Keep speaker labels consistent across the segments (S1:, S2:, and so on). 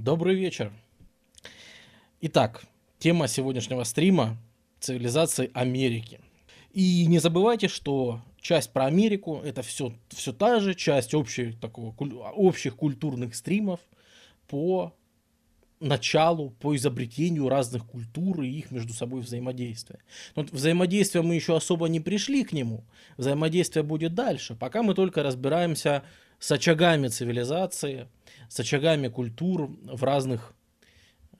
S1: Добрый вечер. Итак, тема сегодняшнего стрима – цивилизации Америки. И не забывайте, что часть про Америку – это все, все та же часть общих, такого, общих культурных стримов по началу, по изобретению разных культур и их между собой взаимодействия. Но взаимодействие мы еще особо не пришли к нему. Взаимодействие будет дальше. Пока мы только разбираемся с очагами цивилизации, с очагами культур в разных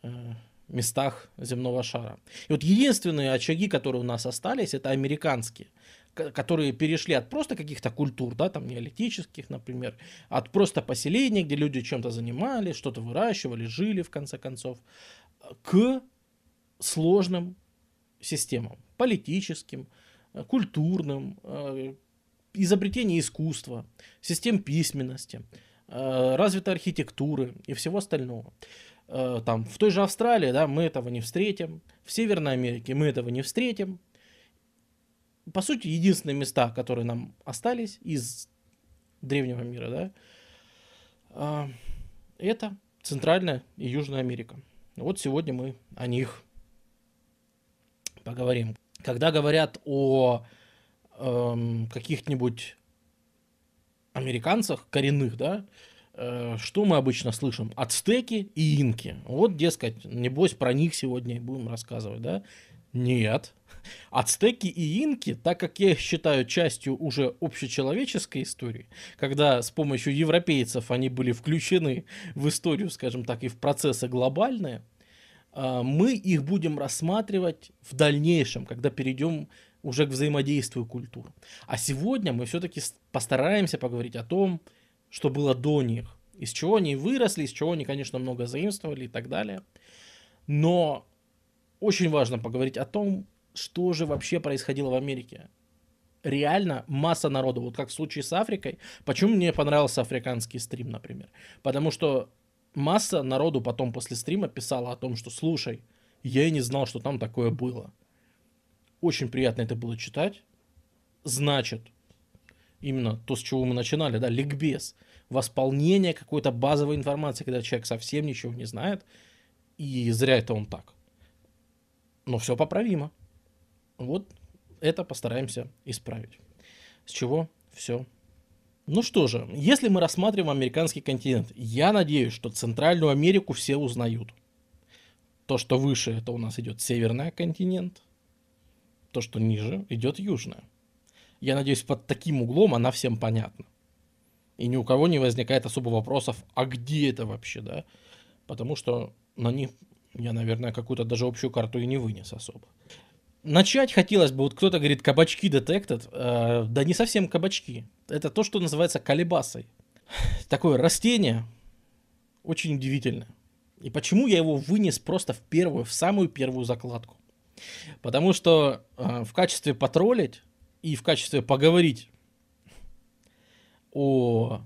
S1: э, местах земного шара. И вот единственные очаги, которые у нас остались, это американские которые перешли от просто каких-то культур, да, там неолитических, например, от просто поселений, где люди чем-то занимались, что-то выращивали, жили в конце концов, к сложным системам, политическим, культурным, э, изобретение искусства, систем письменности, э, развитой архитектуры и всего остального. Э, там, в той же Австралии да, мы этого не встретим, в Северной Америке мы этого не встретим, по сути, единственные места, которые нам остались из древнего мира, да, а, это Центральная и Южная Америка. Вот сегодня мы о них поговорим. Когда говорят о эм, каких-нибудь американцах коренных, да, э, что мы обычно слышим? Ацтеки и инки. Вот, дескать, небось про них сегодня будем рассказывать, да? Нет. Ацтеки и инки, так как я их считаю частью уже общечеловеческой истории, когда с помощью европейцев они были включены в историю, скажем так, и в процессы глобальные, а, мы их будем рассматривать в дальнейшем, когда перейдем уже к взаимодействию культур. А сегодня мы все-таки постараемся поговорить о том, что было до них, из чего они выросли, из чего они, конечно, много заимствовали и так далее. Но очень важно поговорить о том, что же вообще происходило в Америке. Реально масса народу, вот как в случае с Африкой. Почему мне понравился африканский стрим, например? Потому что масса народу потом после стрима писала о том, что слушай, я и не знал, что там такое было. Очень приятно это было читать. Значит, именно то, с чего мы начинали, да, ликбез, восполнение какой-то базовой информации, когда человек совсем ничего не знает, и зря это он так. Но все поправимо. Вот это постараемся исправить. С чего все. Ну что же, если мы рассматриваем американский континент, я надеюсь, что Центральную Америку все узнают. То, что выше, это у нас идет Северный континент. То, что ниже, идет Южная. Я надеюсь, под таким углом она всем понятна. И ни у кого не возникает особо вопросов, а где это вообще, да? Потому что на них я, наверное, какую-то даже общую карту и не вынес особо. Начать хотелось бы, вот кто-то говорит, кабачки detected. Э, да не совсем кабачки. Это то, что называется колебасой. Такое растение, очень удивительное. И почему я его вынес просто в первую, в самую первую закладку? Потому что э, в качестве потроллить и в качестве поговорить о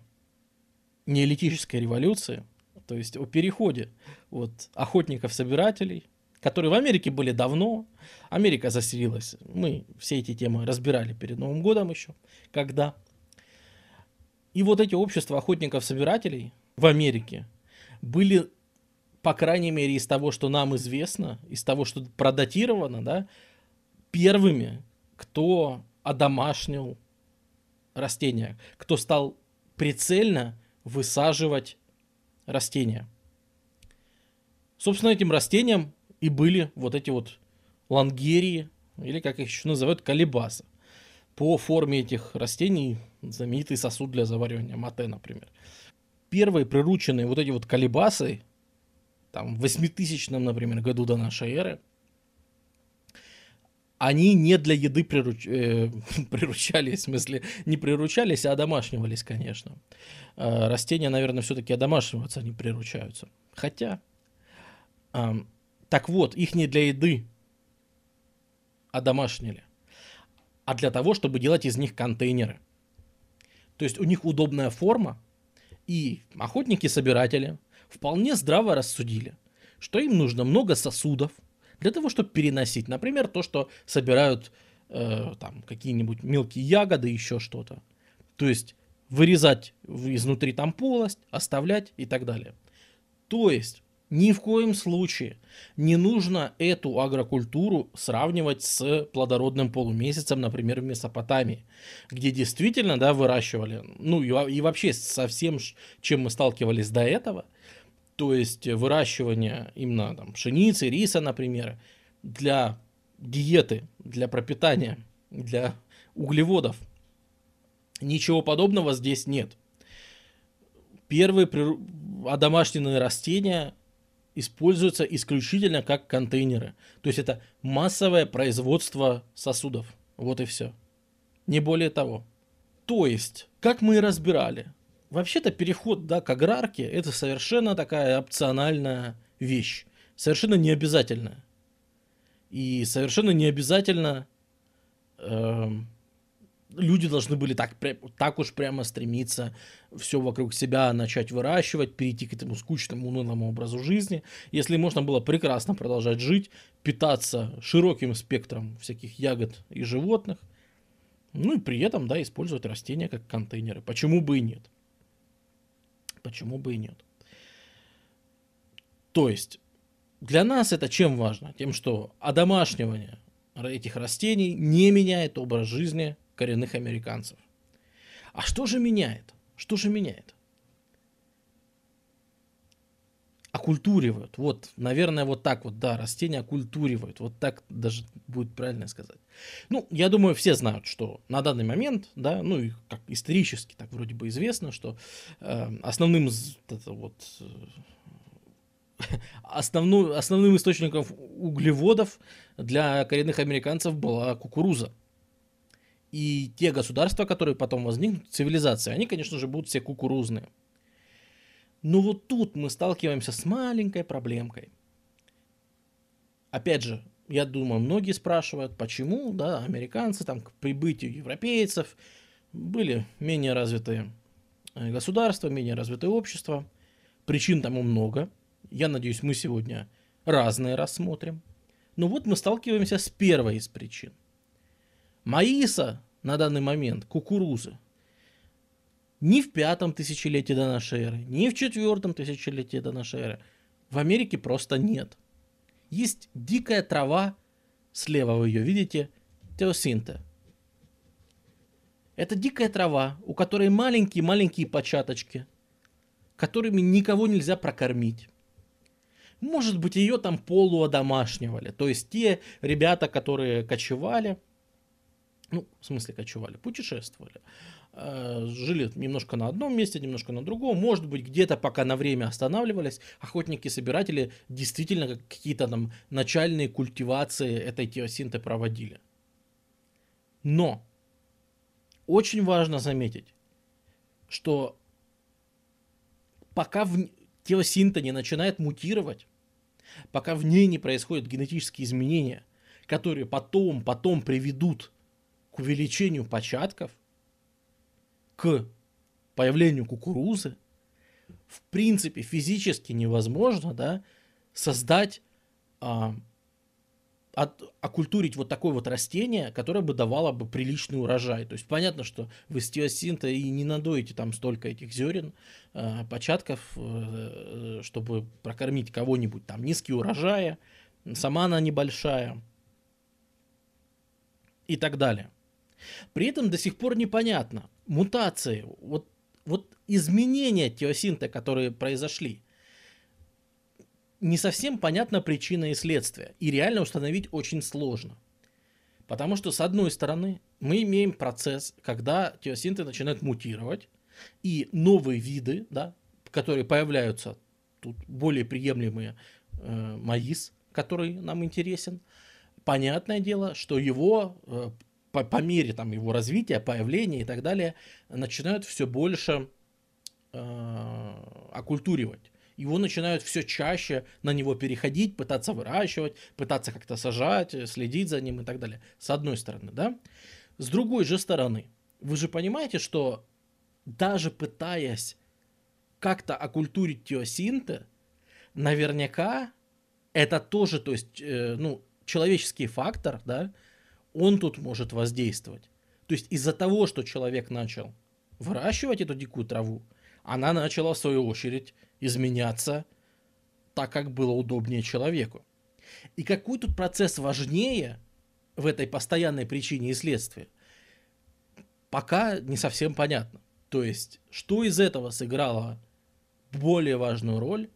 S1: неолитической революции, то есть о переходе вот, охотников-собирателей, которые в Америке были давно. Америка заселилась. Мы все эти темы разбирали перед Новым годом еще. Когда. И вот эти общества охотников-собирателей в Америке были, по крайней мере, из того, что нам известно, из того, что продатировано, да, первыми, кто одомашнил растения, кто стал прицельно высаживать растения. Собственно, этим растением и были вот эти вот лангерии, или как их еще называют, колебасы. По форме этих растений знаменитый сосуд для заваривания мате, например. Первые прирученные вот эти вот колебасы, там в 8000, например, году до нашей эры, они не для еды прируч... э, приручались, в смысле, не приручались, а одомашнивались, конечно. Э, растения, наверное, все-таки одомашниваются, они приручаются. Хотя, так вот, их не для еды одомашнили, а для того, чтобы делать из них контейнеры. То есть у них удобная форма, и охотники-собиратели вполне здраво рассудили, что им нужно много сосудов для того, чтобы переносить, например, то, что собирают э, там какие-нибудь мелкие ягоды, еще что-то. То есть вырезать изнутри там полость, оставлять и так далее. То есть Ни в коем случае не нужно эту агрокультуру сравнивать с плодородным полумесяцем, например, в Месопотамии, где действительно, да, выращивали, ну и, вообще со всем, чем мы сталкивались до этого, то есть выращивание именно там пшеницы, риса, например, для диеты, для пропитания, для углеводов. Ничего подобного здесь нет. Первые одомашненные растения используются исключительно как контейнеры. То есть это массовое производство сосудов. Вот и все. Не более того. То есть, как мы и разбирали, вообще-то переход да, к аграрке это совершенно такая опциональная вещь. Совершенно необязательная. И совершенно не обязательно э, люди должны были так, так уж прямо стремиться все вокруг себя начать выращивать, перейти к этому скучному, унылому образу жизни, если можно было прекрасно продолжать жить, питаться широким спектром всяких ягод и животных, ну и при этом, да, использовать растения как контейнеры. Почему бы и нет? Почему бы и нет? То есть, для нас это чем важно? Тем, что одомашнивание этих растений не меняет образ жизни коренных американцев. А что же меняет? Что же меняет? Окультуривают. Вот, наверное, вот так вот, да, растения окультуривают. Вот так даже будет правильно сказать. Ну, я думаю, все знают, что на данный момент, да, ну и как исторически так вроде бы известно, что э, основным это вот э, основным источником углеводов для коренных американцев была кукуруза. И те государства, которые потом возникнут, цивилизации, они, конечно же, будут все кукурузные. Но вот тут мы сталкиваемся с маленькой проблемкой. Опять же, я думаю, многие спрашивают, почему, да, американцы там к прибытию европейцев были менее развитые э, государства, менее развитые общества. Причин тому много. Я надеюсь, мы сегодня разные рассмотрим. Но вот мы сталкиваемся с первой из причин. Маиса на данный момент, кукурузы, ни в пятом тысячелетии до нашей эры, ни в четвертом тысячелетии до нашей эры в Америке просто нет. Есть дикая трава, слева вы ее видите, теосинта. Это дикая трава, у которой маленькие-маленькие початочки, которыми никого нельзя прокормить. Может быть, ее там полуодомашнивали. То есть те ребята, которые кочевали – ну, в смысле кочевали, путешествовали. Э, жили немножко на одном месте, немножко на другом. Может быть, где-то пока на время останавливались, охотники-собиратели действительно какие-то там начальные культивации этой теосинты проводили. Но очень важно заметить, что пока в теосинта не начинает мутировать, пока в ней не происходят генетические изменения, которые потом, потом приведут к увеличению початков, к появлению кукурузы, в принципе, физически невозможно, да, создать, а, от, окультурить вот такое вот растение, которое бы давало бы приличный урожай. То есть понятно, что вы с и не надоите там столько этих зерен, а, початков, а, чтобы прокормить кого-нибудь. Там низкие урожаи, сама она небольшая и так далее. При этом до сих пор непонятно, мутации, вот, вот изменения теосинта, которые произошли, не совсем понятна причина и следствие. И реально установить очень сложно. Потому что, с одной стороны, мы имеем процесс, когда теосинты начинают мутировать, и новые виды, да, которые появляются, тут более приемлемые э, маис, который нам интересен, понятное дело, что его э, по, по мере там, его развития, появления и так далее, начинают все больше э, окультуривать. Его начинают все чаще на него переходить, пытаться выращивать, пытаться как-то сажать, следить за ним и так далее. С одной стороны, да. С другой же стороны, вы же понимаете, что даже пытаясь как-то окультурить теосинты, наверняка это тоже, то есть, э, ну, человеческий фактор, да, он тут может воздействовать. То есть из-за того, что человек начал выращивать эту дикую траву, она начала в свою очередь изменяться так, как было удобнее человеку. И какой тут процесс важнее в этой постоянной причине и следствии, пока не совсем понятно. То есть, что из этого сыграло более важную роль,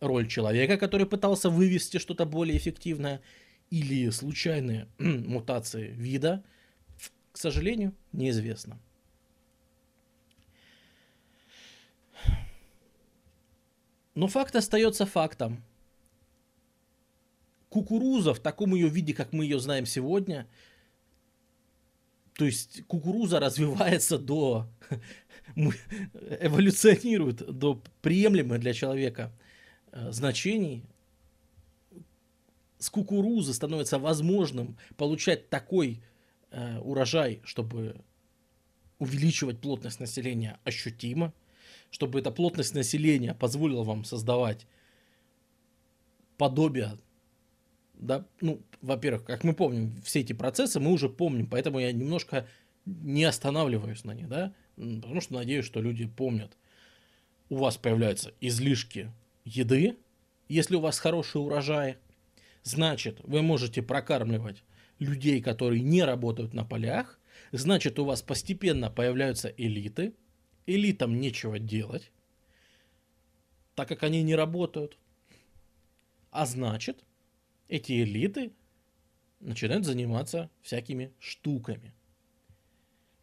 S1: роль человека, который пытался вывести что-то более эффективное, или случайные мутации вида, к сожалению, неизвестно. Но факт остается фактом. Кукуруза в таком ее виде, как мы ее знаем сегодня, то есть кукуруза развивается до, эволюционирует до приемлемых для человека э, значений. С кукурузы становится возможным получать такой э, урожай, чтобы увеличивать плотность населения ощутимо, чтобы эта плотность населения позволила вам создавать подобие да, ну, во-первых, как мы помним, все эти процессы мы уже помним, поэтому я немножко не останавливаюсь на них, да, потому что надеюсь, что люди помнят. У вас появляются излишки еды, если у вас хороший урожай, значит, вы можете прокармливать людей, которые не работают на полях, значит, у вас постепенно появляются элиты, элитам нечего делать, так как они не работают, а значит, эти элиты начинают заниматься всякими штуками.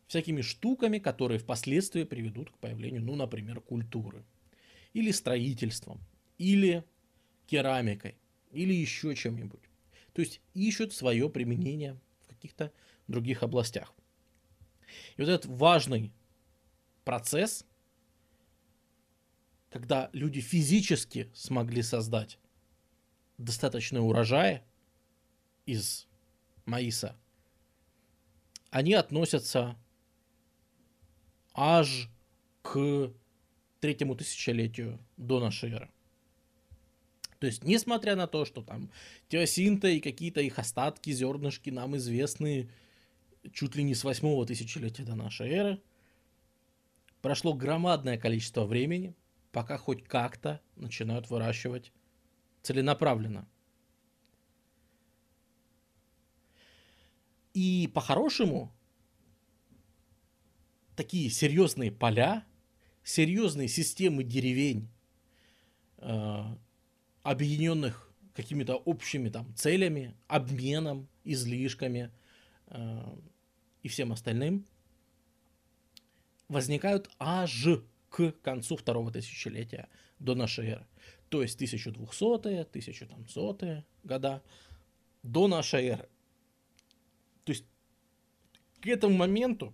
S1: Всякими штуками, которые впоследствии приведут к появлению, ну, например, культуры. Или строительством, или керамикой, или еще чем-нибудь. То есть ищут свое применение в каких-то других областях. И вот этот важный процесс, когда люди физически смогли создать достаточно урожая из маиса, они относятся аж к третьему тысячелетию до нашей эры. То есть, несмотря на то, что там теосинта и какие-то их остатки, зернышки нам известны чуть ли не с восьмого тысячелетия до нашей эры, прошло громадное количество времени, пока хоть как-то начинают выращивать целенаправленно. И по-хорошему, такие серьезные поля, серьезные системы деревень, э, объединенных какими-то общими там целями, обменом, излишками э, и всем остальным, возникают аж к концу второго тысячелетия до нашей эры то есть 1200-е, 1100-е года до нашей эры. То есть к этому моменту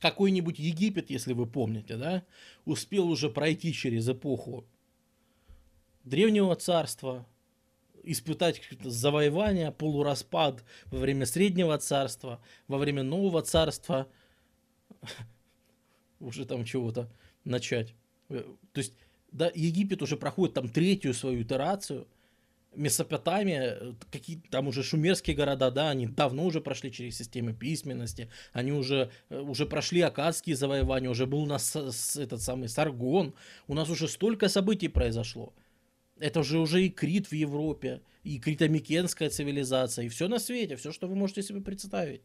S1: какой-нибудь Египет, если вы помните, да, успел уже пройти через эпоху Древнего царства, испытать завоевание, полураспад во время Среднего царства, во время Нового царства, уже там чего-то начать. То есть да, Египет уже проходит там третью свою итерацию, Месопотамия, какие там уже шумерские города, да, они давно уже прошли через системы письменности, они уже, э, уже прошли акадские завоевания, уже был у нас этот самый Саргон, у нас уже столько событий произошло. Это же уже и Крит в Европе, и критомикенская цивилизация, и все на свете, все, что вы можете себе представить,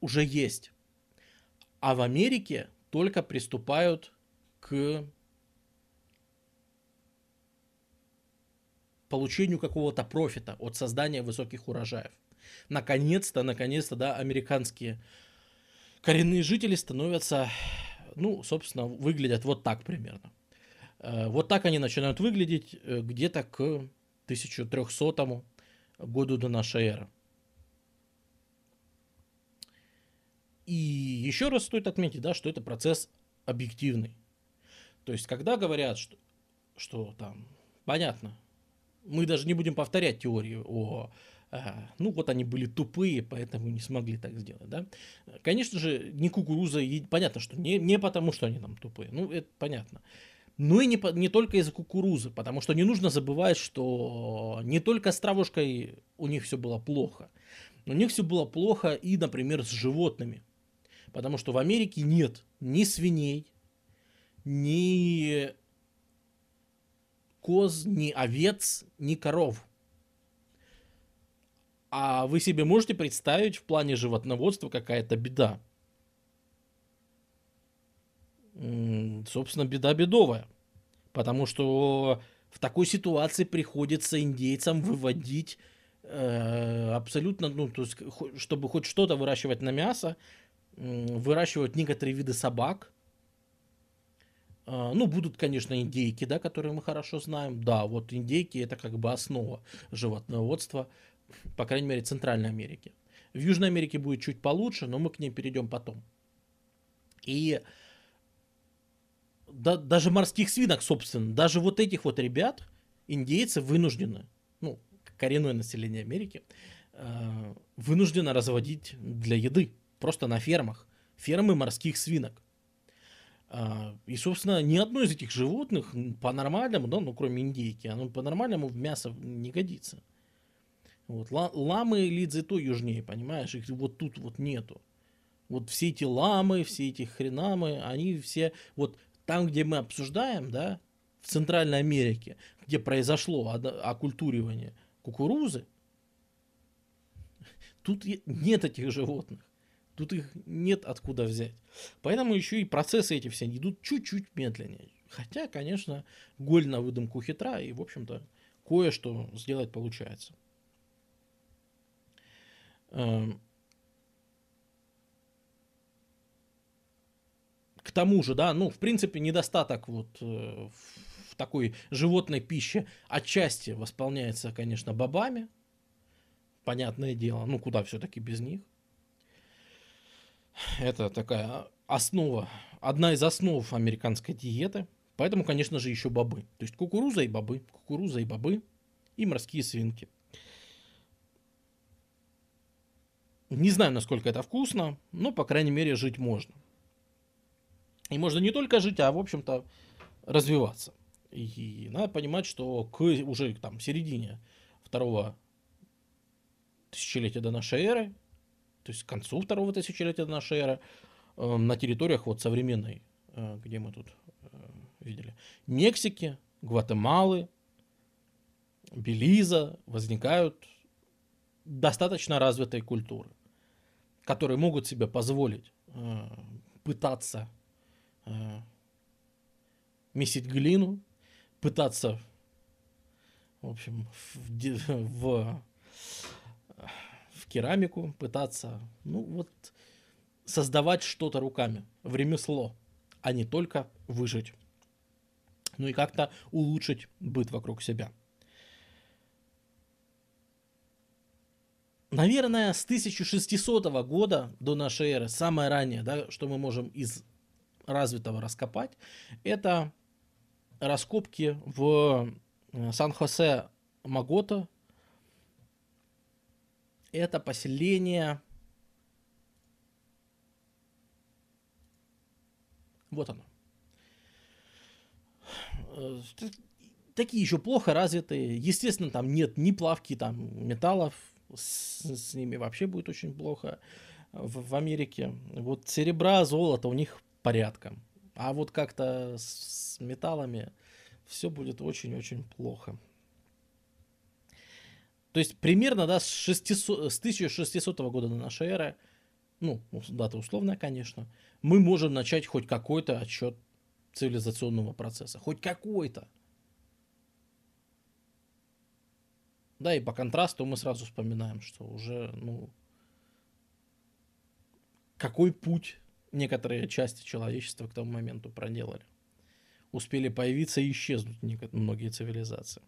S1: уже есть. А в Америке только приступают к получению какого-то профита от создания высоких урожаев. Наконец-то, наконец-то, да, американские коренные жители становятся, ну, собственно, выглядят вот так примерно. Э, вот так они начинают выглядеть э, где-то к 1300 году до нашей эры. И еще раз стоит отметить, да, что это процесс объективный. То есть, когда говорят, что, что там, понятно, мы даже не будем повторять теорию о ну вот они были тупые, поэтому не смогли так сделать, да. Конечно же, не кукуруза, понятно, что не, не потому, что они там тупые, ну это понятно. Ну и не, не только из-за кукурузы, потому что не нужно забывать, что не только с травушкой у них все было плохо. У них все было плохо и, например, с животными. Потому что в Америке нет ни свиней, ни коз, ни овец, ни коров. А вы себе можете представить в плане животноводства какая-то беда? Собственно, беда бедовая. Потому что в такой ситуации приходится индейцам выводить э, абсолютно, ну, то есть, чтобы хоть что-то выращивать на мясо, э, выращивать некоторые виды собак. Э, ну, будут, конечно, индейки, да, которые мы хорошо знаем. Да, вот индейки это как бы основа животноводства, по крайней мере, Центральной Америки. В Южной Америке будет чуть получше, но мы к ней перейдем потом. И да, даже морских свинок, собственно, даже вот этих вот ребят, индейцы вынуждены, ну, коренное население Америки, э, вынуждено разводить для еды, просто на фермах, фермы морских свинок. Э, и, собственно, ни одно из этих животных по-нормальному, да, ну, кроме индейки, оно по-нормальному в мясо не годится. Вот, ламы и лидзы то южнее, понимаешь, их вот тут вот нету. Вот все эти ламы, все эти хренамы, они все, вот там, где мы обсуждаем, да, в Центральной Америке, где произошло оккультуривание кукурузы, тут нет этих животных. Тут их нет откуда взять. Поэтому еще и процессы эти все идут чуть-чуть медленнее. Хотя, конечно, голь на выдумку хитра, и, в общем-то, кое-что сделать получается. Эм, К тому же, да, ну, в принципе, недостаток вот э, в такой животной пище отчасти восполняется, конечно, бобами. Понятное дело, ну, куда все-таки без них. Это такая основа, одна из основ американской диеты. Поэтому, конечно же, еще бобы. То есть кукуруза и бобы, кукуруза и бобы и морские свинки. Не знаю, насколько это вкусно, но, по крайней мере, жить можно. И можно не только жить, а, в общем-то, развиваться. И надо понимать, что к уже там середине второго тысячелетия до нашей эры, то есть к концу второго тысячелетия до нашей эры, э, на территориях вот современной, э, где мы тут э, видели, Мексики, Гватемалы, Белиза возникают достаточно развитые культуры, которые могут себе позволить пытаться э, месить глину, пытаться, в общем, в, в, в керамику, пытаться, ну вот, создавать что-то руками, в ремесло, а не только выжить. Ну и как-то улучшить быт вокруг себя. Наверное, с 1600 года до нашей эры, самое раннее, да, что мы можем из развитого раскопать, это раскопки в э, Сан-Хосе Магото. Это поселение... Вот оно. Э, такие еще плохо развитые. Естественно, там нет ни плавки там металлов. С, с ними вообще будет очень плохо в, в Америке. Вот серебра, золото у них порядком. А вот как-то с металлами все будет очень-очень плохо. То есть примерно да, с, 600, с 1600 года до нашей эры, ну, дата условная, конечно, мы можем начать хоть какой-то отчет цивилизационного процесса. Хоть какой-то. Да, и по контрасту мы сразу вспоминаем, что уже, ну, какой путь некоторые части человечества к тому моменту проделали. Успели появиться и исчезнуть многие цивилизации.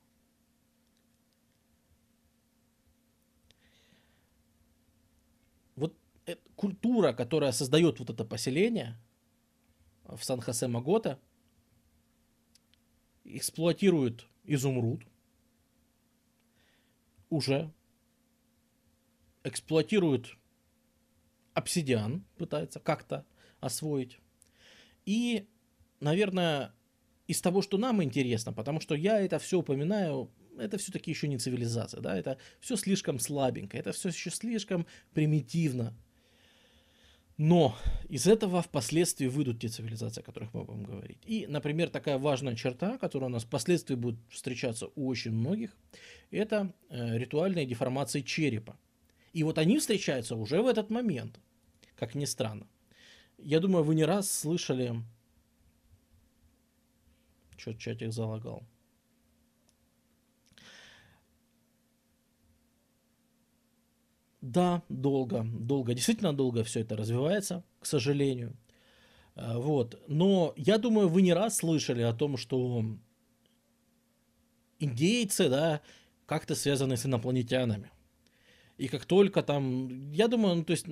S1: Вот культура, которая создает вот это поселение в Сан-Хосе Магота, эксплуатирует изумруд, уже эксплуатирует обсидиан, пытается как-то освоить. И, наверное, из того, что нам интересно, потому что я это все упоминаю, это все-таки еще не цивилизация, да, это все слишком слабенько, это все еще слишком примитивно. Но из этого впоследствии выйдут те цивилизации, о которых мы будем говорить. И, например, такая важная черта, которая у нас впоследствии будет встречаться у очень многих, это э, ритуальные деформации черепа. И вот они встречаются уже в этот момент, как ни странно. Я думаю, вы не раз слышали... Что чатик залагал? Да, долго, долго, действительно долго все это развивается, к сожалению. А, вот. Но я думаю, вы не раз слышали о том, что индейцы, да, как-то связаны с инопланетянами. И как только там, я думаю, ну, то есть,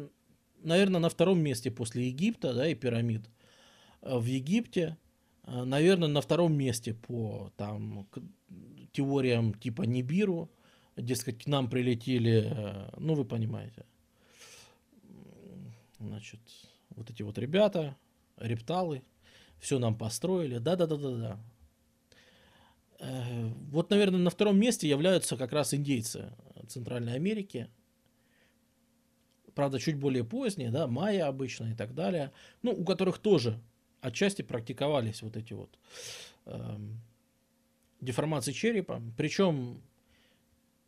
S1: наверное, на втором месте после Египта, да, и пирамид, а, в Египте, а, наверное, на втором месте по там теориям типа Нибиру, дескать, к нам прилетели, э, ну, вы понимаете, значит, вот эти вот ребята, репталы, все нам построили, да-да-да-да-да. Э, вот, наверное, на втором месте являются как раз индейцы Центральной Америки, правда, чуть более поздние, да, майя обычно и так далее, ну, у которых тоже отчасти практиковались вот эти вот э, деформации черепа, причем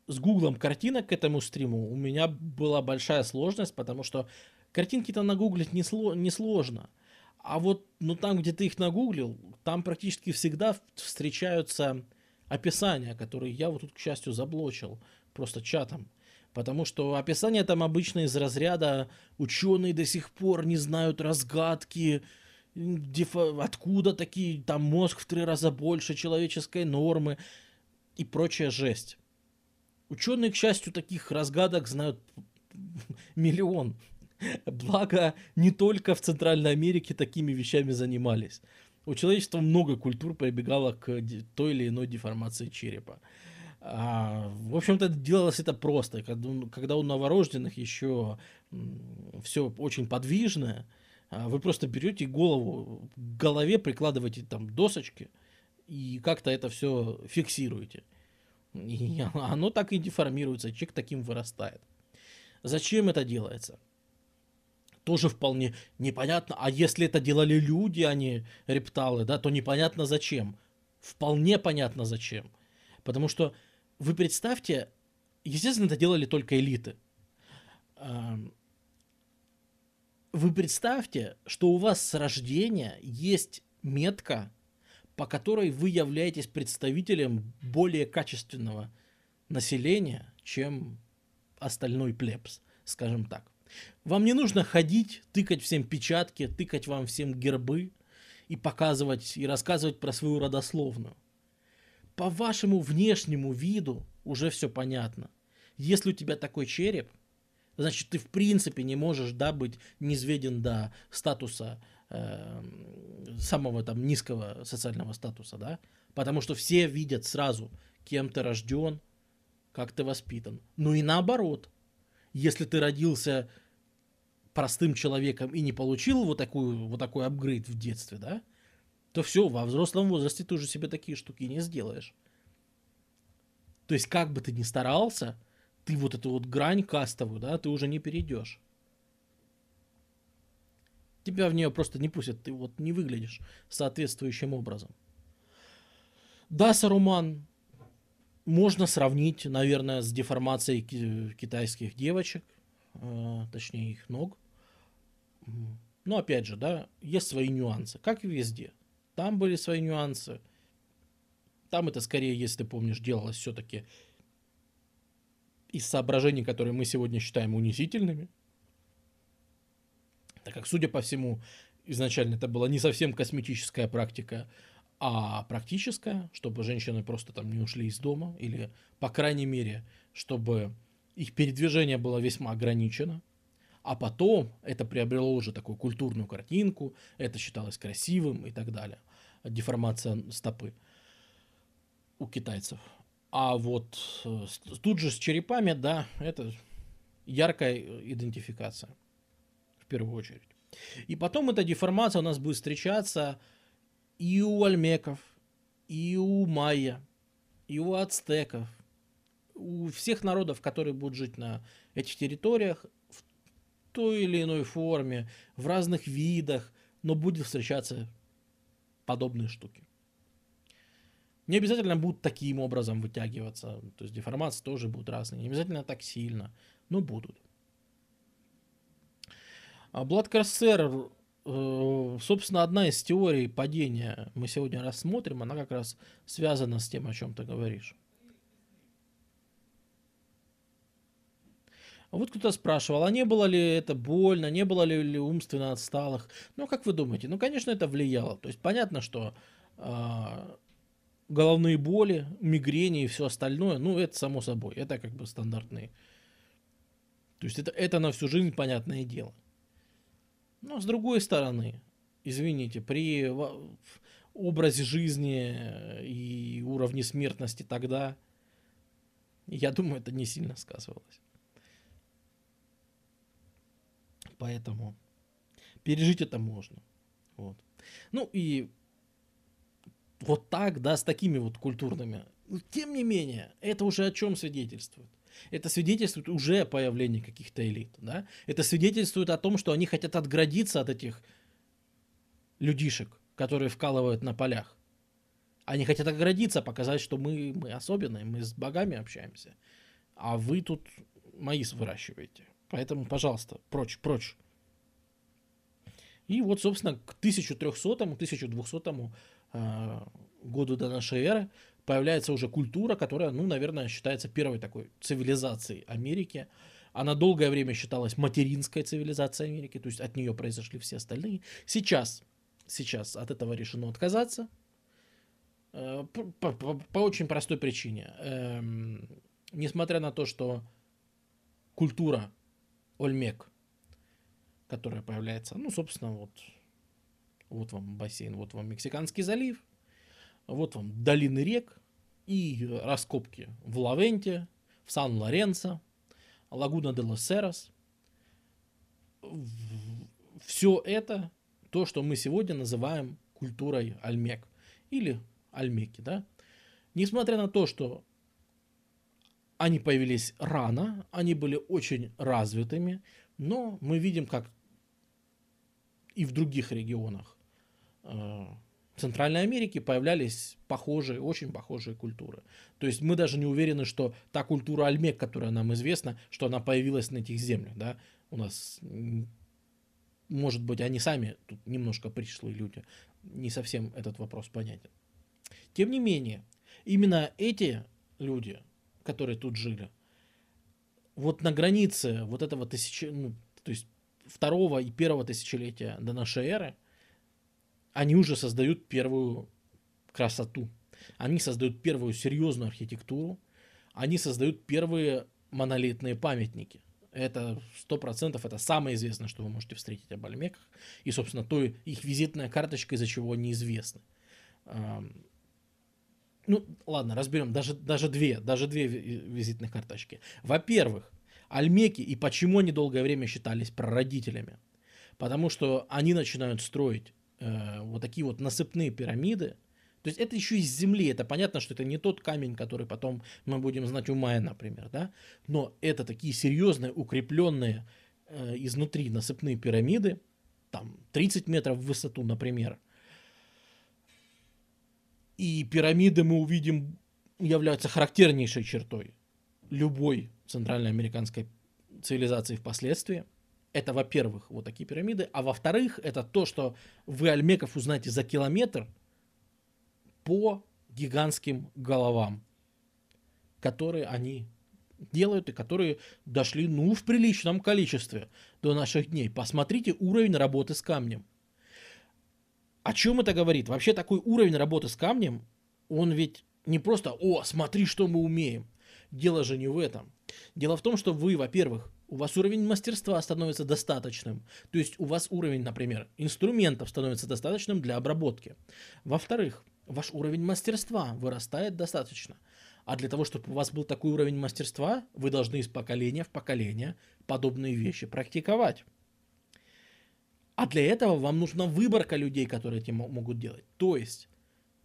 S1: с гуглом картинок к этому стриму у меня была большая сложность, потому что картинки-то нагуглить не, сло, не сложно. А вот ну, там, где ты их нагуглил, там практически всегда встречаются описания, которые я вот тут, к счастью, заблочил просто чатом. Потому что описания там обычно из разряда ученые до сих пор не знают разгадки, откуда такие, там мозг в три раза больше человеческой нормы и прочая жесть. Ученые, к счастью, таких разгадок знают миллион. Благо, не только в Центральной Америке такими вещами занимались. У человечества много культур прибегало к той или иной деформации черепа. А, в общем-то, делалось это просто. Когда у новорожденных еще все очень подвижное, а, вы просто берете голову, к голове прикладываете там досочки и как-то это все фиксируете. И оно так и деформируется, человек таким вырастает. Зачем это делается? Тоже вполне непонятно. А если это делали люди, а не репталы, да, то непонятно зачем. Вполне понятно зачем. Потому что вы представьте, естественно, это делали только элиты. Вы представьте, что у вас с рождения есть метка по которой вы являетесь представителем более качественного населения, чем остальной плебс, скажем так. Вам не нужно ходить, тыкать всем печатки, тыкать вам всем гербы и показывать и рассказывать про свою родословную. По вашему внешнему виду уже все понятно. Если у тебя такой череп, значит ты в принципе не можешь да, быть низведен до статуса э, самого там низкого социального статуса, да, потому что все видят сразу, кем ты рожден, как ты воспитан. Ну и наоборот, если ты родился простым человеком и не получил вот, такую, вот такой апгрейд в детстве, да, то все, во взрослом возрасте ты уже себе такие штуки не сделаешь. То есть, как бы ты ни старался, ты вот эту вот грань кастовую, да, ты уже не перейдешь тебя в нее просто не пустят, ты вот не выглядишь соответствующим образом. Да, Саруман можно сравнить, наверное, с деформацией китайских девочек, э, точнее их ног. Но опять же, да, есть свои нюансы, как и везде. Там были свои нюансы. Там это скорее, если ты помнишь, делалось все-таки из соображений, которые мы сегодня считаем унизительными – так как, судя по всему, изначально это была не совсем косметическая практика, а практическая, чтобы женщины просто там не ушли из дома, или, по крайней мере, чтобы их передвижение было весьма ограничено, а потом это приобрело уже такую культурную картинку, это считалось красивым и так далее. Деформация стопы у китайцев. А вот э, тут же с черепами, да, это яркая идентификация первую очередь. И потом эта деформация у нас будет встречаться и у альмеков, и у майя, и у ацтеков, у всех народов, которые будут жить на этих территориях, той или иной форме, в разных видах, но будет встречаться подобные штуки. Не обязательно будут таким образом вытягиваться, то есть деформации тоже будут разные, не обязательно так сильно, но будут. А Бладкарсер, э, собственно, одна из теорий падения мы сегодня рассмотрим, она как раз связана с тем, о чем ты говоришь. Вот кто-то спрашивал, а не было ли это больно, не было ли, ли умственно отсталых? Ну, как вы думаете? Ну, конечно, это влияло. То есть понятно, что э, головные боли, мигрени и все остальное, ну, это само собой. Это как бы стандартные. То есть это, это на всю жизнь понятное дело. Но с другой стороны, извините, при образе жизни и уровне смертности тогда, я думаю, это не сильно сказывалось. Поэтому пережить это можно. Вот. Ну и вот так, да, с такими вот культурными. Тем не менее, это уже о чем свидетельствует? Это свидетельствует уже о появлении каких-то элит, да? Это свидетельствует о том, что они хотят отградиться от этих людишек, которые вкалывают на полях. Они хотят оградиться, показать, что мы, мы особенные, мы с богами общаемся. А вы тут маис выращиваете. Поэтому, пожалуйста, прочь, прочь. И вот, собственно, к 1300-1200 э, году до нашей эры появляется уже культура, которая, ну, наверное, считается первой такой цивилизацией Америки. Она долгое время считалась материнской цивилизацией Америки, то есть от нее произошли все остальные. Сейчас, сейчас от этого решено отказаться. Э, по, по, по очень простой причине. Эм, несмотря на то, что культура Ольмек, которая появляется, ну, собственно, вот, вот вам бассейн, вот вам Мексиканский залив, вот вам долины рек и раскопки в Лавенте, в Сан-Лоренцо, Лагуна де лос. Все это то, что мы сегодня называем культурой Альмек или Альмеки, да. Несмотря на то, что они появились рано, они были очень развитыми, но мы видим, как и в других регионах э, Центральной Америки появлялись похожие, очень похожие культуры. То есть мы даже не уверены, что та культура Альмек, которая нам известна, что она появилась на этих землях. Да? У нас, может быть, они сами тут немножко пришлые люди. Не совсем этот вопрос понятен. Тем не менее, именно эти люди, которые тут жили, вот на границе вот этого тысячи, ну, то есть второго и первого тысячелетия до нашей эры, они уже создают первую красоту. Они создают первую серьезную архитектуру, они создают первые монолитные памятники. Это сто процентов, это самое известное, что вы можете встретить об Альмеках. И, собственно, то их визитная карточка, из-за чего они известны. Ну, ладно, разберем. Даже, даже две, даже две визитных карточки. Во-первых, Альмеки и почему они долгое время считались прародителями. Потому что они начинают строить э, вот такие вот насыпные пирамиды. То есть это еще из земли. Это понятно, что это не тот камень, который потом мы будем знать у Майя, например. Да? Но это такие серьезные, укрепленные э, изнутри насыпные пирамиды. Там 30 метров в высоту, например – и пирамиды мы увидим являются характернейшей чертой любой центральноамериканской цивилизации впоследствии. Это, во-первых, вот такие пирамиды. А во-вторых, это то, что вы альмеков узнаете за километр по гигантским головам, которые они делают и которые дошли, ну, в приличном количестве до наших дней. Посмотрите уровень работы с камнем. О чем это говорит? Вообще такой уровень работы с камнем, он ведь не просто «О, смотри, что мы умеем». Дело же не в этом. Дело в том, что вы, во-первых, у вас уровень мастерства становится достаточным. То есть у вас уровень, например, инструментов становится достаточным для обработки. Во-вторых, ваш уровень мастерства вырастает достаточно. А для того, чтобы у вас был такой уровень мастерства, вы должны из поколения в поколение подобные вещи практиковать. А для этого вам нужна выборка людей, которые этим могут делать. То есть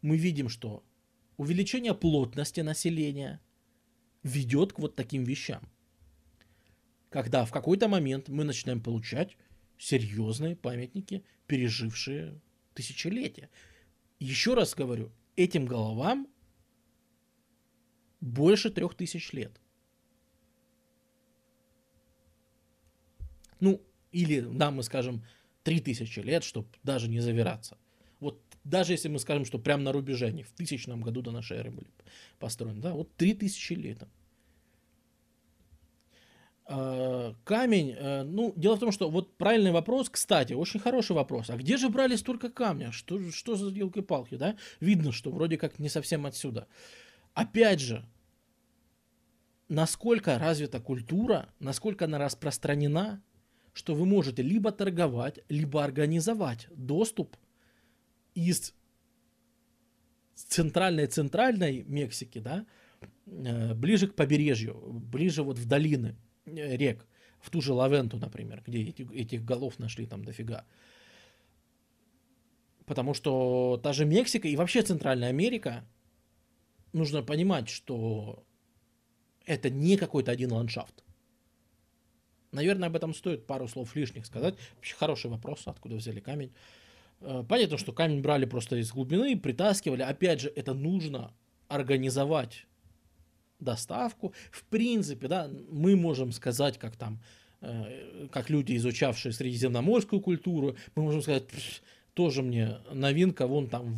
S1: мы видим, что увеличение плотности населения ведет к вот таким вещам. когда в какой-то момент мы начинаем получать серьезные памятники, пережившие тысячелетия. Еще раз говорю, этим головам больше трех тысяч лет. Ну, или, да, мы скажем, три тысячи лет, чтобы даже не завираться. Вот даже если мы скажем, что прямо на рубеже они в тысячном году до нашей эры были построены, да, вот три тысячи лет. А, камень, э, ну, дело в том, что вот правильный вопрос, кстати, очень хороший вопрос. А где же брали столько камня? Что, что за елки-палки, да? Видно, что вроде как не совсем отсюда. Опять же, насколько развита культура, насколько она распространена, что вы можете либо торговать, либо организовать доступ из центральной-центральной Мексики, да, э, ближе к побережью, ближе вот в долины э, рек, в ту же Лавенту, например, где эти, этих голов нашли там дофига. Потому что та же Мексика и вообще Центральная Америка, нужно понимать, что это не какой-то один ландшафт. Наверное, об этом стоит пару слов лишних сказать. Вообще хороший вопрос, откуда взяли камень. Э, понятно, что камень брали просто из глубины, притаскивали. Опять же, это нужно организовать доставку. В принципе, да, мы можем сказать, как там, э, как люди, изучавшие средиземноморскую культуру, мы можем сказать, тоже мне новинка, вон там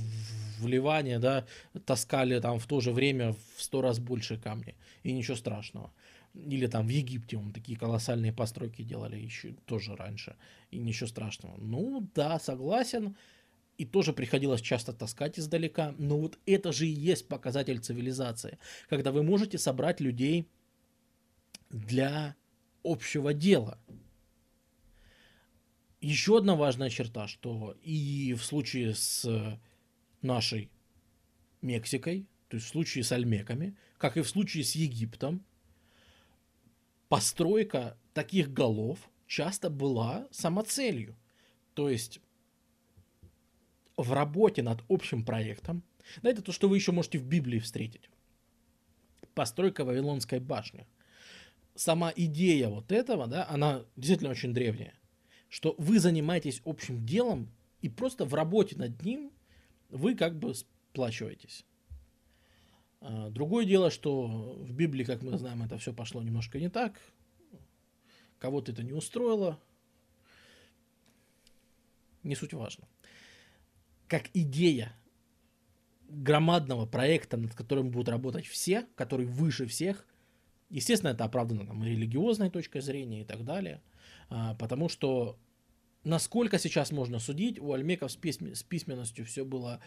S1: в Ливане, да, таскали там в то же время в сто раз больше камней, и ничего страшного. Или там в Египте он такие колоссальные постройки делали еще тоже раньше. И ничего страшного. Ну да, согласен. И тоже приходилось часто таскать издалека. Но вот это же и есть показатель цивилизации. Когда вы можете собрать людей для общего дела. Еще одна важная черта, что и в случае с нашей Мексикой, то есть в случае с Альмеками, как и в случае с Египтом, постройка таких голов часто была самоцелью. То есть в работе над общим проектом, да, это то, что вы еще можете в Библии встретить. Постройка Вавилонской башни. Сама идея вот этого, да, она действительно очень древняя. Что вы занимаетесь общим делом, и просто в работе над ним вы как бы сплачиваетесь. А, другое дело, что в Библии, как мы знаем, это все пошло немножко не так. Кого-то это не устроило. Не суть важно. Как идея громадного проекта, над которым будут работать все, который выше всех, естественно, это оправдано там, и религиозной точкой зрения и так далее. А, потому что насколько сейчас можно судить, у альмеков с, письменностью все было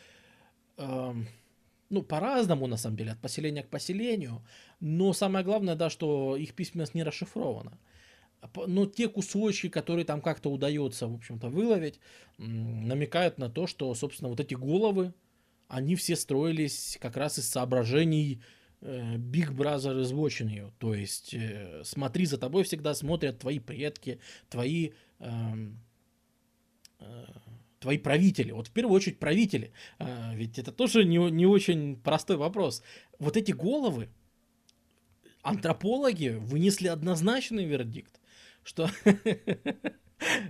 S1: ну, по-разному, на самом деле, от поселения к поселению. Но самое главное, да, что их письменность не расшифрована. Но те кусочки, которые там как-то удается, в общем-то, выловить, намекают на то, что, собственно, вот эти головы, они все строились как раз из соображений э, Big Brother is watching you. То есть, э, смотри, за тобой всегда смотрят твои предки, твои... Эм, э, твои правители, вот в первую очередь правители, а, ведь это тоже не, не очень простой вопрос. Вот эти головы, антропологи вынесли однозначный вердикт, что,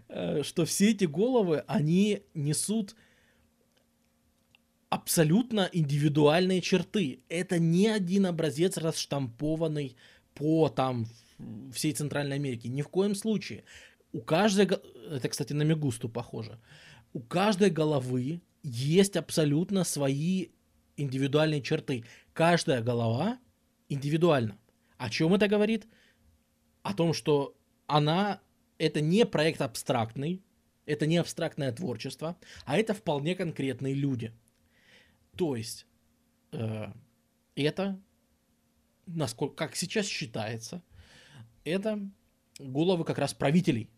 S1: что все эти головы, они несут абсолютно индивидуальные черты. Это не один образец расштампованный по там всей Центральной Америке. Ни в коем случае. У каждой... Это, кстати, на Мегусту похоже у каждой головы есть абсолютно свои индивидуальные черты. Каждая голова индивидуальна. О чем это говорит? О том, что она это не проект абстрактный, это не абстрактное творчество, а это вполне конкретные люди. То есть э, это, насколько, как сейчас считается, это головы как раз правителей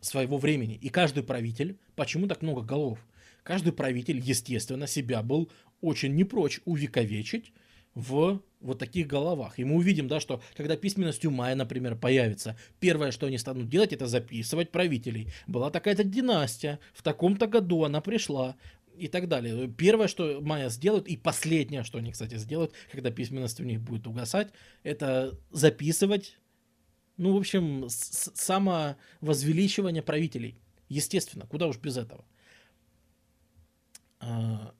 S1: своего времени. И каждый правитель, почему так много голов? Каждый правитель, естественно, себя был очень не прочь увековечить в вот таких головах. И мы увидим, да, что когда письменность Майя, например, появится, первое, что они станут делать, это записывать правителей. Была такая-то династия, в таком-то году она пришла, и так далее. Первое, что майя сделают, и последнее, что они, кстати, сделают, когда письменность у них будет угасать, это записывать Ну, в общем, самовозвеличивание правителей. Естественно, куда уж без этого. А,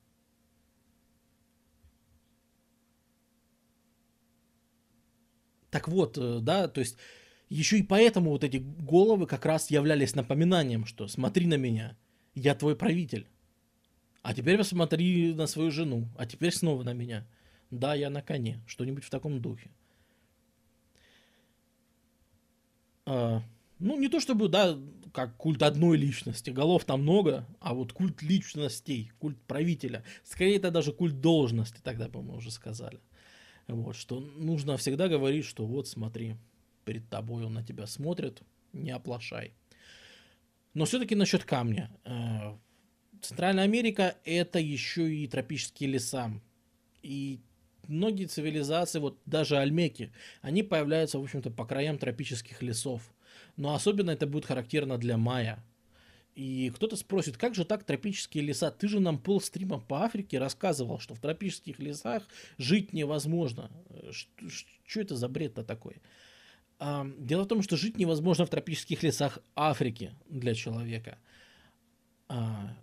S1: так вот, э, да, то есть еще и поэтому вот эти головы как раз являлись напоминанием, что смотри на меня, я твой правитель. А теперь посмотри на свою жену, а теперь снова на меня. Да, я на коне, что-нибудь в таком духе. А, ну, не то чтобы, да, как культ одной личности, голов там много, а вот культ личностей, культ правителя. Скорее, это даже культ должности, тогда мы уже сказали. Вот, что нужно всегда говорить, что вот смотри, перед тобой он на тебя смотрит, не оплошай. Но все-таки насчет камня. Э, Центральная Америка это еще и тропические леса. И многие цивилизации, вот даже альмеки, они появляются, в общем-то, по краям тропических лесов. Но особенно это будет характерно для майя. И кто-то спросит, как же так тропические леса? Ты же нам полстрима по Африке рассказывал, что в тропических лесах жить невозможно. Что это за бред-то такой? Дело в том, что жить невозможно в тропических лесах Африки для человека. А,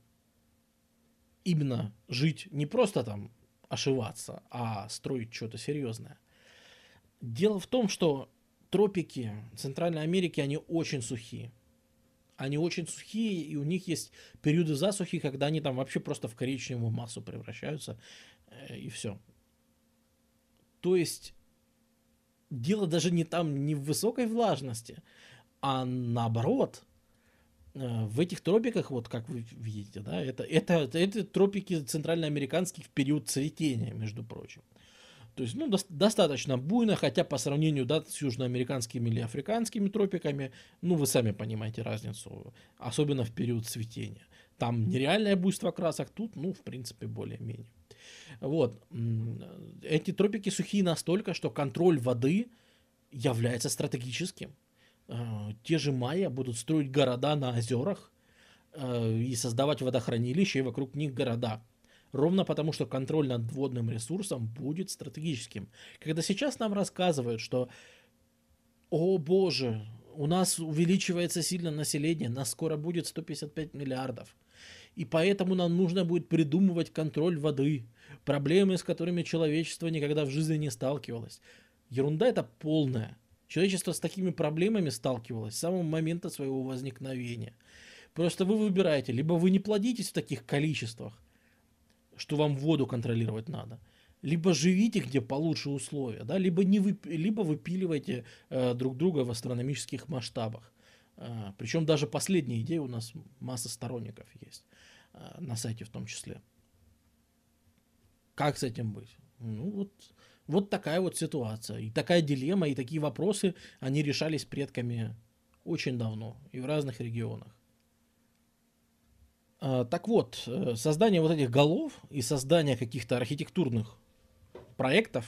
S1: именно жить не просто там ошиваться, а строить что-то серьезное. Дело в том, что тропики Центральной Америки, они очень сухие. Они очень сухие, и у них есть периоды засухи, когда они там вообще просто в коричневую массу превращаются, э, и все. То есть дело даже не там, не в высокой влажности, а наоборот, в этих тропиках, вот как вы видите, да, это, это, это тропики центральноамериканских в период цветения, между прочим. То есть, ну, до, достаточно буйно, хотя по сравнению да, с южноамериканскими или африканскими тропиками, ну, вы сами понимаете разницу, особенно в период цветения. Там нереальное буйство красок, тут, ну, в принципе, более-менее. Вот. Эти тропики сухие настолько, что контроль воды является стратегическим. А, те же майя будут строить города на озерах а, и создавать водохранилища и вокруг них города. Ровно потому, что контроль над водным ресурсом будет стратегическим. Когда сейчас нам рассказывают, что «О боже, у нас увеличивается сильно население, нас скоро будет 155 миллиардов, и поэтому нам нужно будет придумывать контроль воды, проблемы, с которыми человечество никогда в жизни не сталкивалось. Ерунда это полная. Человечество с такими проблемами сталкивалось с самого момента своего возникновения. Просто вы выбираете, либо вы не плодитесь в таких количествах, что вам воду контролировать надо, либо живите где получше условия, да, либо, не вы, либо выпиливайте э, друг друга в астрономических масштабах. Э, причем даже последняя идея у нас масса сторонников есть э, на сайте в том числе. Как с этим быть? Ну вот, вот такая вот ситуация. И такая дилемма, и такие вопросы, они решались предками очень давно и в разных регионах. А, так вот, э, создание вот этих голов и создание каких-то архитектурных проектов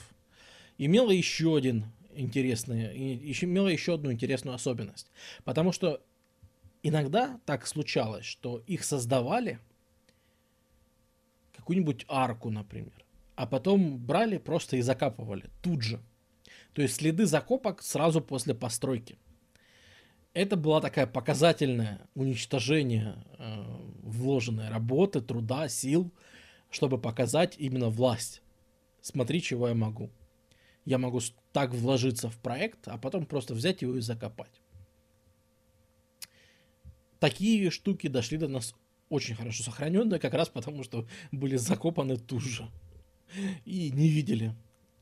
S1: имело еще один интересный, имело еще одну интересную особенность. Потому что иногда так случалось, что их создавали какую-нибудь арку, например. А потом брали просто и закапывали тут же. То есть следы закопок сразу после постройки. Это была такая показательное уничтожение э, вложенной работы, труда, сил, чтобы показать именно власть. Смотри, чего я могу. Я могу так вложиться в проект, а потом просто взять его и закопать. Такие штуки дошли до нас очень хорошо сохраненные, как раз потому, что были закопаны тут же. И не видели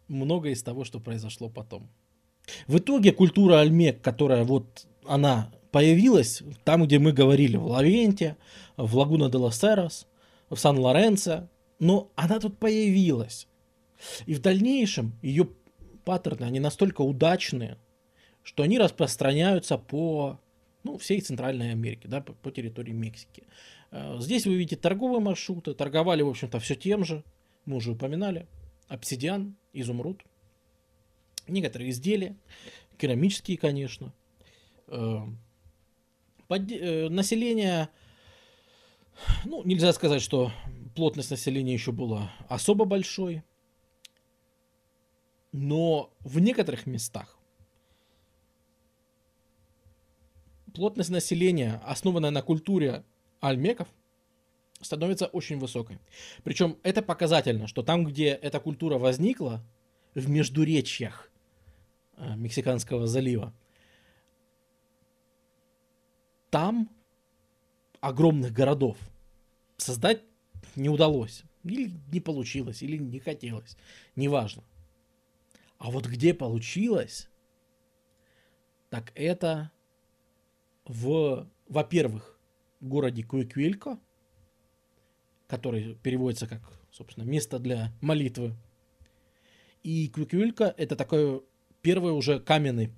S1: много из того, что произошло потом. В итоге культура Альмек, которая вот она появилась там, где мы говорили, в Лавенте, в Лагуна де Лосерос, в Сан-Лоренцо, но она тут появилась. И в дальнейшем ее паттерны, они настолько удачные, что они распространяются по ну, всей Центральной Америке, да, по, по территории Мексики. Э, здесь вы видите торговые маршруты, торговали, в общем-то, все тем же, мы уже упоминали, обсидиан, изумруд, некоторые изделия, керамические, конечно. Э, под, э, население, ну, нельзя сказать, что плотность населения еще была особо большой, но в некоторых местах плотность населения, основанная на культуре альмеков, становится очень высокой. Причем это показательно, что там, где эта культура возникла, в междуречьях э, Мексиканского залива, там огромных городов создать не удалось. Или не получилось, или не хотелось. Неважно. А вот где получилось, так это в, во-первых, городе Куиквилько, который переводится как, собственно, место для молитвы. И Куиквилько это такое первые уже каменные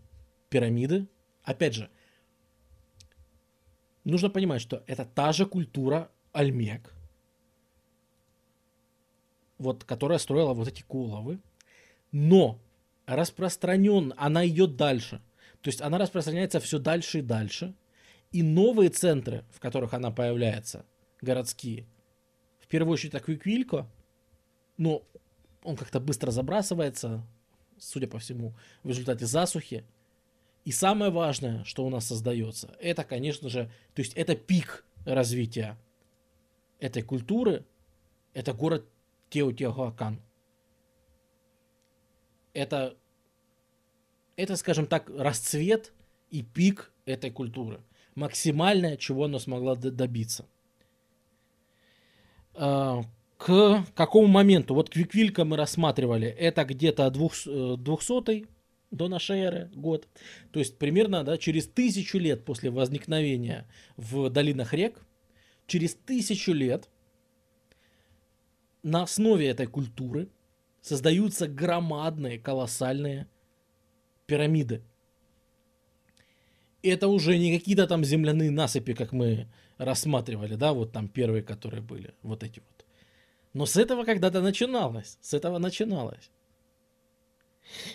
S1: пирамиды. Опять же, нужно понимать, что это та же культура Альмек, вот, которая строила вот эти куловы, но распространен, она идет дальше. То есть она распространяется все дальше и дальше. И новые центры, в которых она появляется, городские, первую очередь Аквиквилько, но он как-то быстро забрасывается, судя по всему, в результате засухи. И самое важное, что у нас создается, это, конечно же, то есть это пик развития этой культуры, это город Теотиахуакан. Это, это, скажем так, расцвет и пик этой культуры. Максимальное, чего она смогла добиться. А, к какому моменту? Вот Квиквилька мы рассматривали. Это где-то 200 э, до нашей эры год. То есть примерно да, через тысячу лет после возникновения в долинах рек, через тысячу лет на основе этой культуры создаются громадные, колоссальные пирамиды. Это уже не какие-то там земляные насыпи, как мы рассматривали, да, вот там первые, которые были, вот эти вот. Но с этого когда-то начиналось, с этого начиналось.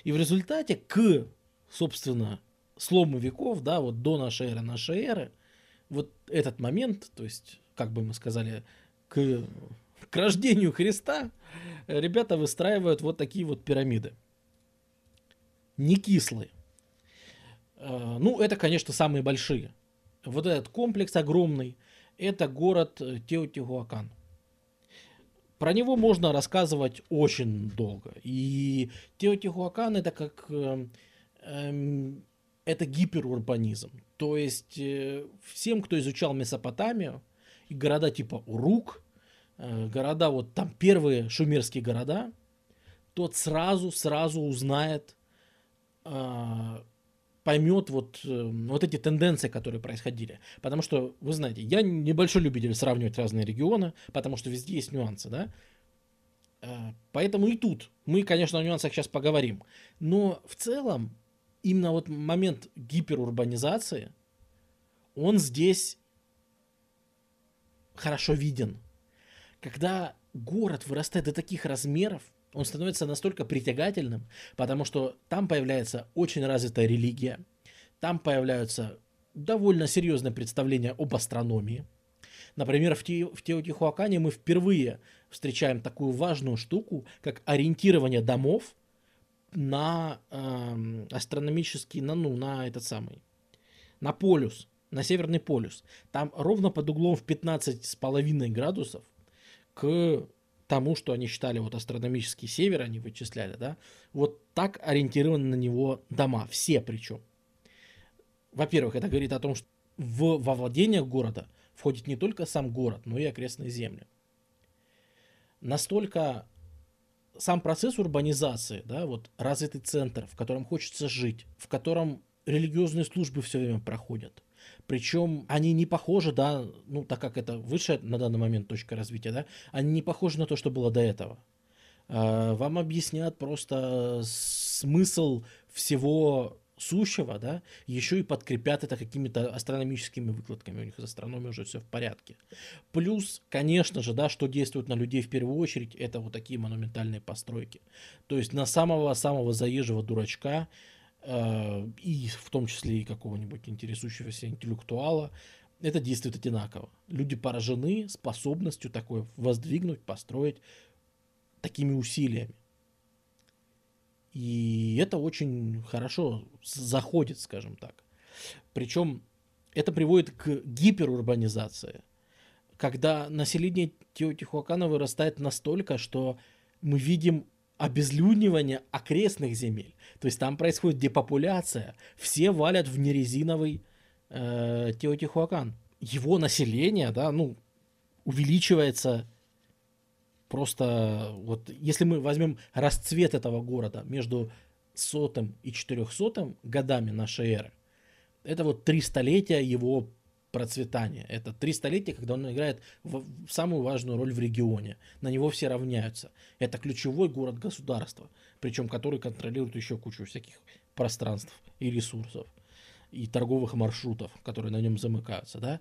S1: И в результате к, собственно, слому веков, да, вот до нашей эры, нашей эры, вот этот момент, то есть, как бы мы сказали, к к рождению Христа ребята выстраивают вот такие вот пирамиды. Не кислые. Э, ну, это, конечно, самые большие. Вот этот комплекс огромный, это город Теотихуакан. Про него можно рассказывать очень долго. И Теотихуакан это как... Э, эм, это гиперурбанизм. То есть э, всем, кто изучал Месопотамию, и города типа Урук, Э, города, вот там первые шумерские города, тот сразу, сразу узнает, а, поймет вот, э, вот эти тенденции, которые происходили. Потому что, вы знаете, я небольшой любитель сравнивать разные регионы, потому что везде есть нюансы, да. Э, поэтому и тут мы, конечно, о нюансах сейчас поговорим. Но в целом, именно вот момент гиперурбанизации, он здесь хорошо виден. Когда город вырастает до таких размеров, он становится настолько притягательным, потому что там появляется очень развитая религия, там появляются довольно серьезные представления об астрономии. Например, в, Те, в Теотихуакане мы впервые встречаем такую важную штуку, как ориентирование домов на э, астрономический, на, ну, на этот самый, на полюс, на северный полюс. Там ровно под углом в 15,5 градусов к тому, что они считали вот астрономический север, они вычисляли, да, вот так ориентированы на него дома, все причем. Во-первых, это говорит о том, что в, во владениях города входит не только сам город, но и окрестные земли. Настолько сам процесс урбанизации, да, вот развитый центр, в котором хочется жить, в котором религиозные службы все время проходят, причем они не похожи, да, ну, так как это высшая на данный момент точка развития, да, они не похожи на то, что было до этого. А, вам объяснят просто смысл всего сущего, да, еще и подкрепят это какими-то астрономическими выкладками, у них с астрономией уже все в порядке. Плюс, конечно же, да, что действует на людей в первую очередь, это вот такие монументальные постройки. То есть на самого-самого заезжего дурачка Э, и в том числе и какого-нибудь интересующегося интеллектуала, это действует одинаково. Люди поражены способностью такое воздвигнуть, построить такими усилиями. И это очень хорошо заходит, скажем так. Причем это приводит к гиперурбанизации, когда население Теотихуакана вырастает настолько, что мы видим обезлюднивание окрестных земель. То есть там происходит депопуляция. Все валят в нерезиновый э, Теотихуакан. Его население, да, ну, увеличивается просто... Вот если мы возьмем расцвет этого города между сотым и четырехсотым годами нашей эры, это вот три столетия его процветания. Это три столетия, когда он играет в, самую важную роль в регионе. На него все равняются. Это ключевой город государства, причем который контролирует еще кучу всяких пространств и ресурсов, и торговых маршрутов, которые на нем замыкаются. Да?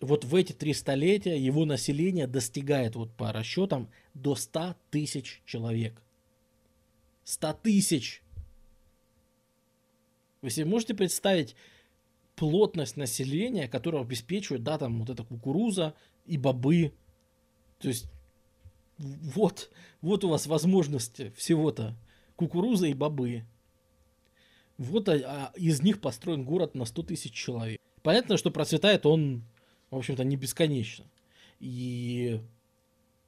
S1: Вот в эти три столетия его население достигает вот по расчетам до 100 тысяч человек. 100 тысяч! Вы себе можете представить, плотность населения, которая обеспечивает, да, там вот эта кукуруза и бобы. То есть вот, вот у вас возможности всего-то кукуруза и бобы. Вот а, а из них построен город на 100 тысяч человек. Понятно, что процветает он, в общем-то, не бесконечно. И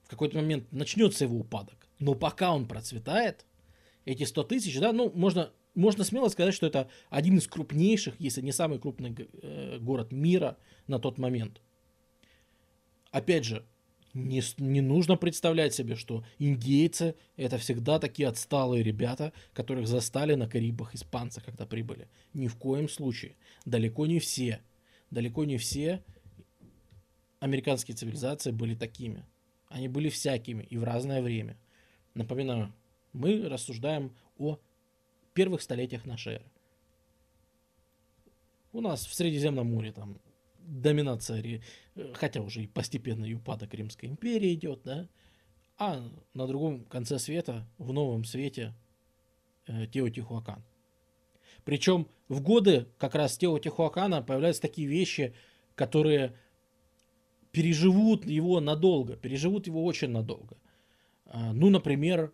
S1: в какой-то момент начнется его упадок. Но пока он процветает, эти 100 тысяч, да, ну, можно можно смело сказать, что это один из крупнейших, если не самый крупный э, город мира на тот момент. Опять же, не, не нужно представлять себе, что индейцы это всегда такие отсталые ребята, которых застали на Карибах испанцы, когда прибыли. Ни в коем случае. Далеко не все. Далеко не все американские цивилизации были такими. Они были всякими и в разное время. Напоминаю, мы рассуждаем о первых столетиях нашей эры. У нас в Средиземном море там доминация, хотя уже и постепенно и упадок Римской империи идет, да, а на другом конце света, в новом свете, э, Теотихуакан. Причем в годы как раз Теотихуакана появляются такие вещи, которые переживут его надолго, переживут его очень надолго. А, ну, например,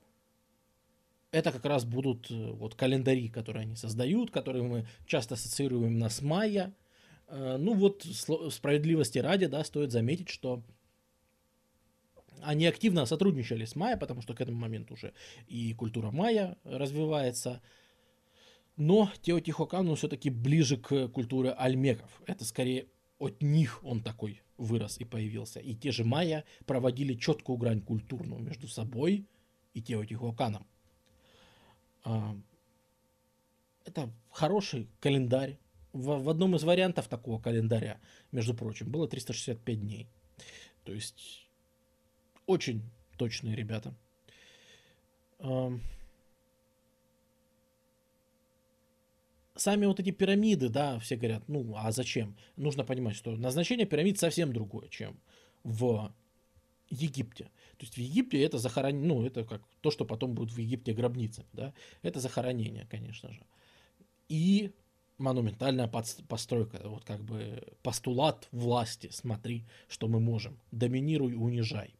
S1: это как раз будут э, вот календари, которые они создают, которые мы часто ассоциируем именно с майя. Э, ну вот справедливости ради, да, стоит заметить, что они активно сотрудничали с майя, потому что к этому моменту уже и культура майя развивается. Но Теотихокану все-таки ближе к культуре альмеков. Это скорее от них он такой вырос и появился. И те же майя проводили четкую грань культурную между собой и Теотихоканом. А, это хороший календарь. В, в одном из вариантов такого календаря, между прочим, было 365 дней. То есть очень точные ребята. Сами вот эти пирамиды, да, все говорят, ну а зачем? Нужно понимать, что назначение пирамид совсем другое, чем в Египте. То есть в Египте это захоронение, ну, это как то, что потом будет в Египте гробницами, да, это захоронение, конечно же. И монументальная постройка, вот как бы постулат власти, смотри, что мы можем, доминируй, унижай.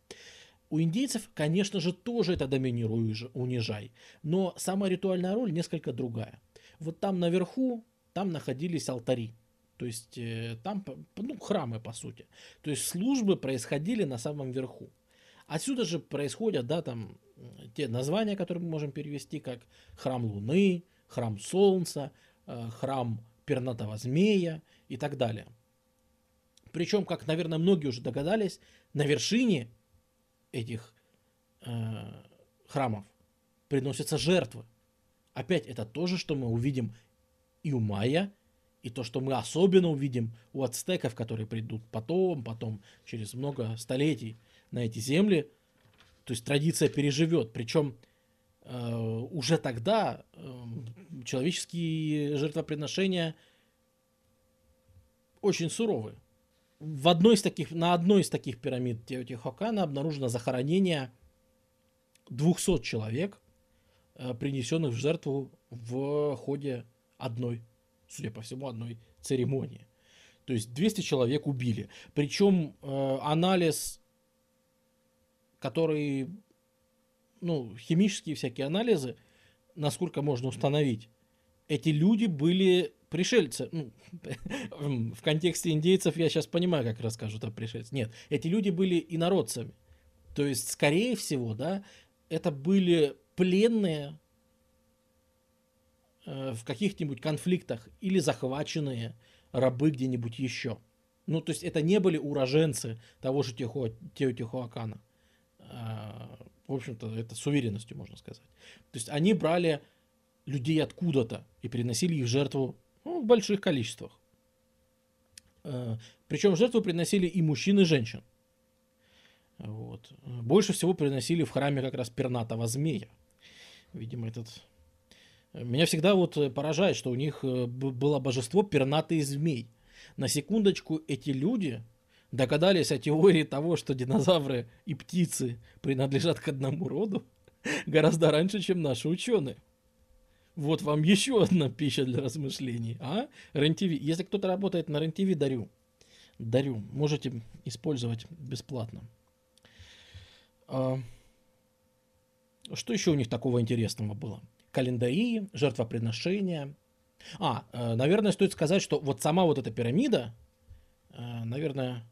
S1: У индейцев, конечно же, тоже это доминируй, унижай, но сама ритуальная роль несколько другая. Вот там наверху, там находились алтари, то есть э, там ну, храмы, по сути. То есть службы происходили на самом верху. Отсюда же происходят, да, там, те названия, которые мы можем перевести как храм Луны, храм Солнца, э, храм Пернатого Змея и так далее. Причем, как, наверное, многие уже догадались, на вершине этих э, храмов приносятся жертвы. Опять это то же, что мы увидим и у майя, и то, что мы особенно увидим у ацтеков, которые придут потом, потом, через много столетий на эти земли, то есть традиция переживет. Причем э, уже тогда э, человеческие жертвоприношения очень суровые. В одной из таких, на одной из таких пирамид Теотихокана обнаружено захоронение 200 человек, э, принесенных в жертву в ходе одной судя по всему, одной церемонии. То есть 200 человек убили. Причем э, анализ, который, ну, химические всякие анализы, насколько можно установить, эти люди были пришельцы, ну, в контексте индейцев я сейчас понимаю, как расскажут о пришельцах. Нет, эти люди были инородцами. То есть, скорее всего, да, это были пленные э, в каких-нибудь конфликтах или захваченные рабы где-нибудь еще. Ну, то есть это не были уроженцы того же Теотихуакана. А, в общем-то, это с уверенностью можно сказать. То есть они брали людей откуда-то и приносили их жертву ну, в больших количествах. А, причем жертву приносили и мужчин, и женщин. Вот. Больше всего приносили в храме как раз пернатого змея. Видимо, этот... Меня всегда вот поражает, что у них э, было божество пернатый змей. На секундочку, эти люди догадались о теории того, что динозавры и птицы принадлежат к одному роду гораздо раньше, чем наши ученые. Вот вам еще одна пища для размышлений. А? РЕН-ТВ. Если кто-то работает на РЕН-ТВ, дарю. Дарю. Можете использовать бесплатно. А, что еще у них такого интересного было? Календари, жертвоприношения. А, э, наверное, стоит сказать, что вот сама вот эта пирамида, э, наверное,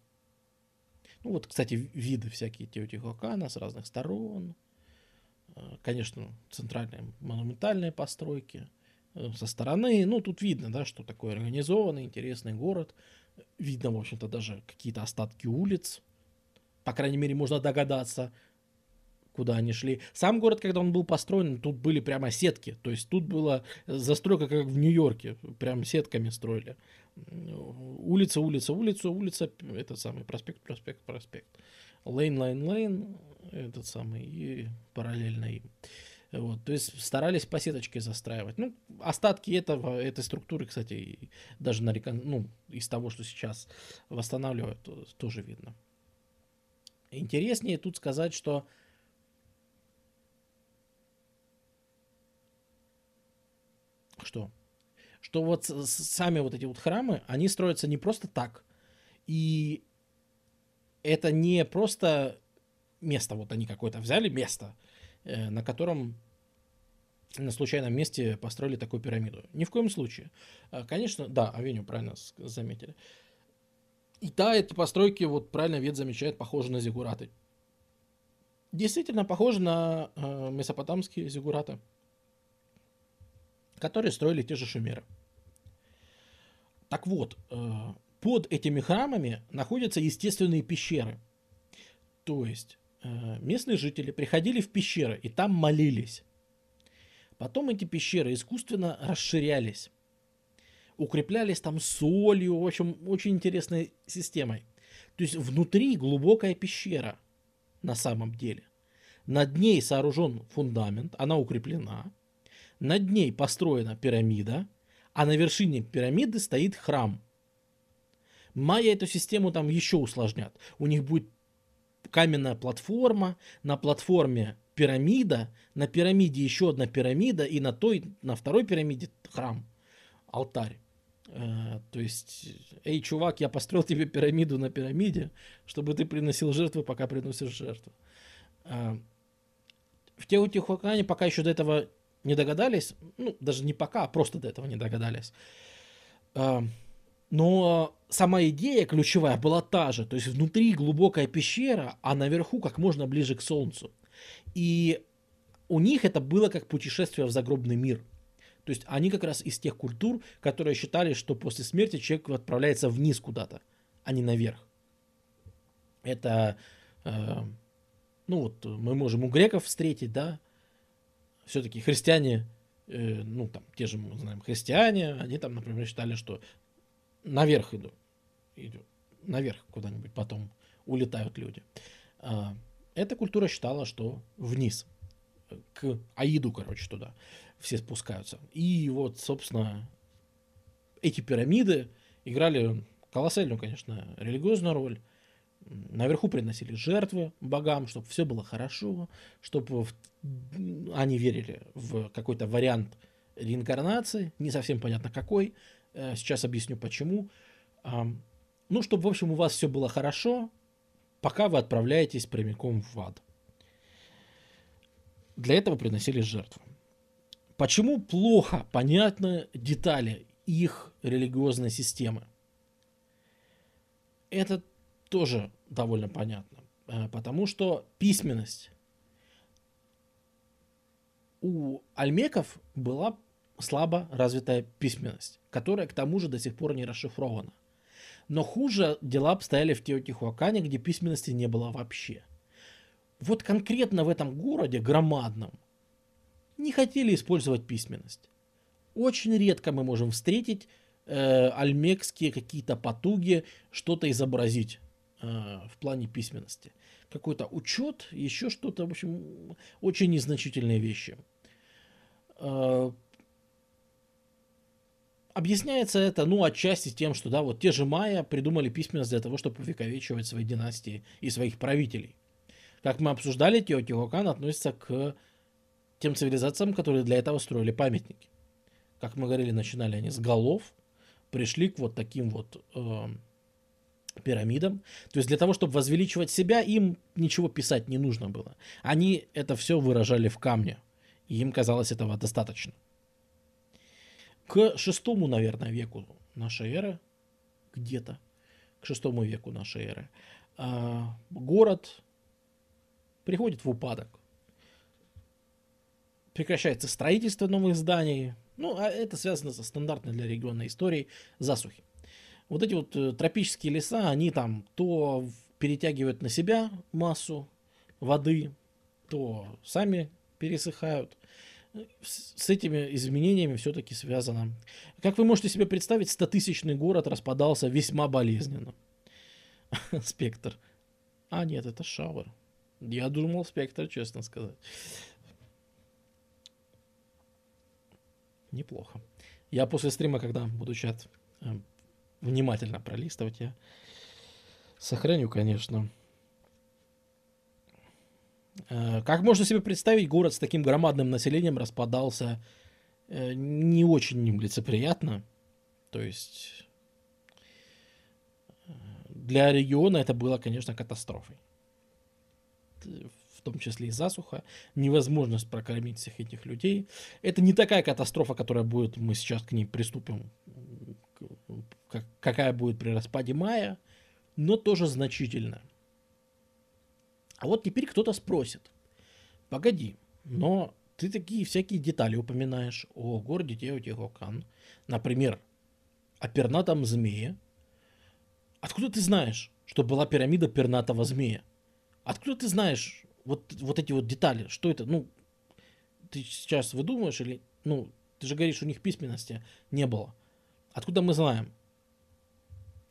S1: ну вот, кстати, виды всякие Теотихуакана с разных сторон. Э, конечно, центральные монументальные постройки со стороны. Ну, тут видно, да, что такой организованный, интересный город. Видно, в общем-то, даже какие-то остатки улиц. По крайней мере, можно догадаться, куда они шли. Сам город, когда он был построен, тут были прямо сетки. То есть тут была застройка, как в Нью-Йорке. Прям сетками строили. Улица, улица, улица, улица. Этот самый проспект, проспект, проспект. Лейн, лейн, лейн. Этот самый. И параллельно им. Вот, то есть старались по сеточке застраивать. Ну, остатки этого, этой структуры, кстати, даже на рекон... ну, из того, что сейчас восстанавливают, тоже видно. Интереснее тут сказать, что что? Что вот сами вот эти вот храмы, они строятся не просто так. И это не просто место, вот они какое-то взяли место, э, на котором на случайном месте построили такую пирамиду. Ни в коем случае. А, конечно, да, Авеню правильно заметили. И да, эти постройки, вот правильно Вет замечает, похожи на зигураты. Действительно похожи на э, месопотамские зигураты которые строили те же шумеры. Так вот, э, под этими храмами находятся естественные пещеры. То есть э, местные жители приходили в пещеры и там молились. Потом эти пещеры искусственно расширялись. Укреплялись там солью, в общем, очень интересной системой. То есть внутри глубокая пещера на самом деле. Над ней сооружен фундамент, она укреплена. Над ней построена пирамида, а на вершине пирамиды стоит храм. Майя эту систему там еще усложнят. У них будет каменная платформа, на платформе пирамида, на пирамиде еще одна пирамида, и на той, на второй пирамиде храм, алтарь. Э, то есть, эй, чувак, я построил тебе пирамиду на пирамиде, чтобы ты приносил жертвы, пока приносишь жертву. Э, в Теотихуакане пока еще до этого не догадались, ну, даже не пока, а просто до этого не догадались. А, но сама идея ключевая была та же, то есть внутри глубокая пещера, а наверху как можно ближе к Солнцу. И у них это было как путешествие в загробный мир. То есть они как раз из тех культур, которые считали, что после смерти человек отправляется вниз куда-то, а не наверх. Это, э, ну вот мы можем у греков встретить, да, все-таки христиане, э, ну там те же мы знаем христиане, они там, например, считали, что наверх идут, идут наверх куда-нибудь потом улетают люди. А, эта культура считала, что вниз, к Аиду, короче, туда все спускаются. И вот, собственно, эти пирамиды играли колоссальную, конечно, религиозную роль наверху приносили жертвы богам, чтобы все было хорошо, чтобы они верили в какой-то вариант реинкарнации, не совсем понятно какой, э, сейчас объясню почему. Ну, чтобы, в общем, у вас все было хорошо, пока вы отправляетесь прямиком в ад. Для этого приносили жертву. Почему плохо понятны детали их религиозной системы. Это тоже довольно понятно, э, потому что письменность у альмеков была слабо развитая письменность, которая к тому же до сих пор не расшифрована. Но хуже дела обстояли в Теотихуакане, где письменности не было вообще. Вот конкретно в этом городе, громадном, не хотели использовать письменность. Очень редко мы можем встретить э, альмекские какие-то потуги что-то изобразить в плане письменности. Какой-то учет, еще что-то, в общем, очень незначительные вещи. Э, Объясняется это, ну, отчасти тем, что, да, вот те же майя придумали письменность для того, чтобы увековечивать свои династии и своих правителей. Как мы обсуждали, Теотихуакан относится к тем цивилизациям, которые для этого строили памятники. Как мы говорили, начинали они с голов, пришли к вот таким вот э, пирамидам. То есть для того, чтобы возвеличивать себя, им ничего писать не нужно было. Они это все выражали в камне. И им казалось этого достаточно к шестому, наверное, веку нашей эры, где-то, к шестому веку нашей эры, а, город приходит в упадок. Прекращается строительство новых зданий. Ну, а это связано со стандартной для региона историей засухи. Вот эти вот э, тропические леса, они там то перетягивают на себя массу воды, то сами пересыхают с этими изменениями все-таки связано. Как вы можете себе представить, стотысячный город распадался весьма болезненно. Спектр. А, нет, это Шауэр. Я думал Спектр, честно сказать. Неплохо. Я после стрима, когда буду чат э, внимательно пролистывать, я сохраню, конечно, Э, как можно себе представить, город с таким громадным населением распадался э, не очень лицеприятно. То есть э, для региона это было, конечно, катастрофой. В том числе и засуха, невозможность прокормить всех этих людей. Это не такая катастрофа, которая будет, мы сейчас к ней приступим, какая будет при распаде мая, но тоже значительная. А вот теперь кто-то спросит, погоди, но ты такие всякие детали упоминаешь о городе Теотихокан, например, о пернатом змее. Откуда ты знаешь, что была пирамида пернатого змея? Откуда ты знаешь вот, вот эти вот детали? Что это? Ну, ты сейчас выдумываешь или... Ну, ты же говоришь, у них письменности не было. Откуда мы знаем?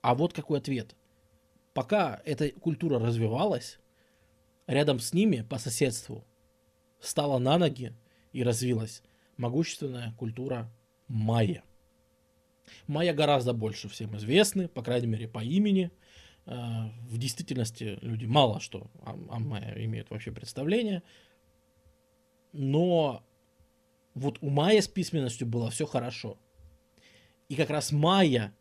S1: А вот какой ответ. Пока эта культура развивалась, Рядом с ними, по соседству, стала на ноги и развилась могущественная культура майя. Майя гораздо больше всем известны, по крайней мере по имени. Э, в действительности люди мало что о, о майя имеют вообще представление. Но вот у майя с письменностью было все хорошо. И как раз майя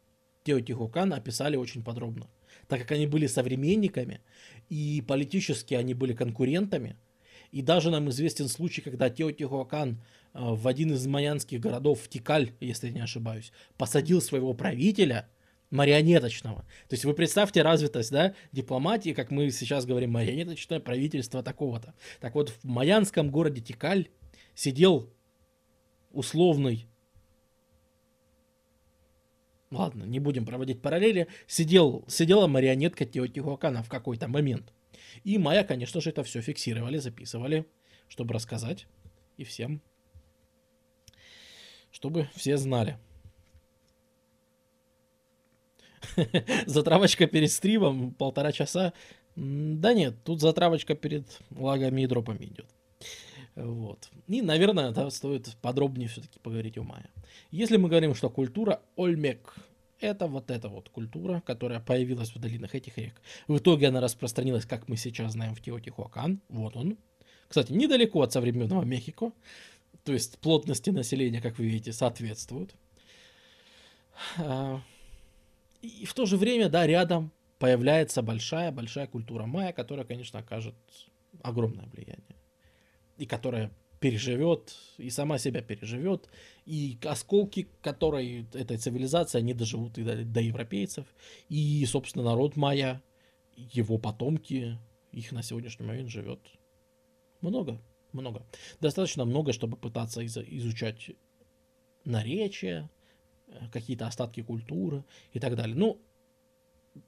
S1: Теотихукан описали очень подробно так как они были современниками, и политически они были конкурентами. И даже нам известен случай, когда Теотихуакан э, в один из майянских городов, в Тикаль, если не ошибаюсь, посадил своего правителя, марионеточного. То есть вы представьте развитость, да, дипломатии, как мы сейчас говорим, марионеточное правительство такого-то. Так вот, в майянском городе Тикаль сидел условный ладно, не будем проводить параллели, сидел, сидела марионетка Теотихуакана в какой-то момент. И Майя, конечно же, это все фиксировали, записывали, чтобы рассказать и всем, чтобы все знали. Затравочка перед стримом полтора часа. Да нет, тут затравочка перед лагами и дропами идет. Вот. И, наверное, да, стоит подробнее все-таки поговорить о Майя. Если мы говорим, что культура Ольмек это вот эта вот культура, которая появилась в долинах этих рек. В итоге она распространилась, как мы сейчас знаем, в Теотихуакан. Вот он. Кстати, недалеко от современного Мехико. То есть плотности населения, как вы видите, соответствуют. А, и в то же время, да, рядом появляется большая-большая культура майя, которая, конечно, окажет огромное влияние. И которая переживет, и сама себя переживет, и осколки которой этой цивилизации, они доживут и до, до европейцев, и, собственно, народ майя, его потомки, их на сегодняшний момент живет много, много. Достаточно много, чтобы пытаться из- изучать наречия, э, какие-то остатки культуры и так далее. Ну,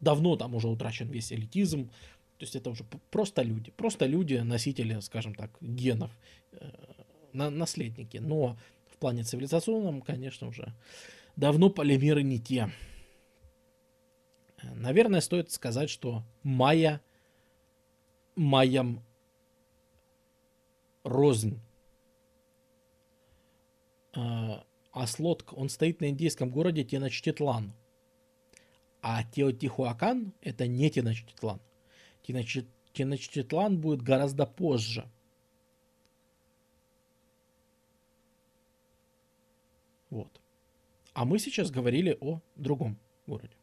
S1: давно там уже утрачен весь элитизм, то есть это уже просто люди, просто люди, носители, скажем так, генов, э, наследники. Но в плане цивилизационном, конечно, уже давно полимеры не те. Наверное, стоит сказать, что майя майям рознь. А, а слот, он стоит на индийском городе Теночтитлан. А Теотихуакан это не Теночтитлан. Теночтитлан будет гораздо позже. Вот. А мы сейчас говорили о другом городе.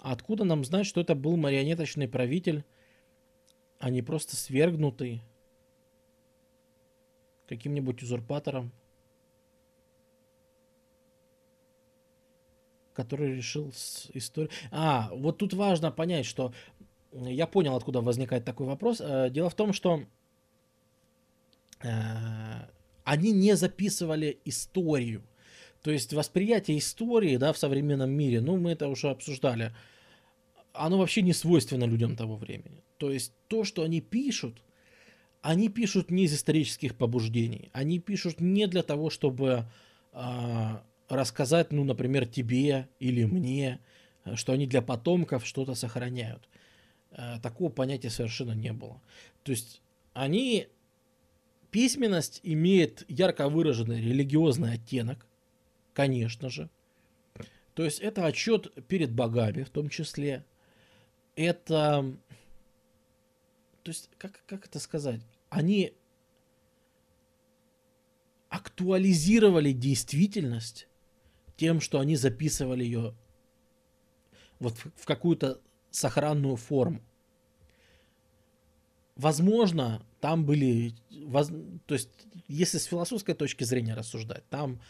S1: А откуда нам знать, что это был марионеточный правитель, а не просто свергнутый каким-нибудь узурпатором, который решил историю... А, вот тут важно понять, что я понял, откуда возникает такой вопрос. Э, дело в том, что э, они не записывали историю. То есть восприятие истории да, в современном мире, ну, мы это уже обсуждали, оно вообще не свойственно людям того времени. То есть то, что они пишут, они пишут не из исторических побуждений. Они пишут не для того, чтобы э, рассказать, ну, например, тебе или мне, что они для потомков что-то сохраняют. Э, такого понятия совершенно не было. То есть они... Письменность имеет ярко выраженный религиозный оттенок, конечно же. То есть это отчет перед богами в том числе. Это... То есть, как, как это сказать? Они актуализировали действительность тем, что они записывали ее вот в, какую-то сохранную форму. Возможно, там были, воз, то есть, если с философской точки зрения рассуждать, там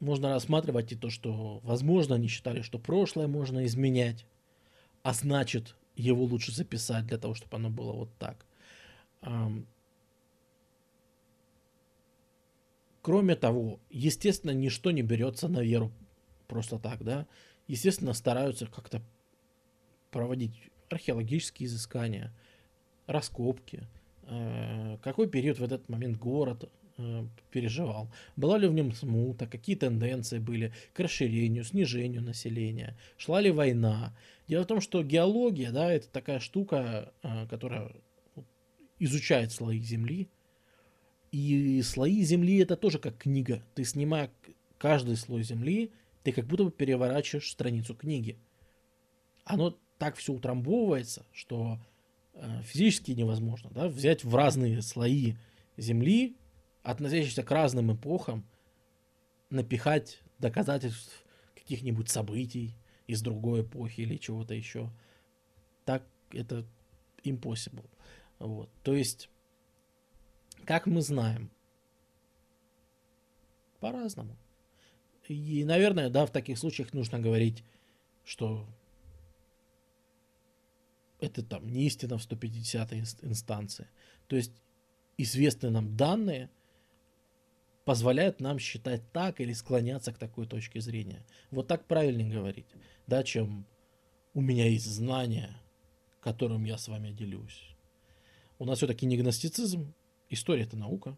S1: можно рассматривать и то, что, возможно, они считали, что прошлое можно изменять, а значит, его лучше записать для того, чтобы оно было вот так. Кроме того, естественно, ничто не берется на веру просто так, да. Естественно, стараются как-то проводить археологические изыскания, раскопки, э, какой период в этот момент город э, переживал, была ли в нем смута, какие тенденции были к расширению, снижению населения, шла ли война. Дело в том, что геология, да, это такая штука, э, которая изучает слои Земли, и слои Земли это тоже как книга. Ты снимая каждый слой Земли, ты как будто бы переворачиваешь страницу книги. Оно так все утрамбовывается, что э, физически невозможно да, взять в разные слои Земли, относящиеся к разным эпохам, напихать доказательств каких-нибудь событий из другой эпохи или чего-то еще. Так это impossible. Вот. То есть, как мы знаем, по-разному. И, наверное, да, в таких случаях нужно говорить, что это там не истина в 150 инстанции. То есть известные нам данные позволяют нам считать так или склоняться к такой точке зрения. Вот так правильнее говорить, да, чем у меня есть знания, которым я с вами делюсь. У нас все-таки не гностицизм, история это наука,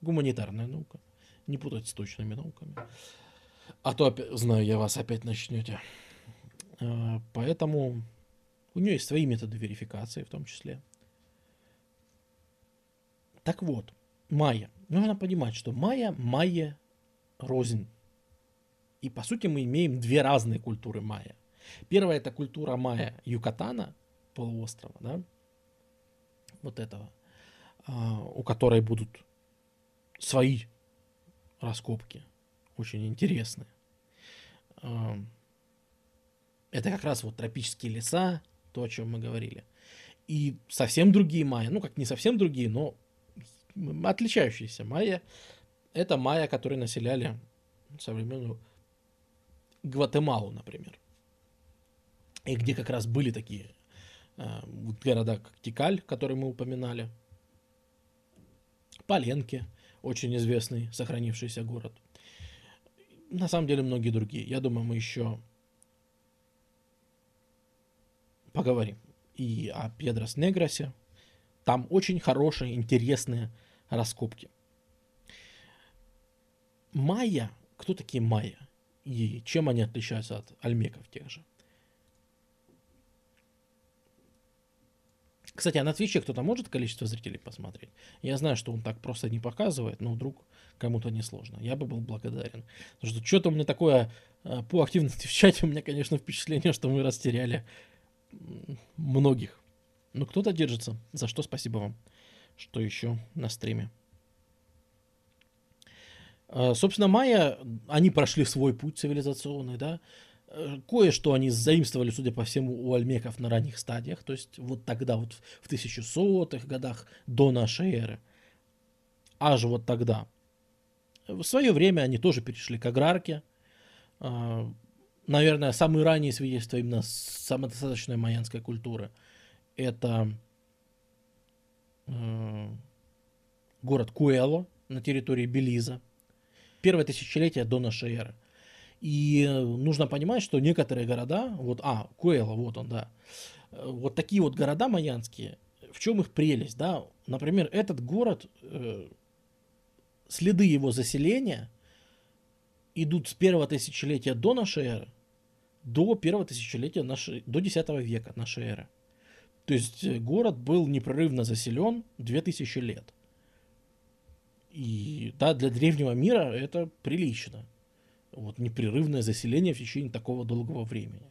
S1: гуманитарная наука. Не путать с точными науками. А то, знаю, я вас опять начнете. А, поэтому у нее есть свои методы верификации в том числе. Так вот, майя. Нужно понимать, что майя, майя рознь. И по сути мы имеем две разные культуры майя. Первая это культура майя Юкатана, полуострова, да, вот этого, у которой будут свои раскопки, очень интересные. Это как раз вот тропические леса, то, о чем мы говорили. И совсем другие майя, ну как не совсем другие, но отличающиеся майя, это майя, которые населяли современную Гватемалу, например. И где как раз были такие э, города, как Тикаль, которые мы упоминали, Поленки, очень известный сохранившийся город. На самом деле многие другие. Я думаю, мы еще поговорим и о Педрос Негросе. Там очень хорошие, интересные раскопки. Майя, кто такие майя? И чем они отличаются от альмеков тех же? Кстати, а на Твиче кто-то может количество зрителей посмотреть? Я знаю, что он так просто не показывает, но вдруг кому-то не сложно. Я бы был благодарен. Потому что что-то у меня такое э, по активности в чате, у меня, конечно, впечатление, что мы растеряли многих. Но кто-то держится, за что спасибо вам, что еще на стриме. Э, собственно, майя, они прошли свой путь цивилизационный, да, кое-что они заимствовали, судя по всему, у альмеков на ранних стадиях, то есть вот тогда, вот в 1100-х годах до нашей эры. Аж вот тогда. В свое время они тоже перешли к аграрке. А, наверное, самые ранние свидетельства именно самодостаточной майянской культуры – это э, город Куэло на территории Белиза. Первое тысячелетие до нашей эры. И нужно понимать, что некоторые города, вот, а, Куэла, вот он, да, вот такие вот города майянские, в чем их прелесть, да, например, этот город, э, следы его заселения идут с первого тысячелетия до нашей эры до первого тысячелетия нашей, до 10 века нашей эры. То есть э, город был непрерывно заселен 2000 лет. И да, для древнего мира это прилично вот непрерывное заселение в течение такого долгого времени.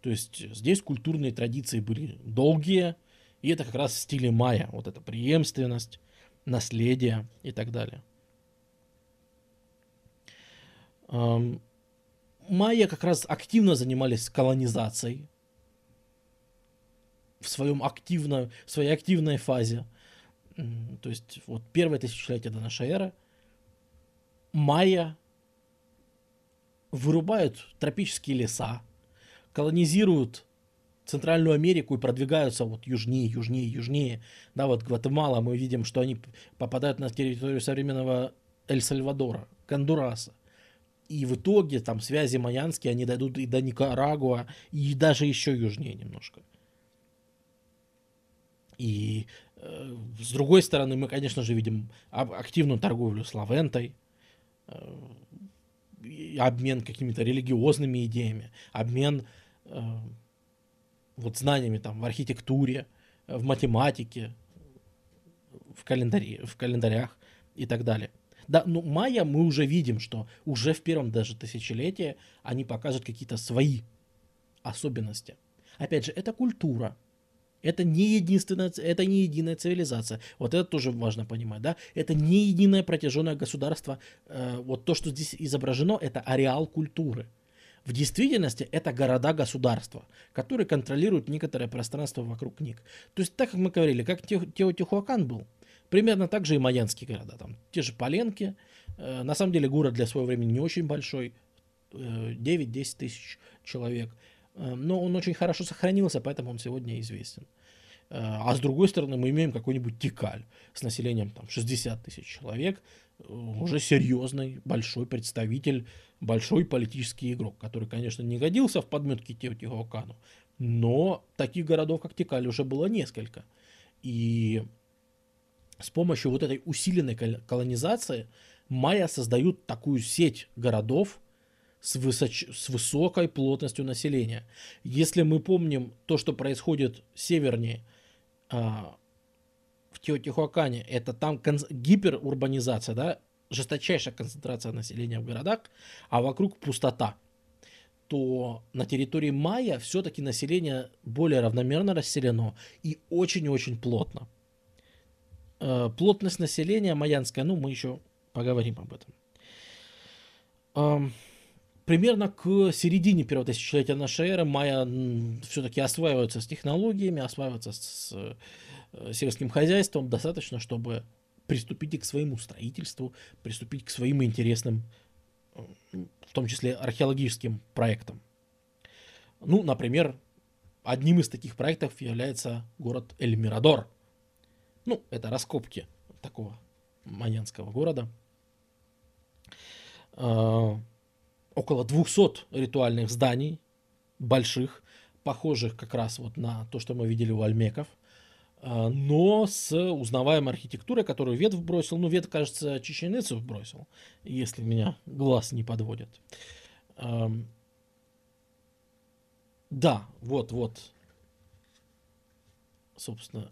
S1: То есть здесь культурные традиции были долгие, и это как раз в стиле майя, вот эта преемственность, наследие и так далее. Майя как раз активно занимались колонизацией в, своем активно, в своей активной фазе. То есть вот первое тысячелетие до нашей эры майя вырубают тропические леса, колонизируют Центральную Америку и продвигаются вот южнее, южнее, южнее. Да, вот Гватемала, мы видим, что они попадают на территорию современного Эль-Сальвадора, Гондураса. И в итоге там связи майянские, они дойдут и до Никарагуа, и даже еще южнее немножко. И э, с другой стороны, мы, конечно же, видим активную торговлю с Лавентой, э, обмен какими-то религиозными идеями, обмен э, вот знаниями там в архитектуре, в математике, в, календаре, в календарях и так далее. Да, ну майя мы уже видим, что уже в первом даже тысячелетии они покажут какие-то свои особенности. Опять же, это культура, это не единственная, это не единая цивилизация. Вот это тоже важно понимать, да? Это не единое протяженное государство. Э, вот то, что здесь изображено, это ареал культуры. В действительности это города-государства, которые контролируют некоторое пространство вокруг них. То есть, так как мы говорили, как Теотихуакан был, примерно так же и майянские города. Там те же Поленки. Э, на самом деле город для своего времени не очень большой. Э, 9-10 тысяч человек. Э, но он очень хорошо сохранился, поэтому он сегодня известен. Э, а с другой стороны, мы имеем какой-нибудь Тикаль с населением там, 60 тысяч человек, э, уже серьезный, большой представитель, большой политический игрок, который, конечно, не годился в подметке Теотихуакану, но таких городов, как Тикаль, уже было несколько. И с помощью вот этой усиленной колонизации майя создают такую сеть городов, с, высоч... с высокой плотностью населения. Если мы помним то, что происходит севернее а, в Теотихуакане, это там кон... гиперурбанизация, да, жесточайшая концентрация населения в городах, а вокруг пустота, то на территории Майя все-таки население более равномерно расселено и очень-очень плотно. Э, плотность населения майянская, ну, мы еще поговорим об этом примерно к середине первого тысячелетия нашей эры майя все-таки осваиваются с технологиями, осваиваются с э, сельским хозяйством достаточно, чтобы приступить к своему строительству, приступить к своим интересным, в том числе археологическим проектам. Ну, например, одним из таких проектов является город Эльмирадор. Ну, это раскопки такого майянского города. Около 200 ритуальных зданий, больших, похожих как раз вот на то, что мы видели у альмеков – а, но с узнаваемой архитектурой, которую Вет бросил. Ну, Вет, кажется, Чеченецев бросил, если меня глаз не подводит. Да, вот, вот. Собственно,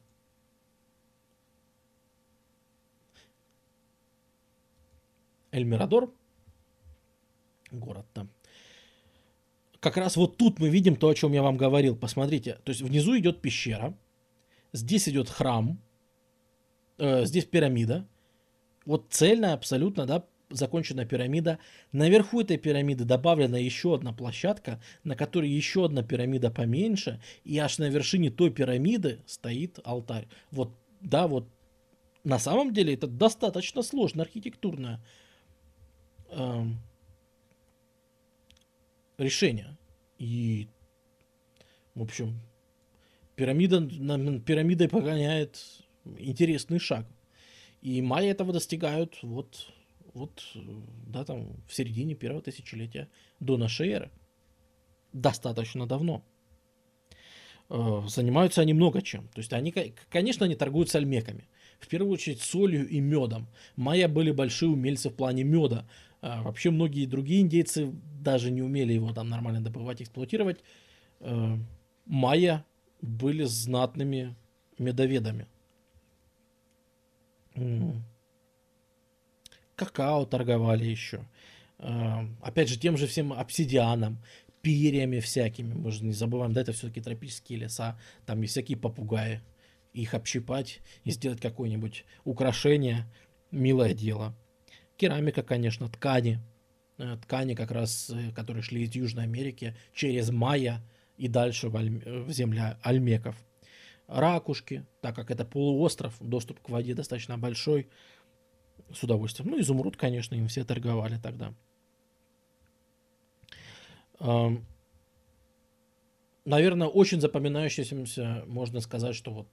S1: Эльмирадор, город там. Как раз вот тут мы видим то, о чем я вам говорил. Посмотрите, то есть внизу идет пещера, Здесь идет храм, э, здесь пирамида. Вот цельная абсолютно, да, законченная пирамида. Наверху этой пирамиды добавлена еще одна площадка, на которой еще одна пирамида поменьше, и аж на вершине той пирамиды стоит алтарь. Вот, да, вот на самом деле это достаточно сложно архитектурное э, решение. И, в общем, пирамида, пирамидой погоняет интересный шаг. И майя этого достигают вот, вот, да, там, в середине первого тысячелетия до нашей эры. Достаточно давно. Э, занимаются они много чем. То есть они, конечно, они торгуют с альмеками. В первую очередь солью и медом. Майя были большие умельцы в плане меда. А вообще многие другие индейцы даже не умели его там нормально добывать, эксплуатировать. Э, майя были знатными медоведами. Какао торговали еще. А, опять же, тем же всем обсидианом, перьями всякими. Мы же не забываем, да, это все-таки тропические леса. Там есть всякие попугаи. Их общипать и сделать какое-нибудь украшение. Милое дело. Керамика, конечно, ткани. Э, ткани как раз, э, которые шли из Южной Америки через майя и дальше в, Аль... в земля альмеков. Ракушки, так как это полуостров, доступ к воде достаточно большой, с удовольствием. Ну, изумруд, конечно, им все торговали тогда. Наверное, очень запоминающимся можно сказать, что вот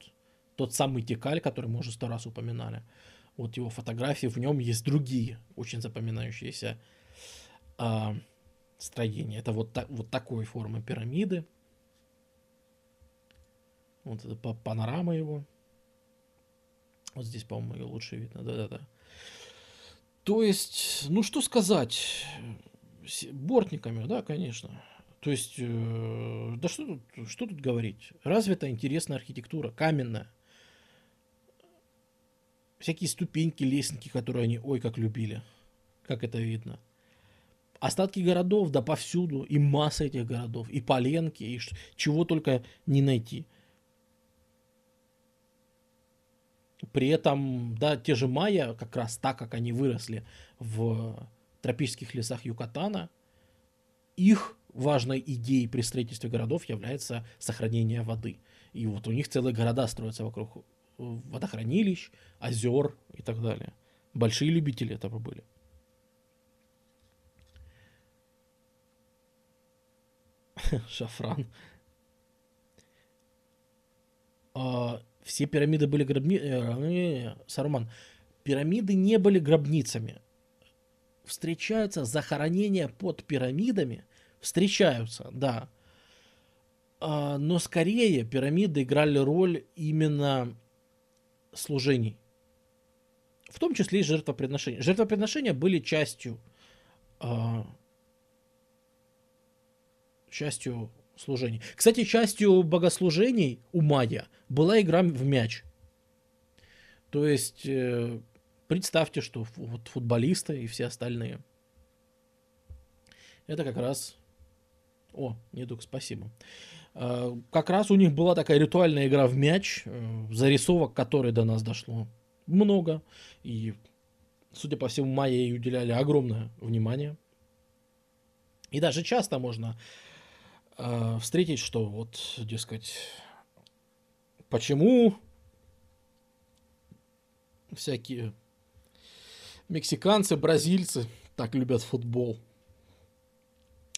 S1: тот самый Текаль, который мы уже сто раз упоминали, вот его фотографии, в нем есть другие очень запоминающиеся э, строения. Это вот, так, вот такой формы пирамиды. Вот это панорама его. Вот здесь, по-моему, ее лучше видно. Да-да-да. То есть, ну что сказать, бортниками, да, конечно. То есть, э, да что тут, что тут говорить? Развита интересная архитектура, каменная. Всякие ступеньки, лестники, которые они, ой, как любили. Как это видно. Остатки городов, да, повсюду. И масса этих городов. И поленки, и чего только не найти. При этом, да, те же майя, как раз так, как они выросли в тропических лесах Юкатана, их важной идеей при строительстве городов является сохранение воды. И вот у них целые города строятся вокруг водохранилищ, озер и так далее. Большие любители этого были. Шафран. А, все пирамиды были гробницами. Э, Саруман. Пирамиды не были гробницами. Встречаются захоронения под пирамидами. Встречаются, да. А, но скорее пирамиды играли роль именно служений. В том числе и жертвоприношения. Жертвоприношения были частью, а, частью служений. Кстати, частью богослужений у майя была игра в мяч. То есть, э, представьте, что вот футболисты и все остальные. Это как раз... О, недуг, спасибо. Э, как раз у них была такая ритуальная игра в мяч, э, зарисовок которой до нас дошло много. И, судя по всему, майя ей уделяли огромное внимание. И даже часто можно э, встретить, что вот, дескать, почему всякие мексиканцы, бразильцы так любят футбол.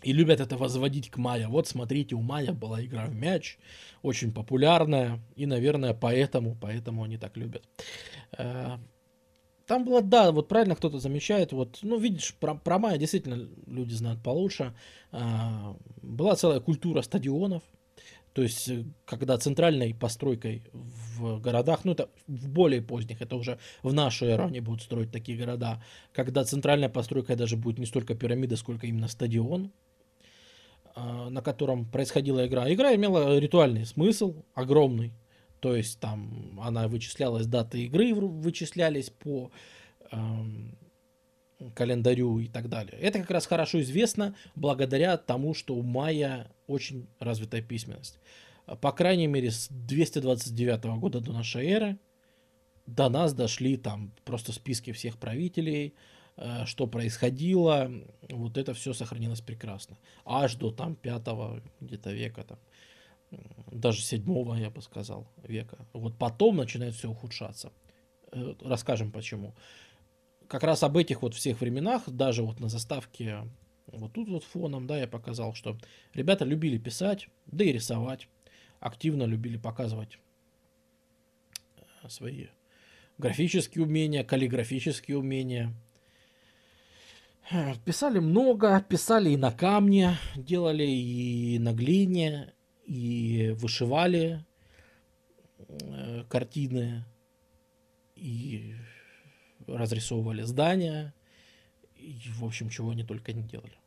S1: И любят это возводить к Майя. Вот смотрите, у Майя была игра в мяч, очень популярная, и, наверное, поэтому, поэтому они так любят. Э, там было, да, вот правильно кто-то замечает, вот, ну, видишь, про, про Майя действительно люди знают получше. Э, была целая культура стадионов, то есть, э, когда центральной постройкой в городах, ну это в более поздних, это уже в нашу эру они будут строить такие города, когда центральная постройка даже будет не столько пирамида, сколько именно стадион, на котором происходила игра. Игра имела ритуальный смысл, огромный. То есть там она вычислялась, даты игры вычислялись по эм, календарю и так далее. Это как раз хорошо известно благодаря тому, что у майя очень развитая письменность. По крайней мере, с 229 года до нашей эры до нас дошли там просто списки всех правителей, что происходило, вот это все сохранилось прекрасно. Аж до там пятого где-то века, там, даже седьмого, я бы сказал, века. Вот потом начинает все ухудшаться. Э, расскажем почему как раз об этих вот всех временах, даже вот на заставке вот тут вот фоном, да, я показал, что ребята любили писать, да и рисовать, активно любили показывать э, свои графические умения, каллиграфические умения. Писали много, писали и на камне, делали и на глине, и вышивали э, картины, и разрисовывали здания, и, в общем, чего они только не делали.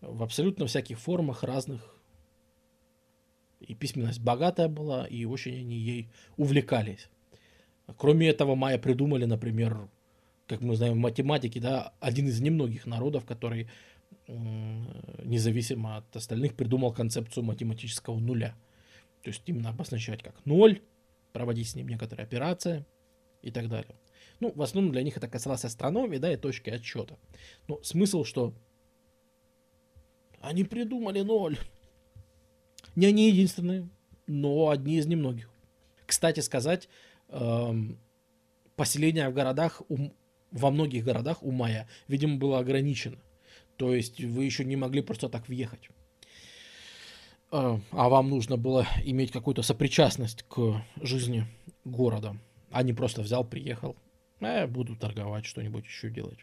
S1: В абсолютно всяких формах разных. И письменность богатая была, и очень они ей увлекались. Кроме этого, майя придумали, например, как мы знаем в математике, да, один из немногих народов, который независимо от остальных придумал концепцию математического нуля. То есть именно обозначать как ноль, проводить с ним некоторые операции и так далее. Ну, в основном для них это касалось астрономии, да, и точки отсчета. Но смысл, что они придумали ноль. Не они единственные, но одни из немногих. Кстати сказать, эм, поселение в городах, во многих городах у Майя, видимо, было ограничено. То есть вы еще не могли просто так въехать. Э, а вам нужно было иметь какую-то сопричастность к жизни города, а не просто взял, приехал а я буду торговать, что-нибудь еще делать.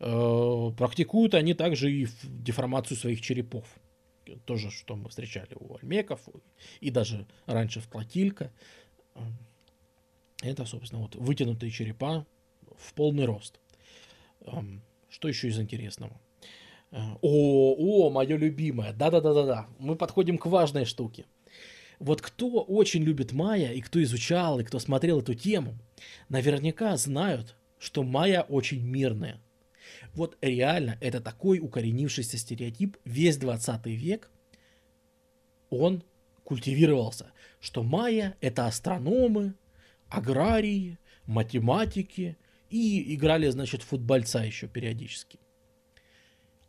S1: Э, практикуют они также и деформацию своих черепов. Тоже, что мы встречали у альмеков и даже раньше в Платилька. Э, это, собственно, вот вытянутые черепа в полный рост. Что еще из интересного? Э, о, о, мое любимое. Да-да-да-да-да. Мы подходим к важной штуке. Вот кто очень любит майя, и кто изучал, и кто смотрел эту тему, наверняка знают, что майя очень мирная. Вот реально, это такой укоренившийся стереотип весь 20 век, он культивировался, что майя это астрономы, аграрии, математики и играли, значит, футбольца еще периодически.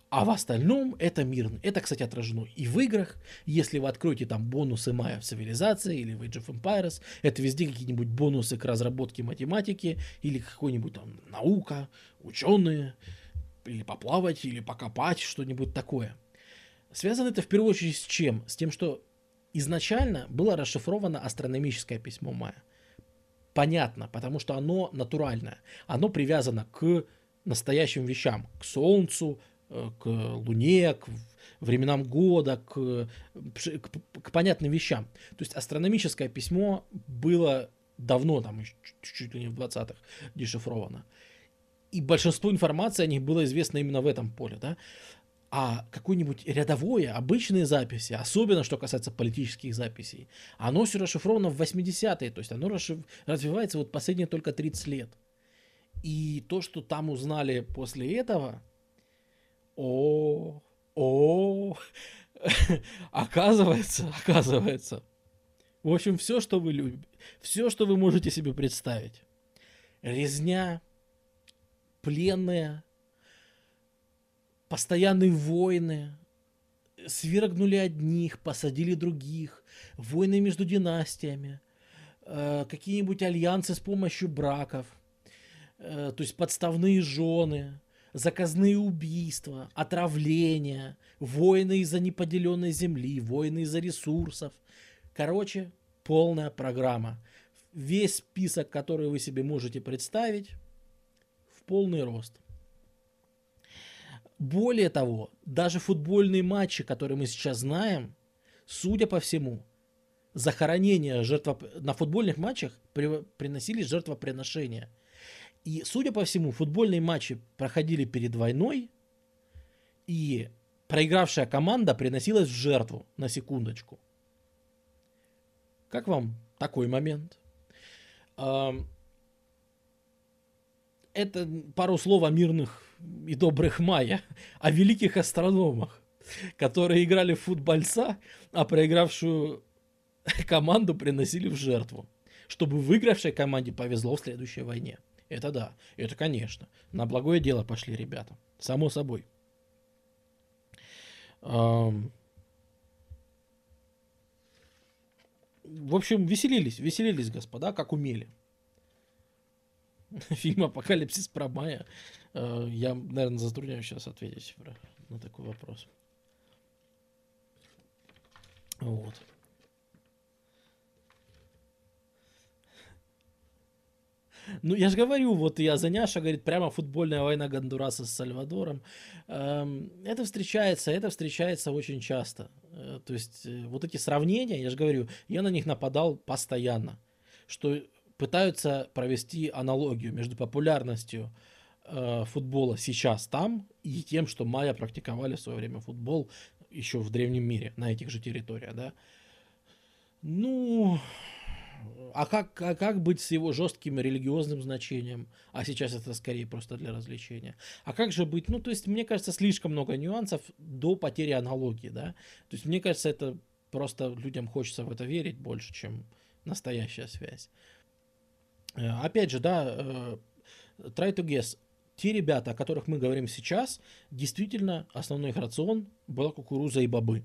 S1: А в остальном это мирно. Это, кстати, отражено и в играх. Если вы откроете там бонусы Майя в цивилизации или в Age of Empires, это везде какие-нибудь бонусы к разработке математики или какой-нибудь там наука, ученые, или поплавать, или покопать, что-нибудь такое. Связано это в первую очередь с чем? С тем, что изначально было расшифровано астрономическое письмо Майя. Понятно, потому что оно натуральное. Оно привязано к настоящим вещам, к Солнцу, Э, к Луне, к временам года, к, к, к понятным вещам. То есть астрономическое письмо было давно, там, чуть-чуть ли не в 20-х, дешифровано. И большинство информации о них было известно именно в этом поле, да. А какое-нибудь рядовое, обычные записи, особенно что касается политических записей, оно все расшифровано в 80-е, то есть оно расшиф... развивается вот последние только 30 лет. И то, что там узнали после этого, о, о, оказывается, оказывается. В общем, все, что вы любите, все, что вы можете себе представить. Резня, пленные, постоянные войны, свергнули одних, посадили других, войны между династиями, э, какие-нибудь альянсы с помощью браков, э, то есть подставные жены, заказные убийства, отравления, войны из-за неподеленной земли, войны из-за ресурсов. Короче, полная программа. Весь список, который вы себе можете представить, в полный рост. Более того, даже футбольные матчи, которые мы сейчас знаем, судя по всему, захоронения жертвоп... на футбольных матчах при... приносились жертвоприношения. И, судя по всему, футбольные матчи проходили перед войной, и проигравшая команда приносилась в жертву, на секундочку. Как вам такой момент? Это пару слов о мирных и добрых майя, о великих астрономах, которые играли в футбольца, а проигравшую команду приносили в жертву, чтобы выигравшей команде повезло в следующей войне. Это да, это конечно. На благое дело пошли ребята. Само собой. В общем, веселились, веселились, господа, как умели. Фильм «Апокалипсис про Майя». Э, я, наверное, затрудняюсь сейчас ответить на такой вопрос. Вот. Ну, я же говорю, вот я Заняша говорит, прямо футбольная война Гондураса с Сальвадором. Эм, это встречается, это встречается очень часто. Э, то есть э, вот эти сравнения, я же говорю, я на них нападал постоянно, что пытаются провести аналогию между популярностью э, футбола сейчас там и тем, что майя практиковали в свое время футбол еще в древнем мире на этих же территориях, да. Ну, а как, а как быть с его жестким религиозным значением? А сейчас это скорее просто для развлечения. А как же быть? Ну, то есть, мне кажется, слишком много нюансов до потери аналогии, да? То есть, мне кажется, это просто людям хочется в это верить больше, чем настоящая связь. Э, опять же, да, э, try to guess. Те ребята, о которых мы говорим сейчас, действительно, основной их рацион была кукуруза и бобы.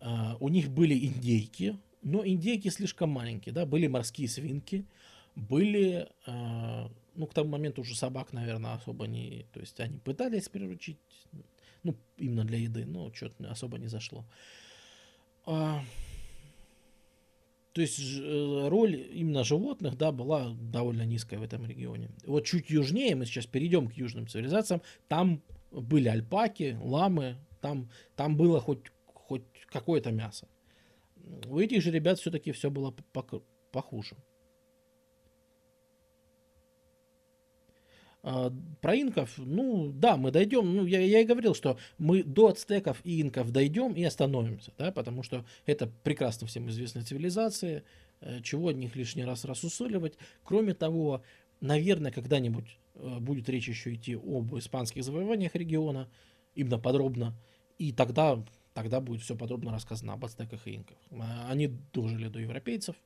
S1: Э, у них были индейки, но индейки слишком маленькие, да, были морские свинки, были, э, ну, к тому моменту уже собак, наверное, особо не, то есть они пытались приручить, ну, именно для еды, но что-то особо не зашло. То есть э, роль именно животных, да, была довольно низкая в этом регионе. Вот чуть южнее, мы сейчас перейдем к южным цивилизациям, там были альпаки, ламы, там, там было хоть, хоть какое-то мясо у этих же ребят все-таки все было похуже. Про инков, ну да, мы дойдем, ну я, я и говорил, что мы до ацтеков и инков дойдем и остановимся, да, потому что это прекрасно всем известные цивилизации, э, чего от них лишний раз рассусоливать. Кроме того, наверное, когда-нибудь э, будет речь еще идти об испанских завоеваниях региона, именно подробно, и тогда тогда будет все подробно рассказано об ацтеках и инках. А, они дожили до европейцев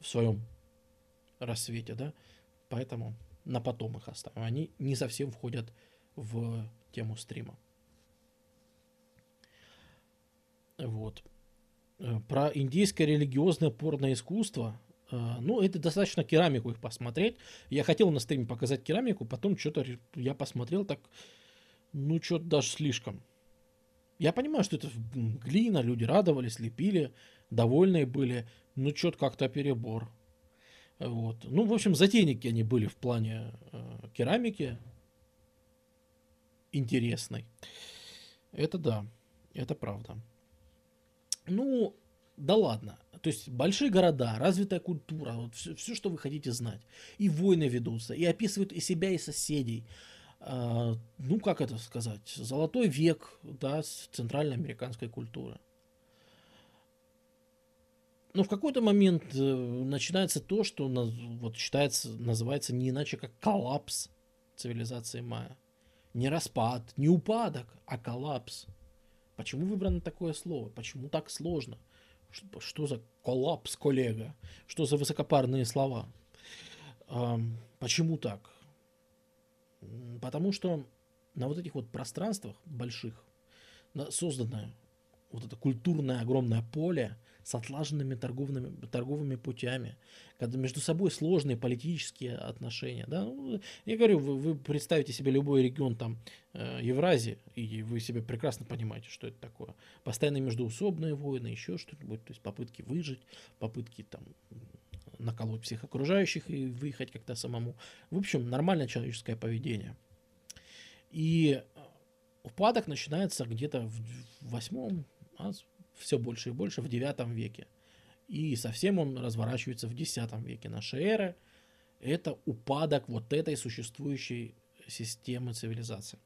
S1: в своем рассвете, да, поэтому на потом их оставим. Они не совсем входят в тему стрима. Вот. Э, про индийское религиозное порное искусство. Э, ну, это достаточно керамику их посмотреть. Я хотел на стриме показать керамику, потом что-то я посмотрел так, ну, что-то даже слишком. Я понимаю, что это глина, люди радовались, лепили, довольные были, но что-то как-то перебор. Вот. Ну, в общем, затейники они были в плане э, керамики интересной. Это да, это правда. Ну, да ладно. То есть большие города, развитая культура, вот все, все, что вы хотите знать. И войны ведутся, и описывают и себя, и соседей. А, ну, как это сказать, золотой век, да, центральноамериканской культуры. Но в какой-то момент э, начинается то, что вот считается, называется не иначе как коллапс цивилизации майя. Не распад, не упадок, а коллапс. Почему выбрано такое слово? Почему так сложно? Что за коллапс, коллега? Что за высокопарные слова? Почему так? Потому что на вот этих вот пространствах больших создано вот это культурное огромное поле с отлаженными торговыми, торговыми путями, когда между собой сложные политические отношения. Да? Ну, я говорю, вы, вы представите себе любой регион там э, Евразии, и вы себе прекрасно понимаете, что это такое. Постоянные междуусобные войны, еще что-нибудь, то есть попытки выжить, попытки там наколоть всех окружающих и выехать как-то самому. В общем, нормальное человеческое поведение. И упадок начинается где-то в восьмом, а все больше и больше в девятом веке. И совсем он разворачивается в десятом веке нашей эры. Это упадок вот этой существующей системы цивилизации.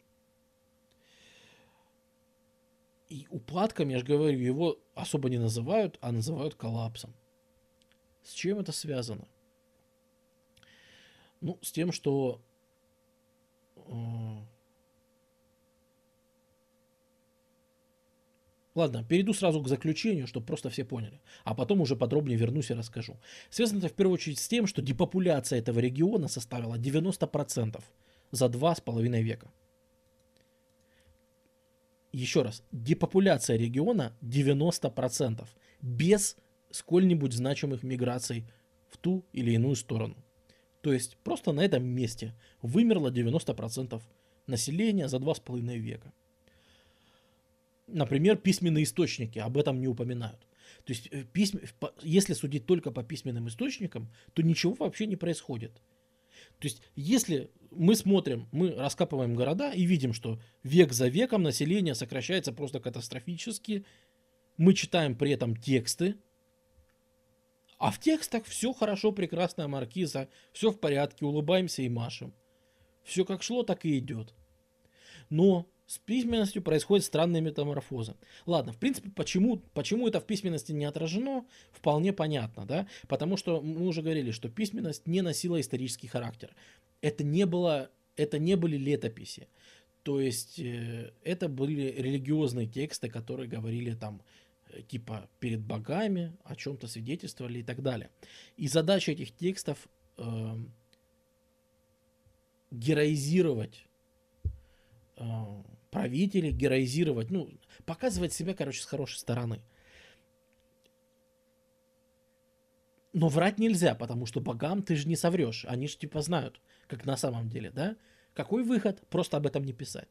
S1: И упадком, я же говорю, его особо не называют, а называют коллапсом. С чем это связано? Ну, с тем, что э, Ладно, перейду сразу к заключению, чтобы просто все поняли. А потом уже подробнее вернусь и расскажу. Связано это в первую очередь с тем, что депопуляция этого региона составила 90% за два с половиной века. Еще раз, депопуляция региона 90% без сколь-нибудь значимых миграций в ту или иную сторону. То есть просто на этом месте вымерло 90% населения за два с половиной века. Например, письменные источники об этом не упоминают. То есть, э, письм... если судить только по письменным источникам, то ничего вообще не происходит. То есть, если мы смотрим, мы раскапываем города и видим, что век за веком население сокращается просто катастрофически, мы читаем при этом тексты, а в текстах все хорошо, прекрасная маркиза, все в порядке, улыбаемся и машем. Все как шло, так и идет. Но с письменностью происходят странные метаморфозы. Ладно, в принципе, почему, почему это в письменности не отражено, вполне понятно, да? Потому что мы уже говорили, что письменность не носила исторический характер. Это не, было, это не были летописи. То есть э, это были религиозные тексты, которые говорили там э, типа перед богами, о чем-то свидетельствовали и так далее. И задача этих текстов э, героизировать э, правителей, героизировать, ну, показывать себя, короче, с хорошей стороны. Но врать нельзя, потому что богам ты же не соврешь. Они же типа знают, как на самом деле, да? Какой выход? Просто об этом не писать.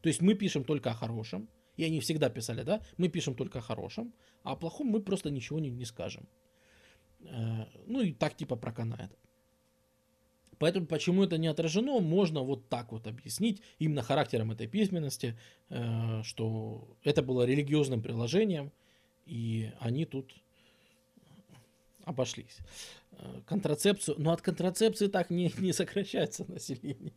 S1: То есть мы пишем только о хорошем, и они всегда писали, да? Мы пишем только о хорошем, а о плохом мы просто ничего не, не скажем. Э, ну и так типа проканает. Поэтому почему это не отражено, можно вот так вот объяснить именно характером этой письменности, э, что это было религиозным приложением, и они тут обошлись. Э, контрацепцию, но от контрацепции так не, не сокращается население.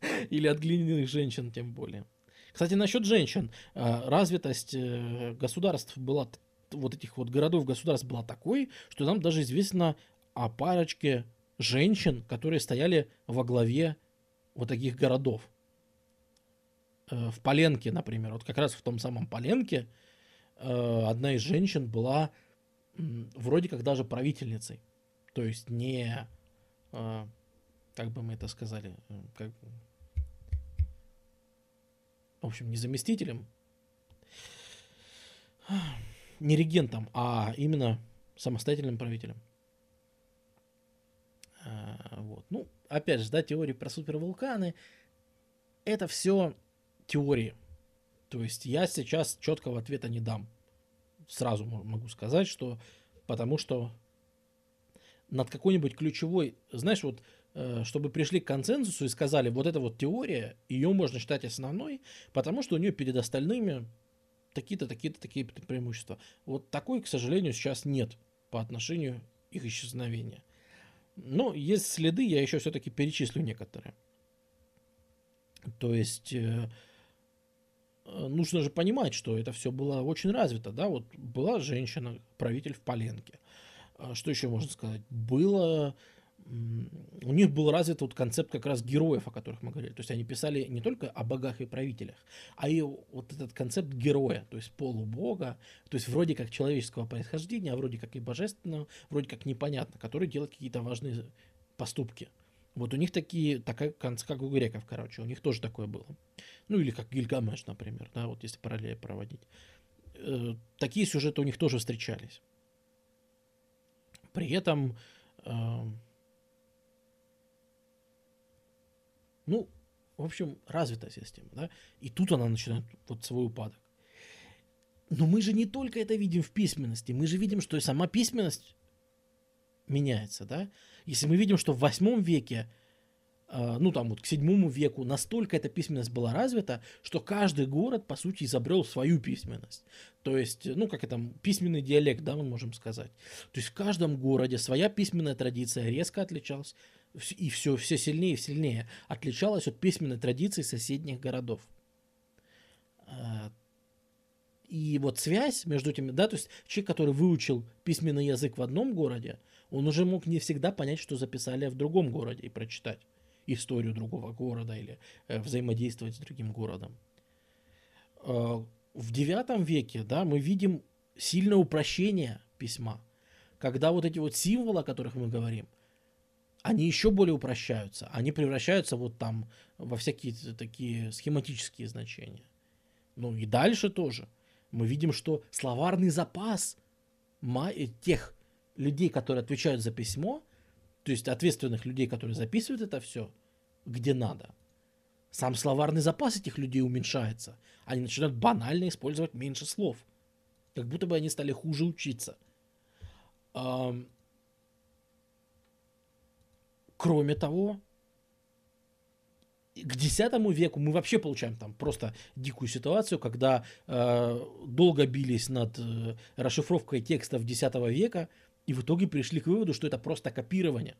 S1: Или от глиняных женщин тем более. Кстати, насчет женщин. Э, развитость государств была, вот этих вот городов государств была такой, что нам даже известно о парочке женщин, которые стояли во главе вот таких городов. Э, в Поленке, например, вот как раз в том самом Поленке э, одна из женщин была вроде как даже правительницей. То есть не, э, как бы мы это сказали, как, в общем, не заместителем, не регентом, а именно самостоятельным правителем. А, вот. Ну, опять же, да, теории про супервулканы, это все теории. То есть я сейчас четкого ответа не дам. Сразу могу сказать, что потому что над какой-нибудь ключевой, знаешь, вот э, чтобы пришли к консенсусу и сказали, вот эта вот теория, ее можно считать основной, потому что у нее перед остальными такие-то, такие-то, такие преимущества. Вот такой, к сожалению, сейчас нет по отношению их исчезновения. Но есть следы, я еще все-таки перечислю некоторые. То есть э, э, нужно же понимать, что это все было очень развито, да, вот была женщина, правитель в Поленке. А что еще можно сказать? Было у них был развит вот концепт как раз героев, о которых мы говорили. То есть они писали не только о богах и правителях, а и вот этот концепт героя, то есть полубога, то есть вроде как человеческого происхождения, а вроде как и божественного, вроде как непонятно, который делает какие-то важные поступки. Вот у них такие, такая, как у греков, короче, у них тоже такое было. Ну или как Гильгамеш, например, да, вот если параллель проводить. Э, такие сюжеты у них тоже встречались. При этом, э, ну, в общем, развитая система, да, и тут она начинает вот свой упадок. Но мы же не только это видим в письменности, мы же видим, что и сама письменность меняется, да. Если мы видим, что в восьмом веке, э, ну там вот к седьмому веку настолько эта письменность была развита, что каждый город, по сути, изобрел свою письменность. То есть, ну как это, письменный диалект, да, мы можем сказать. То есть в каждом городе своя письменная традиция резко отличалась, и все, все сильнее и сильнее отличалась от письменной традиции соседних городов. Э, и вот связь между этими, да, то есть человек, который выучил письменный язык в одном городе, он уже мог не всегда понять, что записали в другом городе и прочитать историю другого города или э, взаимодействовать с другим городом. Э, в IX веке, да, мы видим сильное упрощение письма, когда вот эти вот символы, о которых мы говорим, они еще более упрощаются, они превращаются вот там во всякие такие схематические значения. Ну и дальше тоже – мы видим, что словарный запас э, тех людей, которые отвечают за письмо, то есть ответственных людей, которые записывают это все, где надо, сам словарный запас этих людей уменьшается. Они начинают банально использовать меньше слов. Как будто бы они стали хуже учиться. Кроме того, к X веку мы вообще получаем там просто дикую ситуацию, когда э, долго бились над э, расшифровкой текстов X века, и в итоге пришли к выводу, что это просто копирование.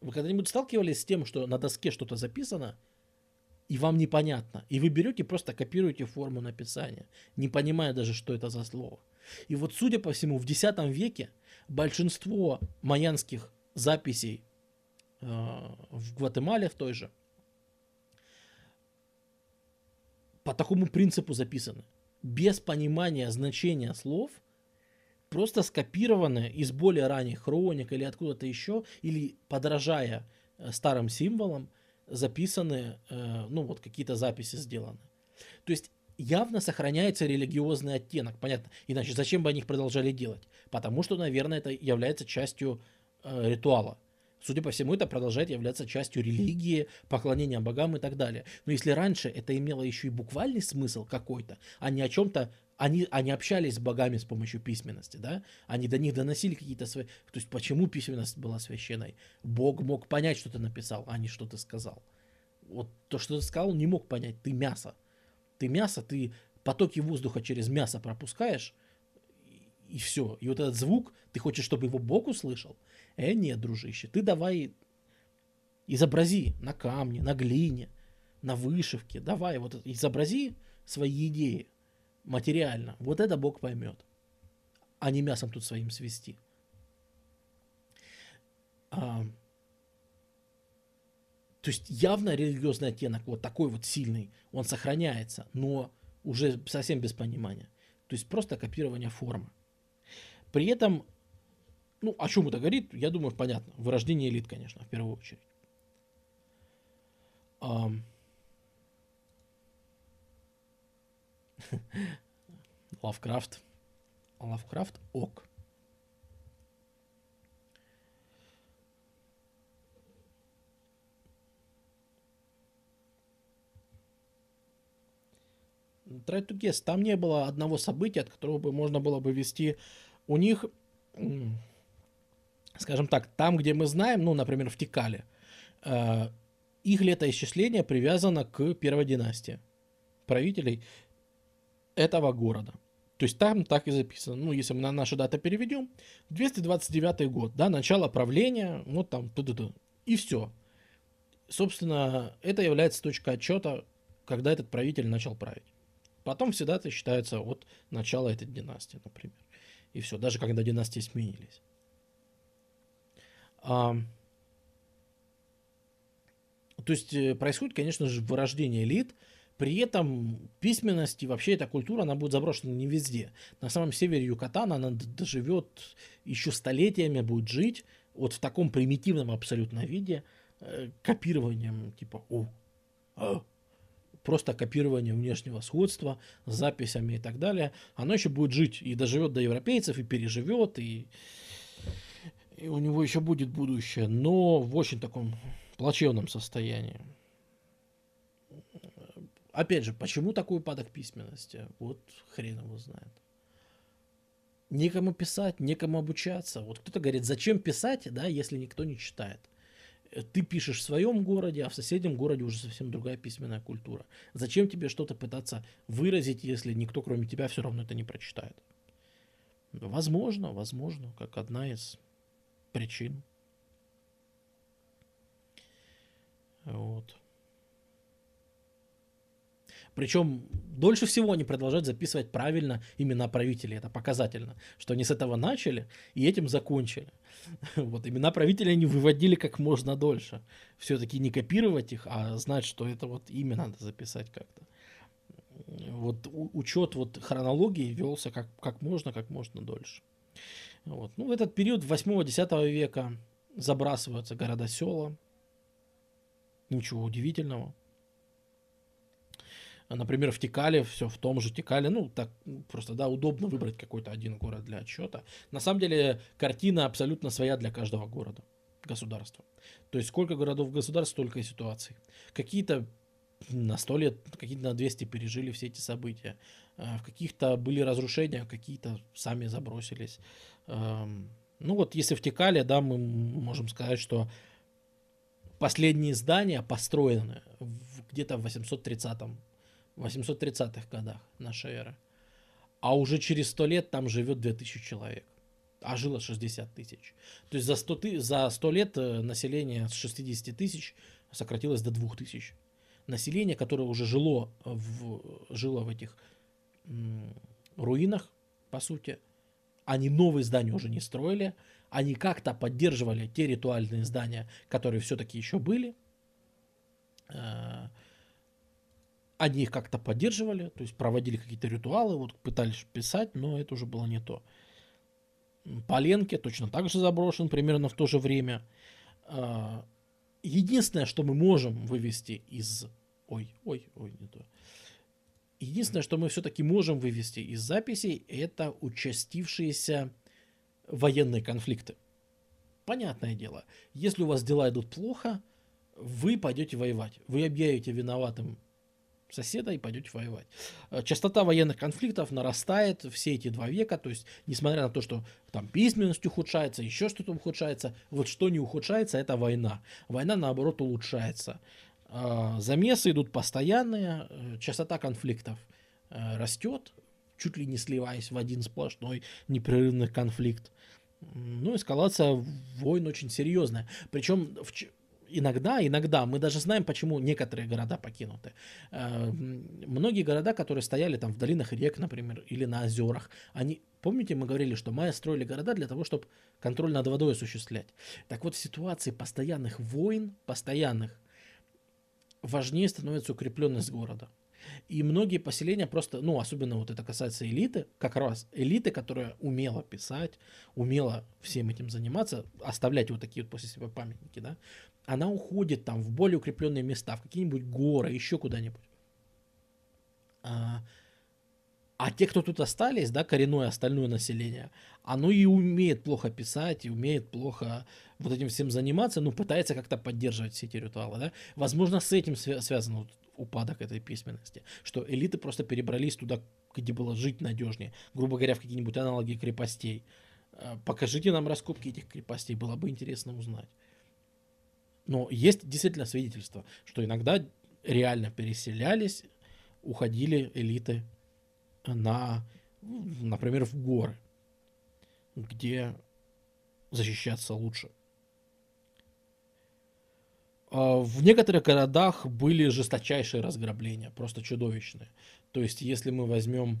S1: Вы когда-нибудь сталкивались с тем, что на доске что-то записано, и вам непонятно, и вы берете просто копируете форму написания, не понимая даже, что это за слово. И вот, судя по всему, в X веке большинство майянских записей в Гватемале в той же – по такому принципу записаны. Без понимания значения слов, просто скопированы из более ранних хроник или откуда-то еще, или подражая э, старым символам, записаны, э, ну вот какие-то записи сделаны. То есть явно сохраняется религиозный оттенок, понятно. Иначе зачем бы они их продолжали делать? Потому что, наверное, это является частью э, ритуала. Судя по всему, это продолжает являться частью религии, поклонения богам и так далее. Но если раньше это имело еще и буквальный смысл какой-то, а не о чем-то, они, они общались с богами с помощью письменности, да? Они до них доносили какие-то свои... То есть почему письменность была священной? Бог мог понять, что ты написал, а не что ты сказал. Вот то, что ты сказал, он не мог понять. Ты мясо. Ты мясо, ты потоки воздуха через мясо пропускаешь, и все. И вот этот звук, ты хочешь, чтобы его Бог услышал? Э, нет, дружище, ты давай изобрази на камне, на глине, на вышивке, давай вот изобрази свои идеи материально. Вот это Бог поймет, а не мясом тут своим свести. А, то есть явно религиозный оттенок, вот такой вот сильный, он сохраняется, но уже совсем без понимания. То есть просто копирование формы. При этом ну, о чем это говорит, я думаю, понятно. Вырождение элит, конечно, в первую очередь. Лавкрафт. Лавкрафт ок. Try to guess. Там не было одного события, от которого бы можно было бы вести. У них скажем так, там, где мы знаем, ну, например, в Тикале, э, их летоисчисление привязано к первой династии правителей этого города. То есть там так и записано. Ну, если мы на наши даты переведем, 229 год, да, начало правления, вот там, т -т -т, и все. Собственно, это является точкой отчета, когда этот правитель начал править. Потом все даты считаются от начала этой династии, например. И все, даже когда династии сменились. А, то есть э, происходит, конечно же, вырождение элит, при этом письменность и вообще эта культура, она будет заброшена не везде. На самом севере Юкатана она доживет еще столетиями, будет жить вот в таком примитивном абсолютно виде. э, копированием, типа, о, а, просто копирование внешнего сходства с записями и так далее, оно еще будет жить и доживет до европейцев, и переживет, и, и у него еще будет будущее, но в очень таком плачевном состоянии. Опять же, почему такой упадок письменности? Вот хрен его знает. Некому писать, некому обучаться. Вот кто-то говорит, зачем писать, да, если никто не читает. Э, ты пишешь в своем городе, а в соседнем городе уже совсем другая письменная культура. Зачем тебе что-то пытаться выразить, если никто кроме тебя все равно это не прочитает? Возможно, возможно, как одна из причин. Вот. Причем дольше всего они продолжают записывать правильно имена правителей. Это показательно, что они с этого начали и этим закончили. Вот имена правителей они выводили как можно дольше. Все-таки не копировать их, а знать, что это вот имя надо записать как-то. Вот учет вот хронологии велся как, как можно, как можно дольше. Вот. Ну, в этот период 8-10 века забрасываются города-села. Ничего удивительного. Например, в Тикале, все в том же Тикале, ну, так просто, да, удобно выбрать какой-то один город для отчета. На самом деле, картина абсолютно своя для каждого города, государства. То есть, сколько городов государств, столько и ситуаций. Какие-то на 100 лет, какие-то на 200 пережили все эти события. А, в каких-то были разрушения, какие-то сами забросились. Ну вот, если в Тикале, да, мы можем сказать, что последние здания построены где-то в 830 в 830-х годах нашей эры. А уже через 100 лет там живет 2000 человек. А жило 60 тысяч. То есть за 100, ты, за 100 лет э, население с 60 тысяч сократилось до 2000. Население, которое уже жило в, жило в этих м, руинах, по сути, они новые здания уже не строили, они как-то поддерживали те ритуальные здания, которые все-таки еще были. Э, они их как-то поддерживали, то есть проводили какие-то ритуалы, вот пытались писать, но это уже было не то. Поленки точно так же заброшен примерно в то же время. А, единственное, что мы можем вывести из... Ой, ой, ой, не то. Единственное, что мы все-таки можем вывести из записей, это участившиеся военные конфликты. Понятное дело, если у вас дела идут плохо, вы пойдете воевать. Вы объявите виноватым соседа и пойдете воевать. Э, частота военных конфликтов нарастает все эти два века, то есть, несмотря на то, что там письменность ухудшается, еще что-то ухудшается, вот что не ухудшается, это война. Война, наоборот, улучшается. Э, замесы идут постоянные, э, частота конфликтов растет, чуть ли не сливаясь в один сплошной непрерывный конфликт. Ну, эскалация войн очень серьезная. Причем в, иногда, иногда мы даже знаем, почему некоторые города покинуты. Э, многие города, которые стояли там в долинах рек, например, или на озерах, они, помните, мы говорили, что майя строили города для того, чтобы контроль над водой осуществлять. Так вот, в ситуации постоянных войн, постоянных, важнее становится укрепленность города. И многие поселения просто, ну, особенно вот это касается элиты, как раз элиты, которая умела писать, умела всем этим заниматься, оставлять вот такие вот после себя памятники, да, она уходит там в более укрепленные места, в какие-нибудь горы, еще куда-нибудь. А, а те, кто тут остались, да, коренное остальное население, оно и умеет плохо писать, и умеет плохо вот этим всем заниматься, ну, пытается как-то поддерживать все эти ритуалы, да. Возможно, с этим связан вот упадок этой письменности, что элиты просто перебрались туда, где было жить надежнее, грубо говоря, в какие-нибудь аналоги крепостей. А, покажите нам раскопки этих крепостей, было бы интересно узнать. Но есть действительно свидетельства, что иногда реально переселялись, уходили элиты на, например, в горы, где защищаться лучше. А в некоторых городах были жесточайшие разграбления, просто чудовищные. То есть, если мы возьмем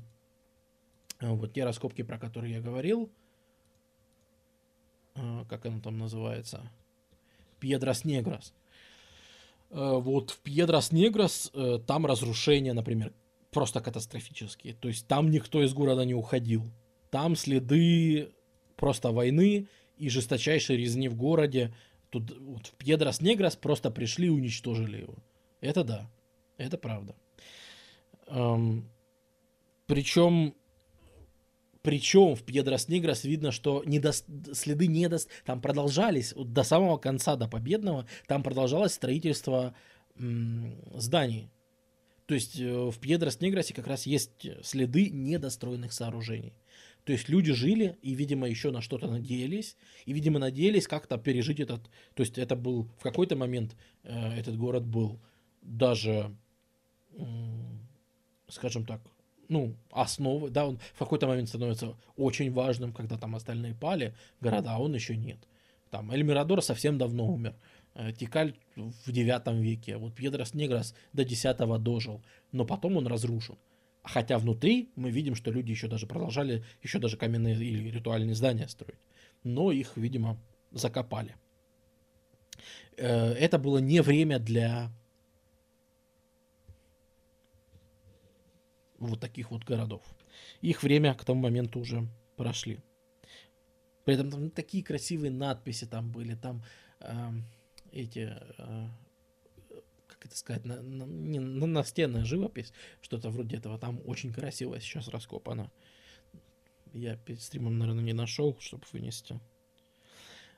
S1: э, вот те раскопки, про которые я говорил, э, как оно там называется, Пьедрос Негрос. Э, вот в Пьедрос Негрос э, там разрушения, например, просто катастрофические. То есть там никто из города не уходил. Там следы просто войны и жесточайшей резни в городе. Тут вот в Пьедрос Негрос просто пришли и уничтожили его. Это да, это правда. Эм, причем причем в Пьедрос Негрос видно, что недо... следы не до... там продолжались до самого конца, до победного, там продолжалось строительство зданий. То есть э, в Пьедрос Негросе как раз есть следы недостроенных сооружений. То есть люди жили и, видимо, еще на что-то надеялись, и, видимо, надеялись как-то пережить этот... То есть это был в какой-то момент э, этот город был даже, э, скажем так, ну, основы, да, он в какой-то момент становится очень важным, когда там остальные пали, города, он еще нет. Там Эльмирадор совсем давно умер. Э, Тикаль в 9 веке. Вот Пьедрос Негрос до 10 дожил. Но потом он разрушен. Хотя внутри мы видим, что люди еще даже продолжали, еще даже каменные или ритуальные здания строить. Но их, видимо, закопали. Э, это было не время для вот таких вот городов. Их время к тому моменту уже прошли. При этом там такие красивые надписи там были, там э, эти, э, как это сказать, на, на, не, на настенная живопись, что-то вроде этого, там очень красиво сейчас раскопано. Я перед стримом, наверное, не нашел, чтобы вынести.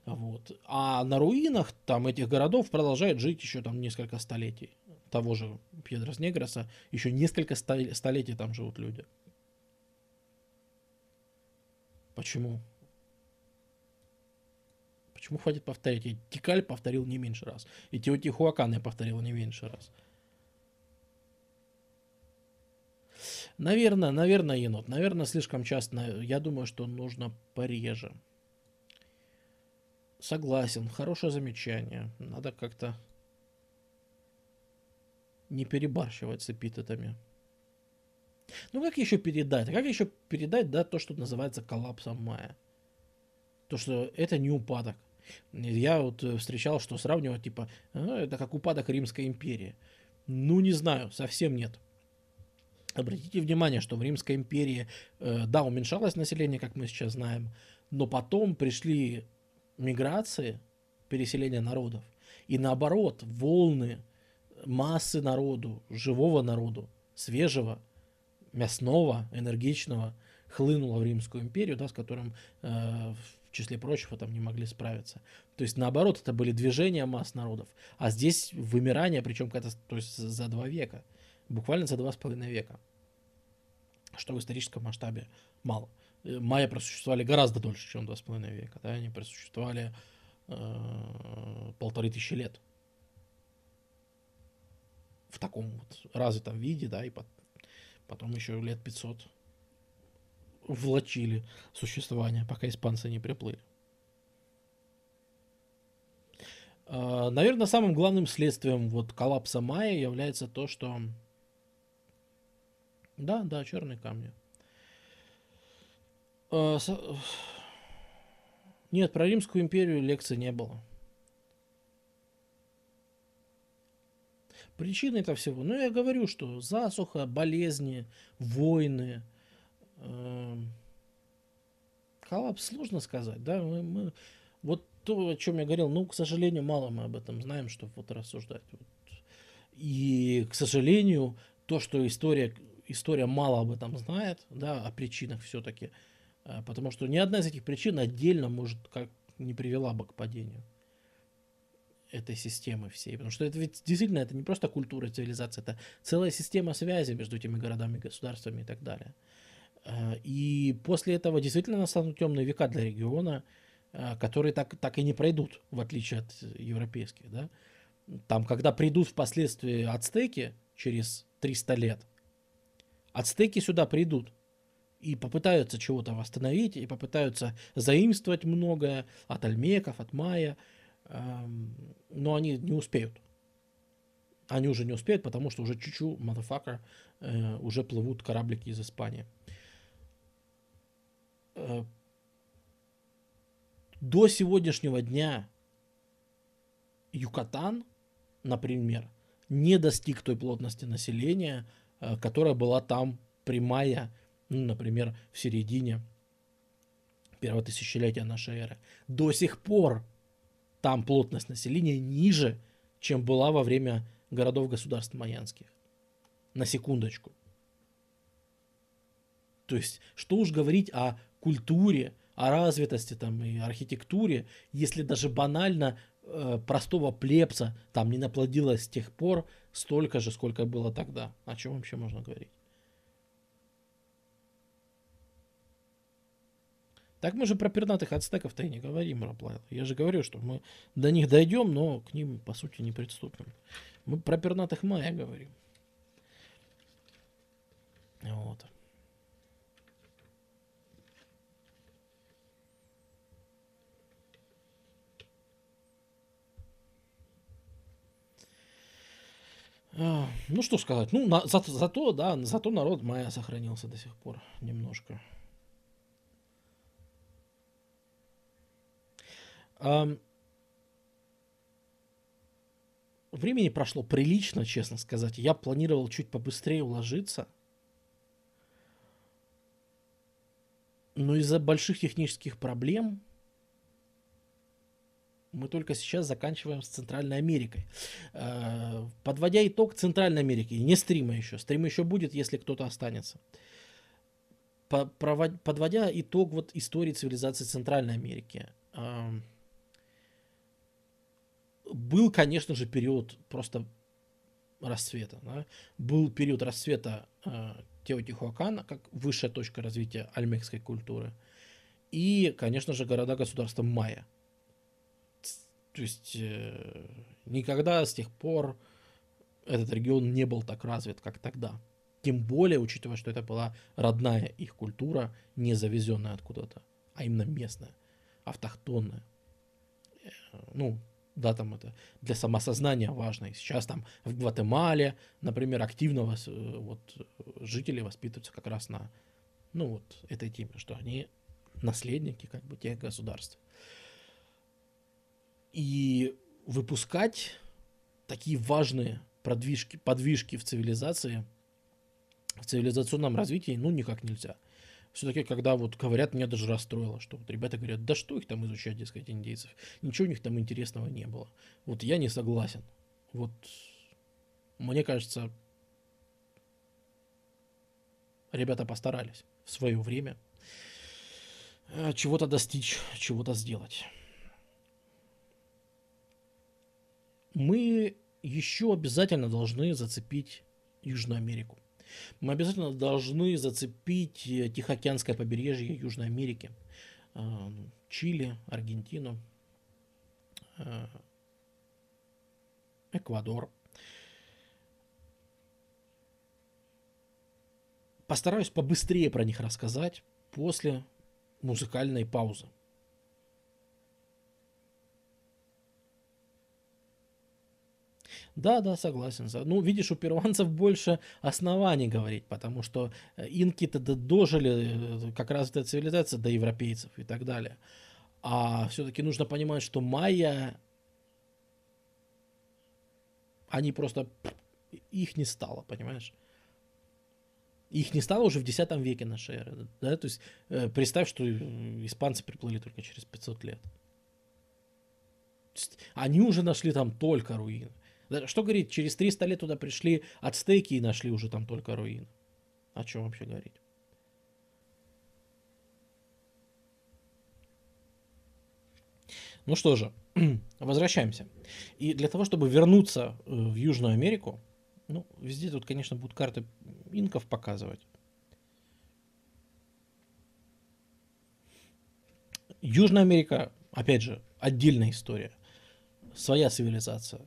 S1: Вот. А на руинах там этих городов продолжает жить еще там несколько столетий того же Пьедрос Негроса, еще несколько столетий там живут люди. Почему? Почему хватит повторять? И Тикаль повторил не меньше раз. И Теотихуакан я повторил не меньше раз. Наверное, наверное, енот. Наверное, слишком часто. Я думаю, что нужно пореже. Согласен. Хорошее замечание. Надо как-то не перебарщивать с эпитетами. Ну как еще передать? Как еще передать, да, то, что называется коллапсом мая? То, что это не упадок. Я вот э, встречал, что сравнивать, типа, а, это как упадок Римской империи. Ну, не знаю, совсем нет. Обратите внимание, что в Римской империи, э, да, уменьшалось население, как мы сейчас знаем, но потом пришли миграции, переселение народов. И наоборот, волны массы народу, живого народу, свежего, мясного, энергичного, хлынуло в Римскую империю, да, с которым э, в числе прочего там не могли справиться. То есть наоборот, это были движения масс народов, а здесь вымирание, причем то есть за два века, буквально за два с половиной века, что в историческом масштабе мало. Э, майя просуществовали гораздо дольше, чем два с половиной века, да, они просуществовали э, полторы тысячи лет в таком вот развитом виде, да, и потом еще лет 500 влачили существование, пока испанцы не приплыли. А, Наверное, самым главным следствием вот коллапса Майя является то, что... Да, да, черные камни. А, нет, про Римскую империю лекции не было. Причины этого всего, ну я говорю, что засуха, болезни, войны, э, коллапс, сложно сказать, да, мы, мы, вот то, о чем я говорил, ну, к сожалению, мало мы об этом знаем, чтобы вот рассуждать. Вот. И, к сожалению, то, что история, история мало об этом знает, да, о причинах все-таки, э, потому что ни одна из этих причин отдельно может как не привела бы к падению этой системы всей. Потому что это ведь действительно это не просто культура, цивилизация, это целая система связи между этими городами, государствами и так далее. Э, и после этого действительно настанут темные века для региона, э, которые так, так и не пройдут, в отличие от европейских. Да? Там, когда придут впоследствии ацтеки через 300 лет, ацтеки сюда придут и попытаются чего-то восстановить, и попытаются заимствовать многое от альмеков, от майя, но они не успеют. Они уже не успеют, потому что уже чуть-чуть, motherfucker, э, уже плывут кораблики из Испании. Э, до сегодняшнего дня Юкатан, например, не достиг той плотности населения, э, которая была там прямая, ну, например, в середине первого тысячелетия нашей эры. До сих пор там плотность населения ниже, чем была во время городов-государств майянских. На секундочку. То есть, что уж говорить о культуре, о развитости там и архитектуре, если даже банально э, простого плебса там не наплодилось с тех пор столько же, сколько было тогда. О чем вообще можно говорить? Так мы же про пернатых ацтеков-то и не говорим, Раплайл. Я же говорю, что мы до них дойдем, но к ним, по сути, не приступим. Мы про пернатых майя говорим. Вот. А, ну, что сказать. Ну, на, за, зато, да, зато народ майя сохранился до сих пор немножко. Времени прошло прилично, честно сказать. Я планировал чуть побыстрее уложиться. Но из-за больших технических проблем мы только сейчас заканчиваем с Центральной Америкой. Э, подводя итог Центральной Америки, не стрима еще, стрим еще будет, если кто-то останется. Подводя итог вот истории цивилизации Центральной Америки был, конечно же, период просто расцвета. Да? Был период расцвета э, Теотихуакана, как высшая точка развития альмекской культуры. И, конечно же, города-государства Майя. То есть э, никогда с тех пор этот регион не был так развит, как тогда. Тем более, учитывая, что это была родная их культура, не завезенная откуда-то, а именно местная, автохтонная. Э, ну, да, там это для самосознания важно. И сейчас там в Гватемале, например, активно вас, э, вот, жители воспитываются как раз на, ну, вот, этой теме, что они наследники, как бы, тех государств. И выпускать такие важные продвижки, подвижки в цивилизации, в цивилизационном развитии, ну, никак нельзя – все-таки, когда вот говорят, меня даже расстроило, что вот ребята говорят, да что их там изучать, дескать, индейцев, ничего у них там интересного не было. Вот я не согласен. Вот мне кажется, ребята постарались в свое время э, чего-то достичь, чего-то сделать. Мы еще обязательно должны зацепить Южную Америку. Мы обязательно должны зацепить э, Тихоокеанское побережье Южной Америки, э, Чили, Аргентину, э, Эквадор. Постараюсь побыстрее про них рассказать после музыкальной паузы. Да, да, согласен. Ну, видишь, у перуанцев больше оснований говорить, потому что э, инки-то дожили э, как раз эта цивилизация до европейцев и так далее. А все-таки нужно понимать, что майя, они просто, их не стало, понимаешь? Их не стало уже в X веке нашей эры. Да? То есть э, представь, что испанцы приплыли только через 500 лет. Они уже нашли там только руины. Что говорить, через 300 лет туда пришли ацтеки и нашли уже там только руины. О чем вообще говорить? Ну что же, возвращаемся. И для того, чтобы вернуться э, в Южную Америку, ну, везде тут, конечно, будут карты инков показывать. Южная Америка, опять же, отдельная история. Своя цивилизация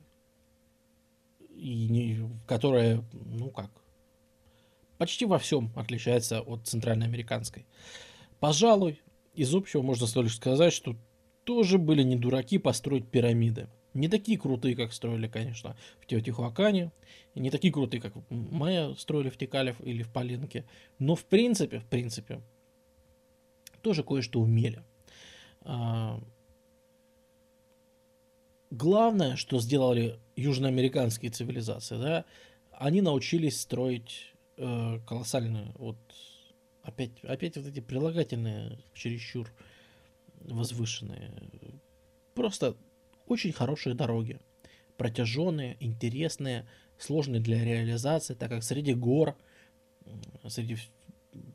S1: и не, которая, ну как, почти во всем отличается от центральноамериканской. Пожалуй, из общего можно лишь сказать, что тоже были не дураки построить пирамиды. Не такие крутые, как строили, конечно, в Теотихуакане, не такие крутые, как Майя строили в Текалев или в Полинке, но в принципе, в принципе, тоже кое-что умели. Главное, что сделали южноамериканские цивилизации, да, они научились строить э, колоссальную, вот опять, опять вот эти прилагательные чересчур возвышенные. Просто очень хорошие дороги. Протяженные, интересные, сложные для реализации, так как среди гор, среди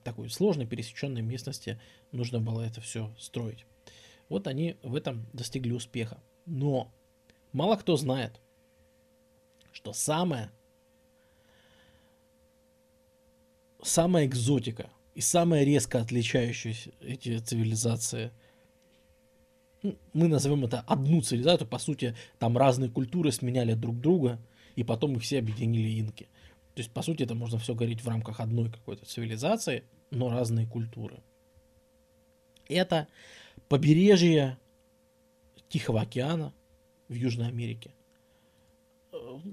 S1: такой сложной пересеченной местности нужно было это все строить. Вот они в этом достигли успеха. Но мало кто знает, что самое, самая экзотика и самая резко отличающаяся эти цивилизации, мы назовем это одну цивилизацию, по сути, там разные культуры сменяли друг друга, и потом их все объединили инки. То есть, по сути, это можно все говорить в рамках одной какой-то цивилизации, но разные культуры. Это побережье Тихого океана в Южной Америке.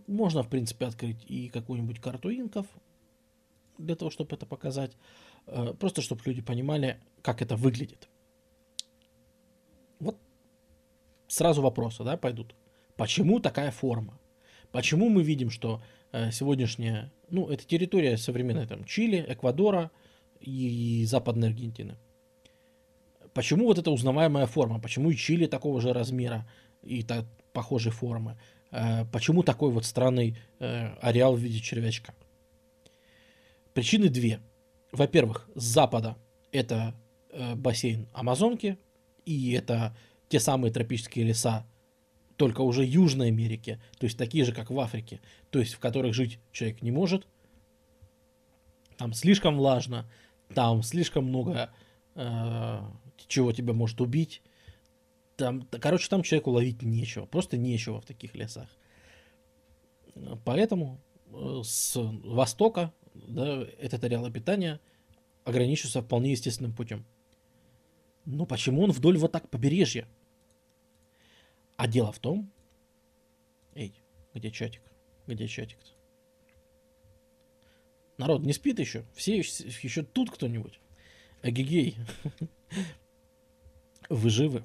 S1: Можно, в принципе, открыть и какую-нибудь карту инков, для того, чтобы это показать. Э, просто, чтобы люди понимали, как это выглядит. Вот сразу вопросы, да, пойдут. Почему такая форма? Почему мы видим, что э, сегодняшняя, ну, это территория современной там Чили, Эквадора и, и Западной Аргентины. Почему вот эта узнаваемая форма? Почему и Чили такого же размера и так, похожей формы? Э, почему такой вот странный э, ареал в виде червячка? Причины две. Во-первых, с запада это э, бассейн Амазонки, и это те самые тропические леса, только уже Южной Америки, то есть такие же, как в Африке, то есть в которых жить человек не может. Там слишком влажно, там слишком много э, чего тебя может убить. Там, короче, там человеку ловить нечего, просто нечего в таких лесах. Поэтому э, с востока да, этот ареал питания ограничивается вполне естественным путем. Но почему он вдоль вот так побережья? А дело в том... Эй, где чатик? Где чатик -то? Народ не спит еще? Все еще тут кто-нибудь? Эгегей. Вы живы?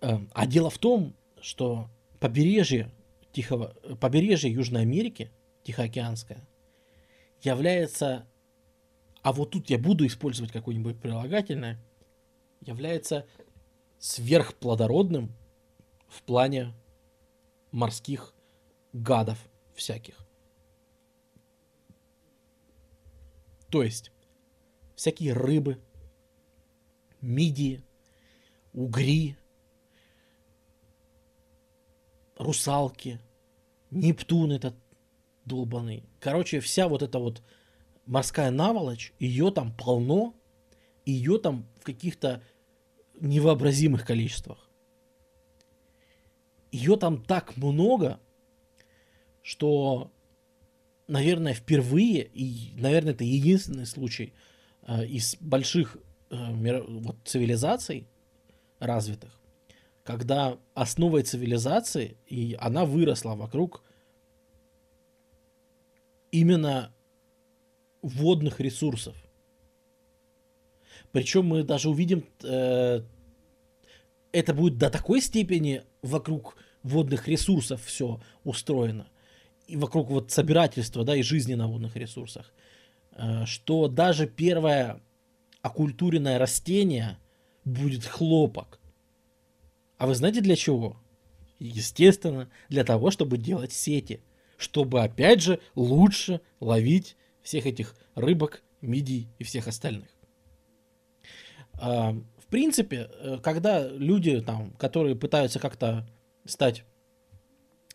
S1: Эм, а дело в том, что побережье Тихого, побережье Южной Америки, Тихоокеанское, является, а вот тут я буду использовать какое-нибудь прилагательное, является сверхплодородным в плане морских гадов всяких. То есть всякие рыбы, мидии, угри, русалки, Нептун этот долбанный. Короче, вся вот эта вот морская наволочь, ее там полно, ее там в каких-то невообразимых количествах. Ее там так много, что, наверное, впервые, и, наверное, это единственный случай э, из больших э, мир, вот, цивилизаций развитых, когда основой цивилизации, и она выросла вокруг именно водных ресурсов. Причем мы даже увидим, э, это будет до такой степени вокруг водных ресурсов все устроено, и вокруг вот собирательства, да, и жизни на водных ресурсах, э, что даже первое окультуренное растение будет хлопок. А вы знаете для чего? Естественно, для того, чтобы делать сети – чтобы, опять же, лучше ловить всех этих рыбок, мидий и всех остальных. А, в принципе, э, когда люди, там, которые пытаются как-то стать,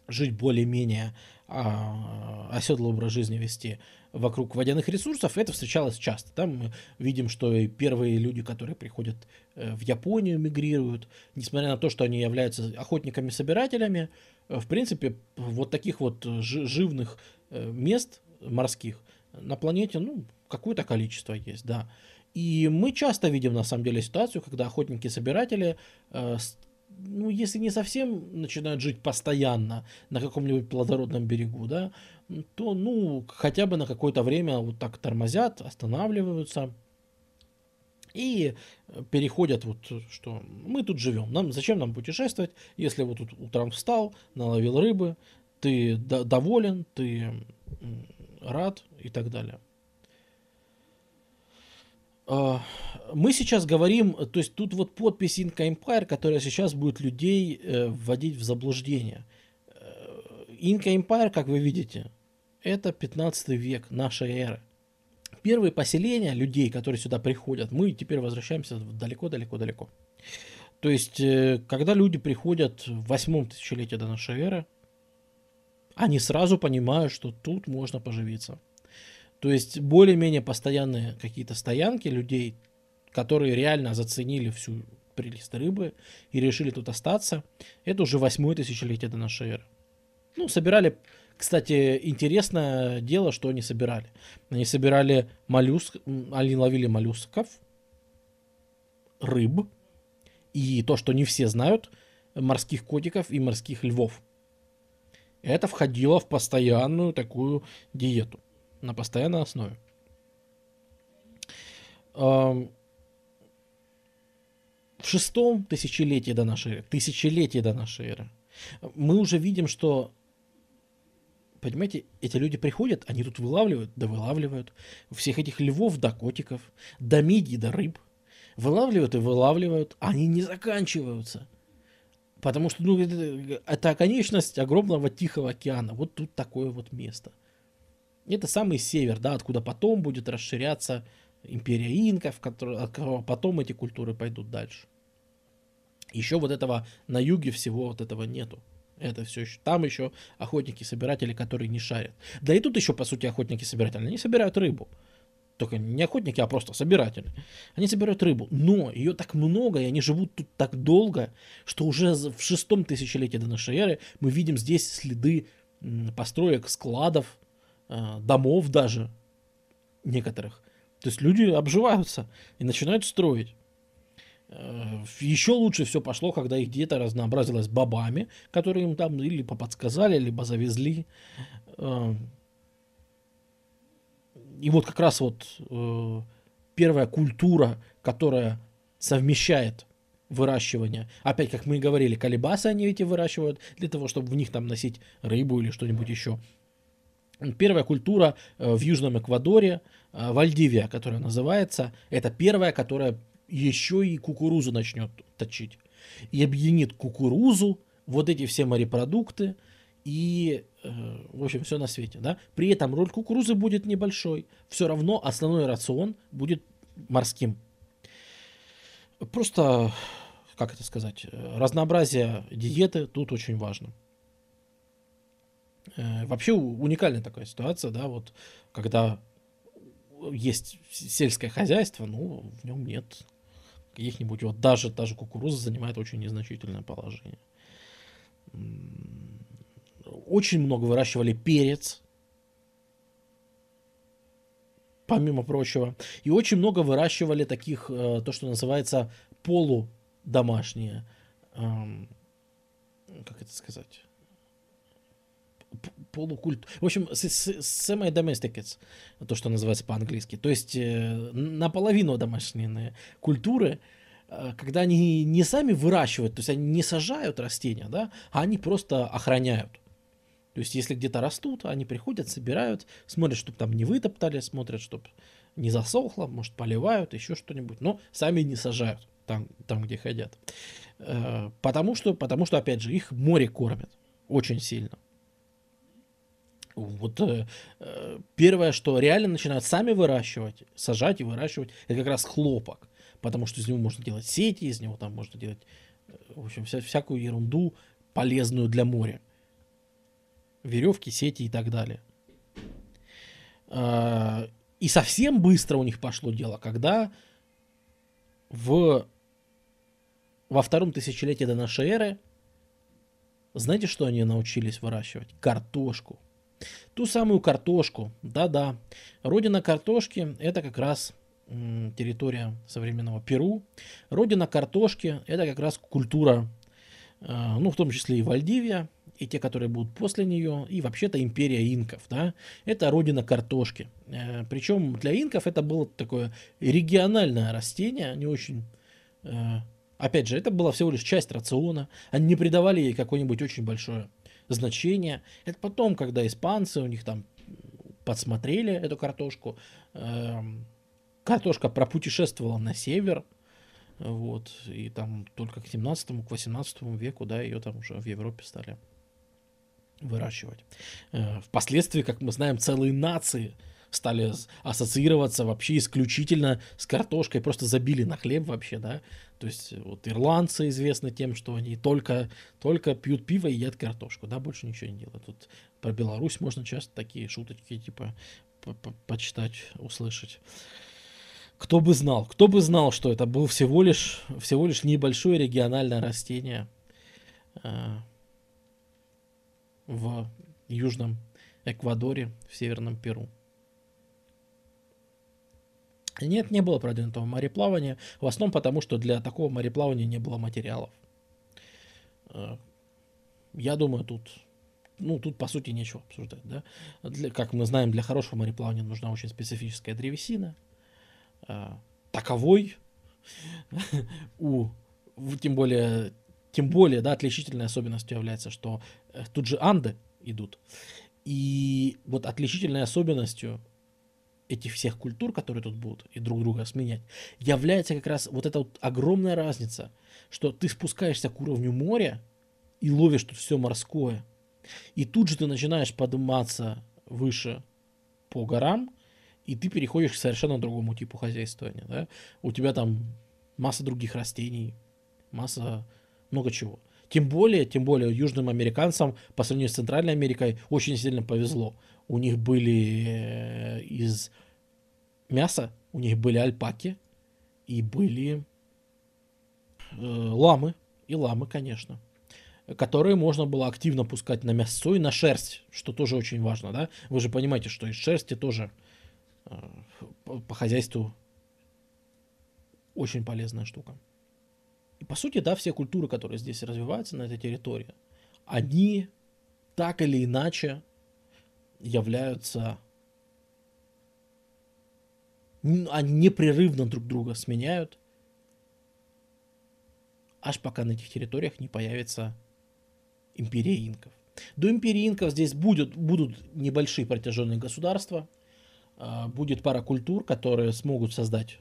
S1: жить более-менее а, оседлый образ жизни вести вокруг водяных ресурсов, это встречалось часто. Там мы видим, что и первые люди, которые приходят э, в Японию, мигрируют, несмотря на то, что они являются охотниками-собирателями, э, в принципе, вот таких вот живных э, мест морских на планете, ну, какое-то количество есть, да. И мы часто видим, на самом деле, ситуацию, когда охотники-собиратели ну, если не совсем начинают жить постоянно на каком-нибудь плодородном берегу, да, то, ну, хотя бы на какое-то время вот так тормозят, останавливаются и переходят вот, что мы тут живем, нам, зачем нам путешествовать, если вот тут утром встал, наловил рыбы, ты доволен, ты рад и так далее. А, мы сейчас говорим, то есть тут вот подпись Inca Empire, которая сейчас будет людей э, вводить в заблуждение. Э, Inca Empire, как вы видите, это 15 век нашей эры. Первые поселения людей, которые сюда приходят, мы теперь возвращаемся далеко-далеко-далеко. То есть, э, когда люди приходят в восьмом тысячелетии до нашей эры, они сразу понимают, что тут можно поживиться. То есть более-менее постоянные какие-то стоянки людей, которые реально заценили всю прелесть рыбы и решили тут остаться, это уже восьмое тысячелетие до нашей эры. Ну, собирали, кстати, интересное дело, что они собирали. Они собирали моллюск, они ловили моллюсков, рыб, и то, что не все знают, морских котиков и морских львов. Это входило в постоянную такую диету на постоянной основе. В шестом тысячелетии до нашей эры, тысячелетие до нашей эры, мы уже видим, что, понимаете, эти люди приходят, они тут вылавливают, да вылавливают всех этих львов до котиков, до мидий, до рыб. Вылавливают и вылавливают, они не заканчиваются. Потому что ну, это, это оконечность огромного Тихого океана. Вот тут такое вот место – это самый север, да, откуда потом будет расширяться империя инков, от которого потом эти культуры пойдут дальше. Еще вот этого на юге всего вот этого нету. Это все еще. Там еще охотники-собиратели, которые не шарят. Да и тут еще, по сути, охотники-собиратели. Они собирают рыбу. Только не охотники, а просто собиратели. Они собирают рыбу. Но ее так много, и они живут тут так долго, что уже в шестом тысячелетии до нашей эры мы видим здесь следы построек, складов, Э, домов даже некоторых. То есть люди обживаются и начинают строить. Э, Еще лучше все пошло, когда их диета разнообразилась бабами, которые им там или подсказали, либо завезли. Э, и вот как раз вот первая культура, которая совмещает выращивание. Опять, как мы и говорили, колебасы они эти выращивают для того, чтобы в них там носить рыбу или что-нибудь еще. Первая культура э, в Южном Эквадоре, э, Вальдивия, которая называется, это первая, которая еще и кукурузу начнет точить. И объединит кукурузу, вот эти все морепродукты и, э, в общем, все на свете. Да? При этом роль кукурузы будет небольшой. Все равно основной рацион будет морским. Просто, как это сказать, разнообразие диеты тут очень важно. Э, вообще уникальная такая ситуация, да, вот когда есть сельское хозяйство, ну, в нем нет каких-нибудь, вот даже, даже кукуруза занимает очень незначительное положение. Очень много выращивали перец, помимо прочего. И очень много выращивали таких, э, то, что называется полудомашние, эм, как это сказать, полукульт. В общем, semi-domesticates, то, что называется по-английски. То есть э, наполовину домашние культуры, э, когда они не сами выращивают, то есть они не сажают растения, да, а они просто охраняют. То есть если где-то растут, они приходят, собирают, смотрят, чтобы там не вытоптали, смотрят, чтобы не засохло, может поливают, еще что-нибудь, но сами не сажают там, там где хотят. Э, потому что, потому что, опять же, их море кормит очень сильно. Вот э, первое, что реально начинают сами выращивать, сажать и выращивать, это как раз хлопок. Потому что из него можно делать сети, из него там можно делать, э, в общем, вся, всякую ерунду полезную для моря. Веревки, сети и так далее. Э, и совсем быстро у них пошло дело, когда в, во втором тысячелетии до нашей эры, знаете, что они научились выращивать? Картошку. Ту самую картошку, да-да. Родина картошки это как раз территория современного Перу. Родина картошки это как раз культура, э, ну в том числе и Вальдивия, и те, которые будут после нее, и вообще-то империя инков, да, это родина картошки. Э, Причем для инков это было такое региональное растение, не очень э, Опять же, это была всего лишь часть рациона. Они не придавали ей какое-нибудь очень большое значение. Это потом, когда испанцы у них там подсмотрели эту картошку, эм, картошка пропутешествовала на север, вот, и там только к 17 к 18 веку, да, ее там уже в Европе стали выращивать. Э, впоследствии, как мы знаем, целые нации стали ассоциироваться вообще исключительно с картошкой, просто забили на хлеб вообще, да. То есть вот ирландцы известны тем, что они только, только пьют пиво и едят картошку, да, больше ничего не делают. Тут про Беларусь можно часто такие шуточки типа почитать, услышать. Кто бы знал, кто бы знал, что это был всего лишь, всего лишь небольшое региональное растение э, в Южном Эквадоре, в Северном Перу. Нет, не было продвинутого мореплавания. В основном потому, что для такого мореплавания не было материалов. Э, я думаю, тут, ну, тут по сути нечего обсуждать, да. Для, как мы знаем, для хорошего мореплавания нужна очень специфическая древесина. Э, таковой у, тем более, тем более, да, отличительной особенностью является, что э, тут же Анды идут. И вот отличительной особенностью этих всех культур, которые тут будут, и друг друга сменять, является как раз вот эта вот огромная разница, что ты спускаешься к уровню моря и ловишь тут все морское, и тут же ты начинаешь подниматься выше по горам, и ты переходишь к совершенно другому типу хозяйствования. Да? У тебя там масса других растений, масса много чего. Тем более, тем более южным американцам по сравнению с Центральной Америкой очень сильно повезло у них были э, из мяса, у них были альпаки и были э, ламы, и ламы, конечно, которые можно было активно пускать на мясо и на шерсть, что тоже очень важно, да? Вы же понимаете, что из шерсти тоже э, по хозяйству очень полезная штука. И по сути, да, все культуры, которые здесь развиваются на этой территории, они так или иначе являются они непрерывно друг друга сменяют, аж пока на этих территориях не появится империя инков. До империи инков здесь будет, будут небольшие протяженные государства, а, будет пара культур, которые смогут создать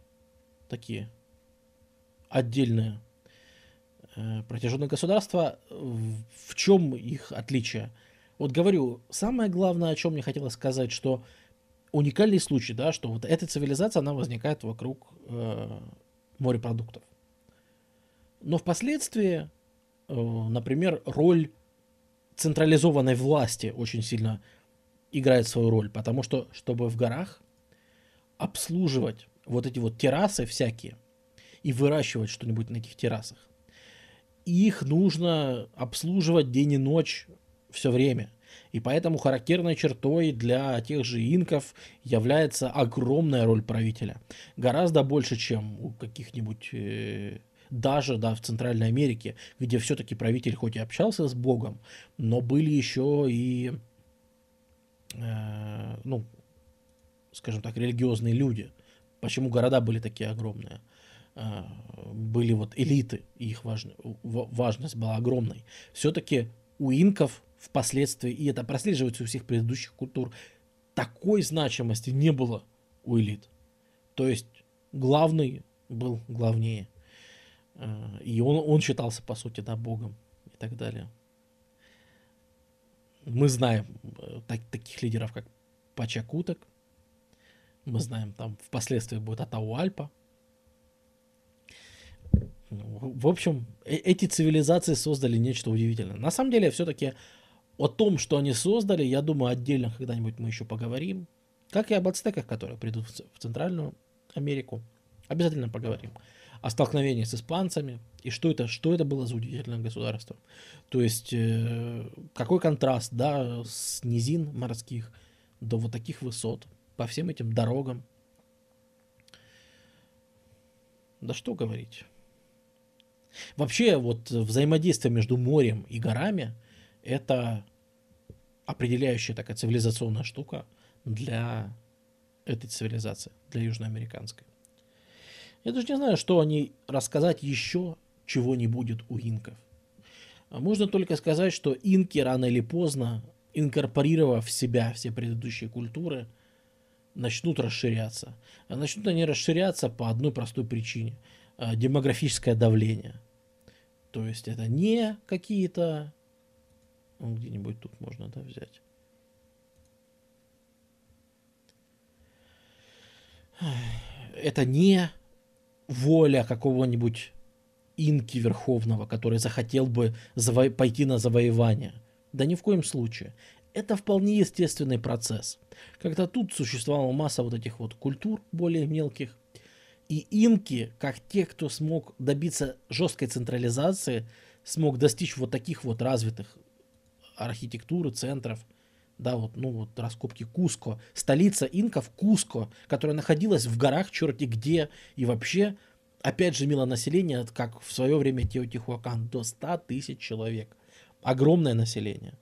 S1: такие отдельные э, протяженные государства. В чем их отличие? Вот говорю, самое главное, о чем мне хотелось сказать, что уникальный случай, да, что вот эта цивилизация, она возникает вокруг э, морепродуктов. Но впоследствии, э, например, роль централизованной власти очень сильно играет свою роль, потому что, чтобы в горах обслуживать вот эти вот террасы всякие и выращивать что-нибудь на этих террасах, их нужно обслуживать день и ночь все время. И поэтому характерной чертой для тех же инков является огромная роль правителя. Гораздо больше, чем у каких-нибудь э, даже да, в Центральной Америке, где все-таки правитель хоть и общался с Богом, но были еще и, э, ну, скажем так, религиозные люди. Почему города были такие огромные? Э, были вот элиты, и их важно, важность была огромной. Все-таки у инков впоследствии, и это прослеживается у всех предыдущих культур, такой значимости не было у элит. То есть главный был главнее. Э, и он, он считался, по сути, да, богом и так далее. Мы знаем э, так, таких лидеров, как Пачакуток. Мы знаем, там впоследствии будет Атауальпа. В общем, э, эти цивилизации создали нечто удивительное. На самом деле, все-таки о том, что они создали, я думаю, отдельно когда-нибудь мы еще поговорим. Как и об ацтеках, которые придут в Центральную Америку. Обязательно поговорим. О столкновении с испанцами. И что это, что это было за удивительное государство. То есть, э, какой контраст, да, с низин морских до вот таких высот. По всем этим дорогам. Да что говорить. Вообще, вот взаимодействие между морем и горами – это определяющая такая цивилизационная штука для этой цивилизации, для южноамериканской. Я даже не знаю, что они рассказать еще, чего не будет у инков. Можно только сказать, что инки рано или поздно, инкорпорировав в себя все предыдущие культуры, начнут расширяться. А начнут они расширяться по одной простой причине. А, демографическое давление. То есть это не какие-то... Ну, где-нибудь тут можно да, взять. Это не воля какого-нибудь инки верховного, который захотел бы заво- пойти на завоевание. Да ни в коем случае. Это вполне естественный процесс. Когда тут существовала масса вот этих вот культур более мелких, и инки, как те, кто смог добиться жесткой централизации, смог достичь вот таких вот развитых архитектуры, центров, да, вот, ну вот раскопки Куско, столица инков Куско, которая находилась в горах черти где, и вообще, опять же, мило население, как в свое время Теотихуакан, до 100 тысяч человек. Огромное население.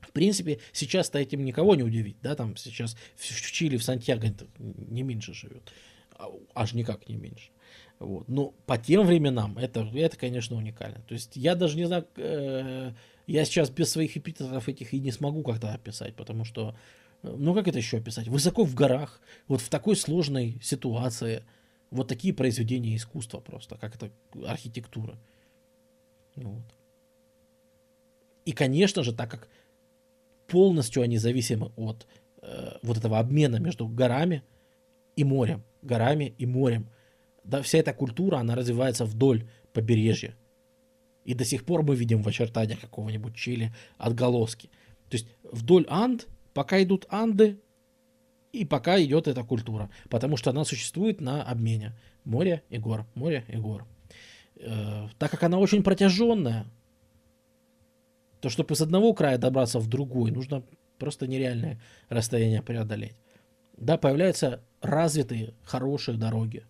S1: В принципе, сейчас-то этим никого не удивить, да, там сейчас в Чили, в Сантьяго не меньше живет, а, аж никак не меньше. Вот. Но по тем временам это, это, конечно, уникально. То есть я даже не знаю, э, я сейчас без своих эпитетов этих и не смогу как-то описать, потому что, э, ну как это еще описать? Высоко в горах, вот в такой сложной ситуации, вот такие произведения искусства просто, как это архитектура. Вот. И, конечно же, так как полностью они зависимы от э, вот этого обмена между горами и морем, горами и морем, да, вся эта культура, она развивается вдоль побережья. И до сих пор мы видим в очертаниях какого-нибудь Чили отголоски. То есть вдоль Анд, пока идут Анды, и пока идет эта культура. Потому что она существует на обмене. Море и гор, море и гор. Э, так как она очень протяженная, то чтобы из одного края добраться в другой, нужно просто нереальное расстояние преодолеть. Да, появляются развитые, хорошие дороги.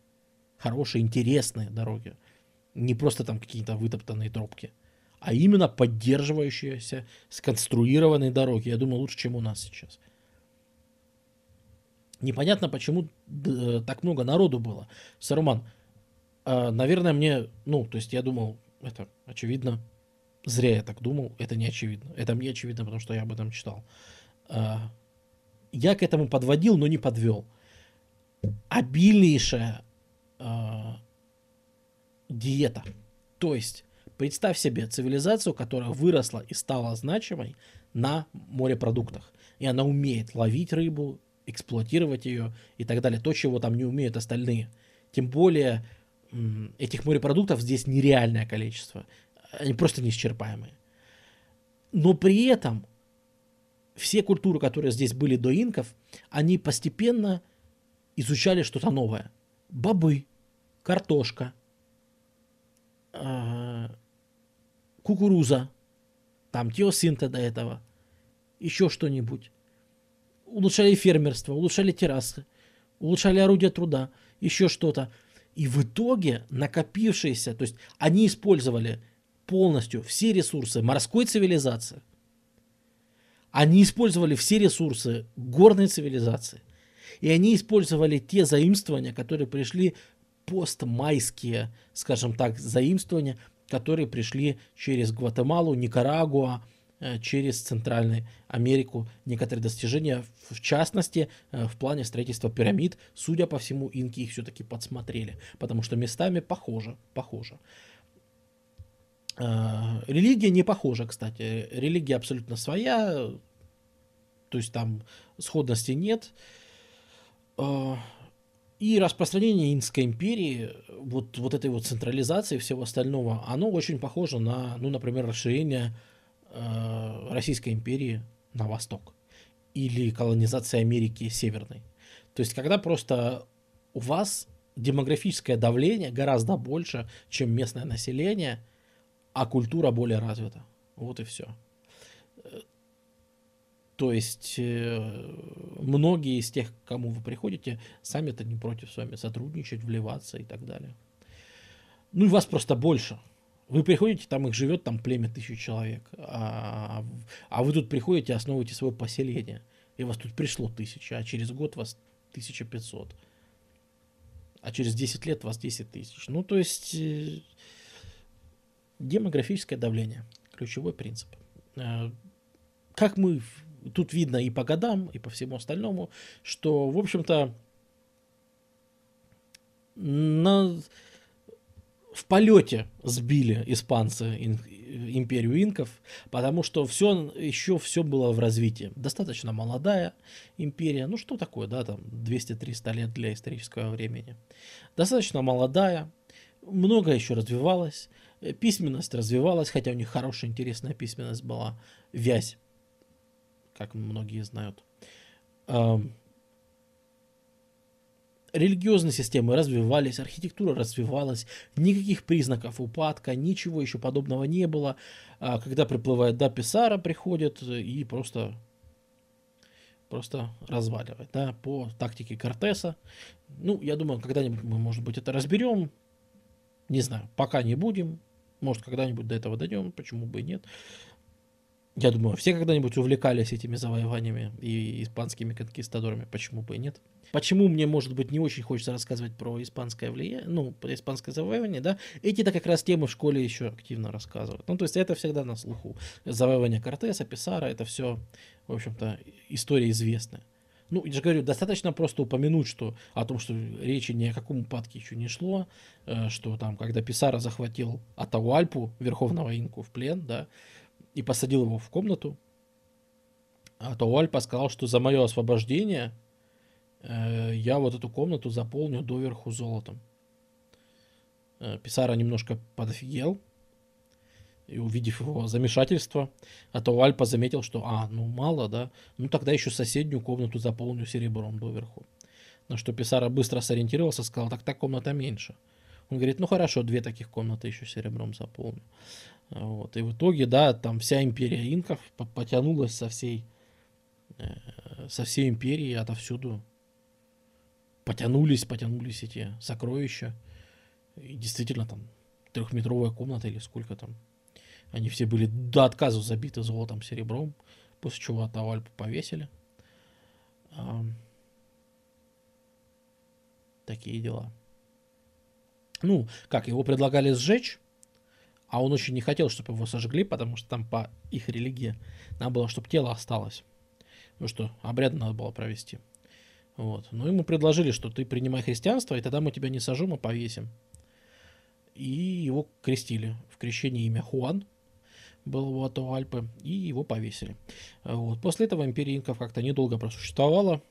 S1: Хорошие, интересные дороги. Не просто там какие-то вытоптанные тропки. А именно поддерживающиеся, сконструированные дороги. Я думаю, лучше, чем у нас сейчас. Непонятно, почему э, так много народу было. Саруман, э, наверное, мне, ну, то есть я думал, это очевидно, Зря я так думал, это не очевидно. Это мне очевидно, потому что я об этом читал. А, я к этому подводил, но не подвел. Обильнейшая диета. То есть, представь себе цивилизацию, которая выросла и стала значимой на морепродуктах. И она умеет ловить рыбу, эксплуатировать ее и так далее. То, чего там не умеют остальные. Тем более, этих морепродуктов здесь нереальное количество они просто неисчерпаемые. Но при этом все культуры, которые здесь были до инков, они постепенно изучали что-то новое. Бобы, картошка, кукуруза, там теосинта до этого, еще что-нибудь. Улучшали фермерство, улучшали террасы, улучшали орудия труда, еще что-то. И в итоге накопившиеся, то есть они использовали полностью все ресурсы морской цивилизации. Они использовали все ресурсы горной цивилизации. И они использовали те заимствования, которые пришли постмайские, скажем так, заимствования, которые пришли через Гватемалу, Никарагуа, э, через Центральную Америку. Некоторые достижения, в частности, э, в плане строительства пирамид, судя по всему, инки их все-таки подсмотрели, потому что местами похоже, похоже. А, религия не похожа, кстати. Религия абсолютно своя, то есть там сходности нет. И распространение Инской империи, вот, вот этой вот централизации всего остального, оно очень похоже на, ну, например, расширение э, Российской империи на восток или колонизация Америки Северной. То есть, когда просто у вас демографическое давление гораздо больше, чем местное население – а культура более развита. Вот и все. То есть э, многие из тех, к кому вы приходите, сами-то не против с вами сотрудничать, вливаться и так далее. Ну и вас просто больше. Вы приходите, там их живет там племя тысячи человек, а, а вы тут приходите, основываете свое поселение, и вас тут пришло тысяча, а через год вас 1500, а через 10 лет вас 10 тысяч. Ну, то есть э, Демографическое давление. Ключевой принцип. Э, как мы тут видно и по годам, и по всему остальному, что, в общем-то, на, в полете сбили испанцы империю инков, потому что все еще все было в развитии. Достаточно молодая империя, ну что такое, да, там 200-300 лет для исторического времени. Достаточно молодая, много еще развивалось, письменность развивалась, хотя у них хорошая, интересная письменность была, вязь, как многие знают религиозные системы развивались, архитектура развивалась, никаких признаков упадка, ничего еще подобного не было. А когда приплывает да, Писара, приходит и просто просто разваливать, да, по тактике Кортеса. Ну, я думаю, когда-нибудь мы, может быть, это разберем. Не знаю, пока не будем. Может, когда-нибудь до этого дойдем, почему бы и нет. Я думаю, все когда-нибудь увлекались этими завоеваниями и испанскими конкистадорами, почему бы и нет. Почему мне, может быть, не очень хочется рассказывать про испанское влияние, ну, про испанское завоевание, да, эти-то как раз темы в школе еще активно рассказывают. Ну, то есть это всегда на слуху. Завоевание Кортеса, Писара, это все, в общем-то, история известная. Ну, я же говорю, достаточно просто упомянуть, что о том, что речи ни о каком упадке еще не шло, э, что там, когда Писара захватил Атауальпу, верховного инку, в плен, да, и посадил его в комнату, а то Альпа сказал, что за мое освобождение э, я вот эту комнату заполню доверху золотом. Э, Писара немножко подофигел, и увидев его замешательство, а то Альпа заметил, что, а, ну мало, да, ну тогда еще соседнюю комнату заполню серебром доверху. На что Писара быстро сориентировался, сказал, так та комната меньше. Он говорит, ну хорошо, две таких комнаты еще серебром заполню. Вот. И в итоге, да, там вся империя инков потянулась со всей, э, со всей империи отовсюду. Потянулись, потянулись эти сокровища. И действительно там трехметровая комната или сколько там. Они все были до отказа забиты золотом, серебром. После чего Атавальпу повесили. Такие дела. Ну, как, его предлагали сжечь, а он очень не хотел, чтобы его сожгли, потому что там по их религии надо было, чтобы тело осталось. Ну что, обряд надо было провести. Вот. Но ему предложили, что ты принимай христианство, и тогда мы тебя не сожжем, а повесим. И его крестили. В крещении имя Хуан был у Атуальпы, и его повесили. Вот. После этого империя инков как-то недолго просуществовала.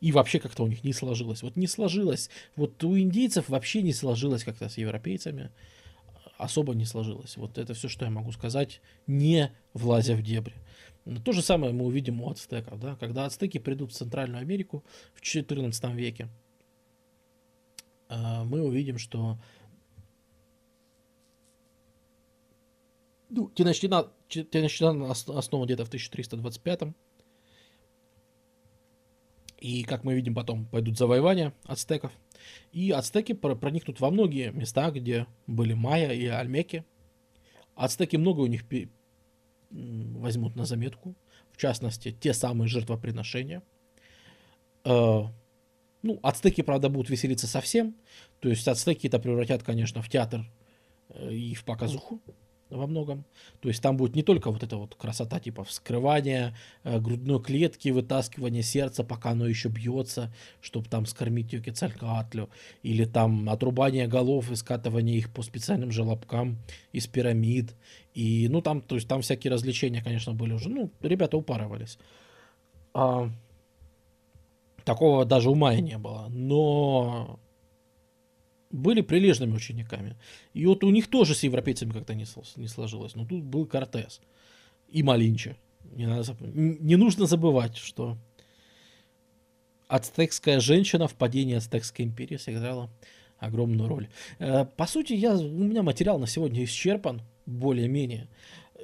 S1: И вообще как-то у них не сложилось. Вот не сложилось. Вот у индейцев вообще не сложилось как-то с европейцами особо не сложилось. Вот это все, что я могу сказать, не влазя в дебри. То же самое мы увидим у ацтеков. Да? Когда ацтеки придут в Центральную Америку в XIV веке, а, мы увидим, что ну, Теночтина, Теночтина основан где-то в 1325 и, как мы видим, потом пойдут завоевания ацтеков. И ацтеки проникнут во многие места, где были майя и альмеки. Ацтеки много у них возьмут на заметку. В частности, те самые жертвоприношения. Э, ну, ацтеки, правда, будут веселиться совсем. То есть ацтеки это превратят, конечно, в театр э, и в показуху во многом. То есть там будет не только вот эта вот красота типа вскрывания э, грудной клетки, вытаскивания сердца, пока оно еще бьется, чтобы там скормить ее кецалькаатлю, или там отрубание голов и скатывание их по специальным желобкам из пирамид. И, ну, там, то есть там всякие развлечения, конечно, были уже. Ну, ребята упарывались. А, такого даже у Майя не было. Но были прилежными учениками. И вот у них тоже с европейцами как-то не, не сложилось. Но тут был Кортес и Малинча. Не, надо, не нужно забывать, что ацтекская женщина в падении ацтекской империи сыграла огромную роль. Э, по сути, я, у меня материал на сегодня исчерпан, более-менее.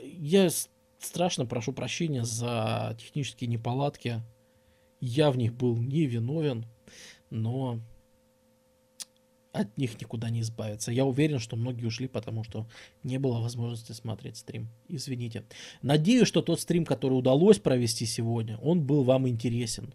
S1: Я страшно прошу прощения за технические неполадки. Я в них был не виновен, но от них никуда не избавиться. Я уверен, что многие ушли, потому что не было возможности смотреть стрим. Извините. Надеюсь, что тот стрим, который удалось провести сегодня, он был вам интересен.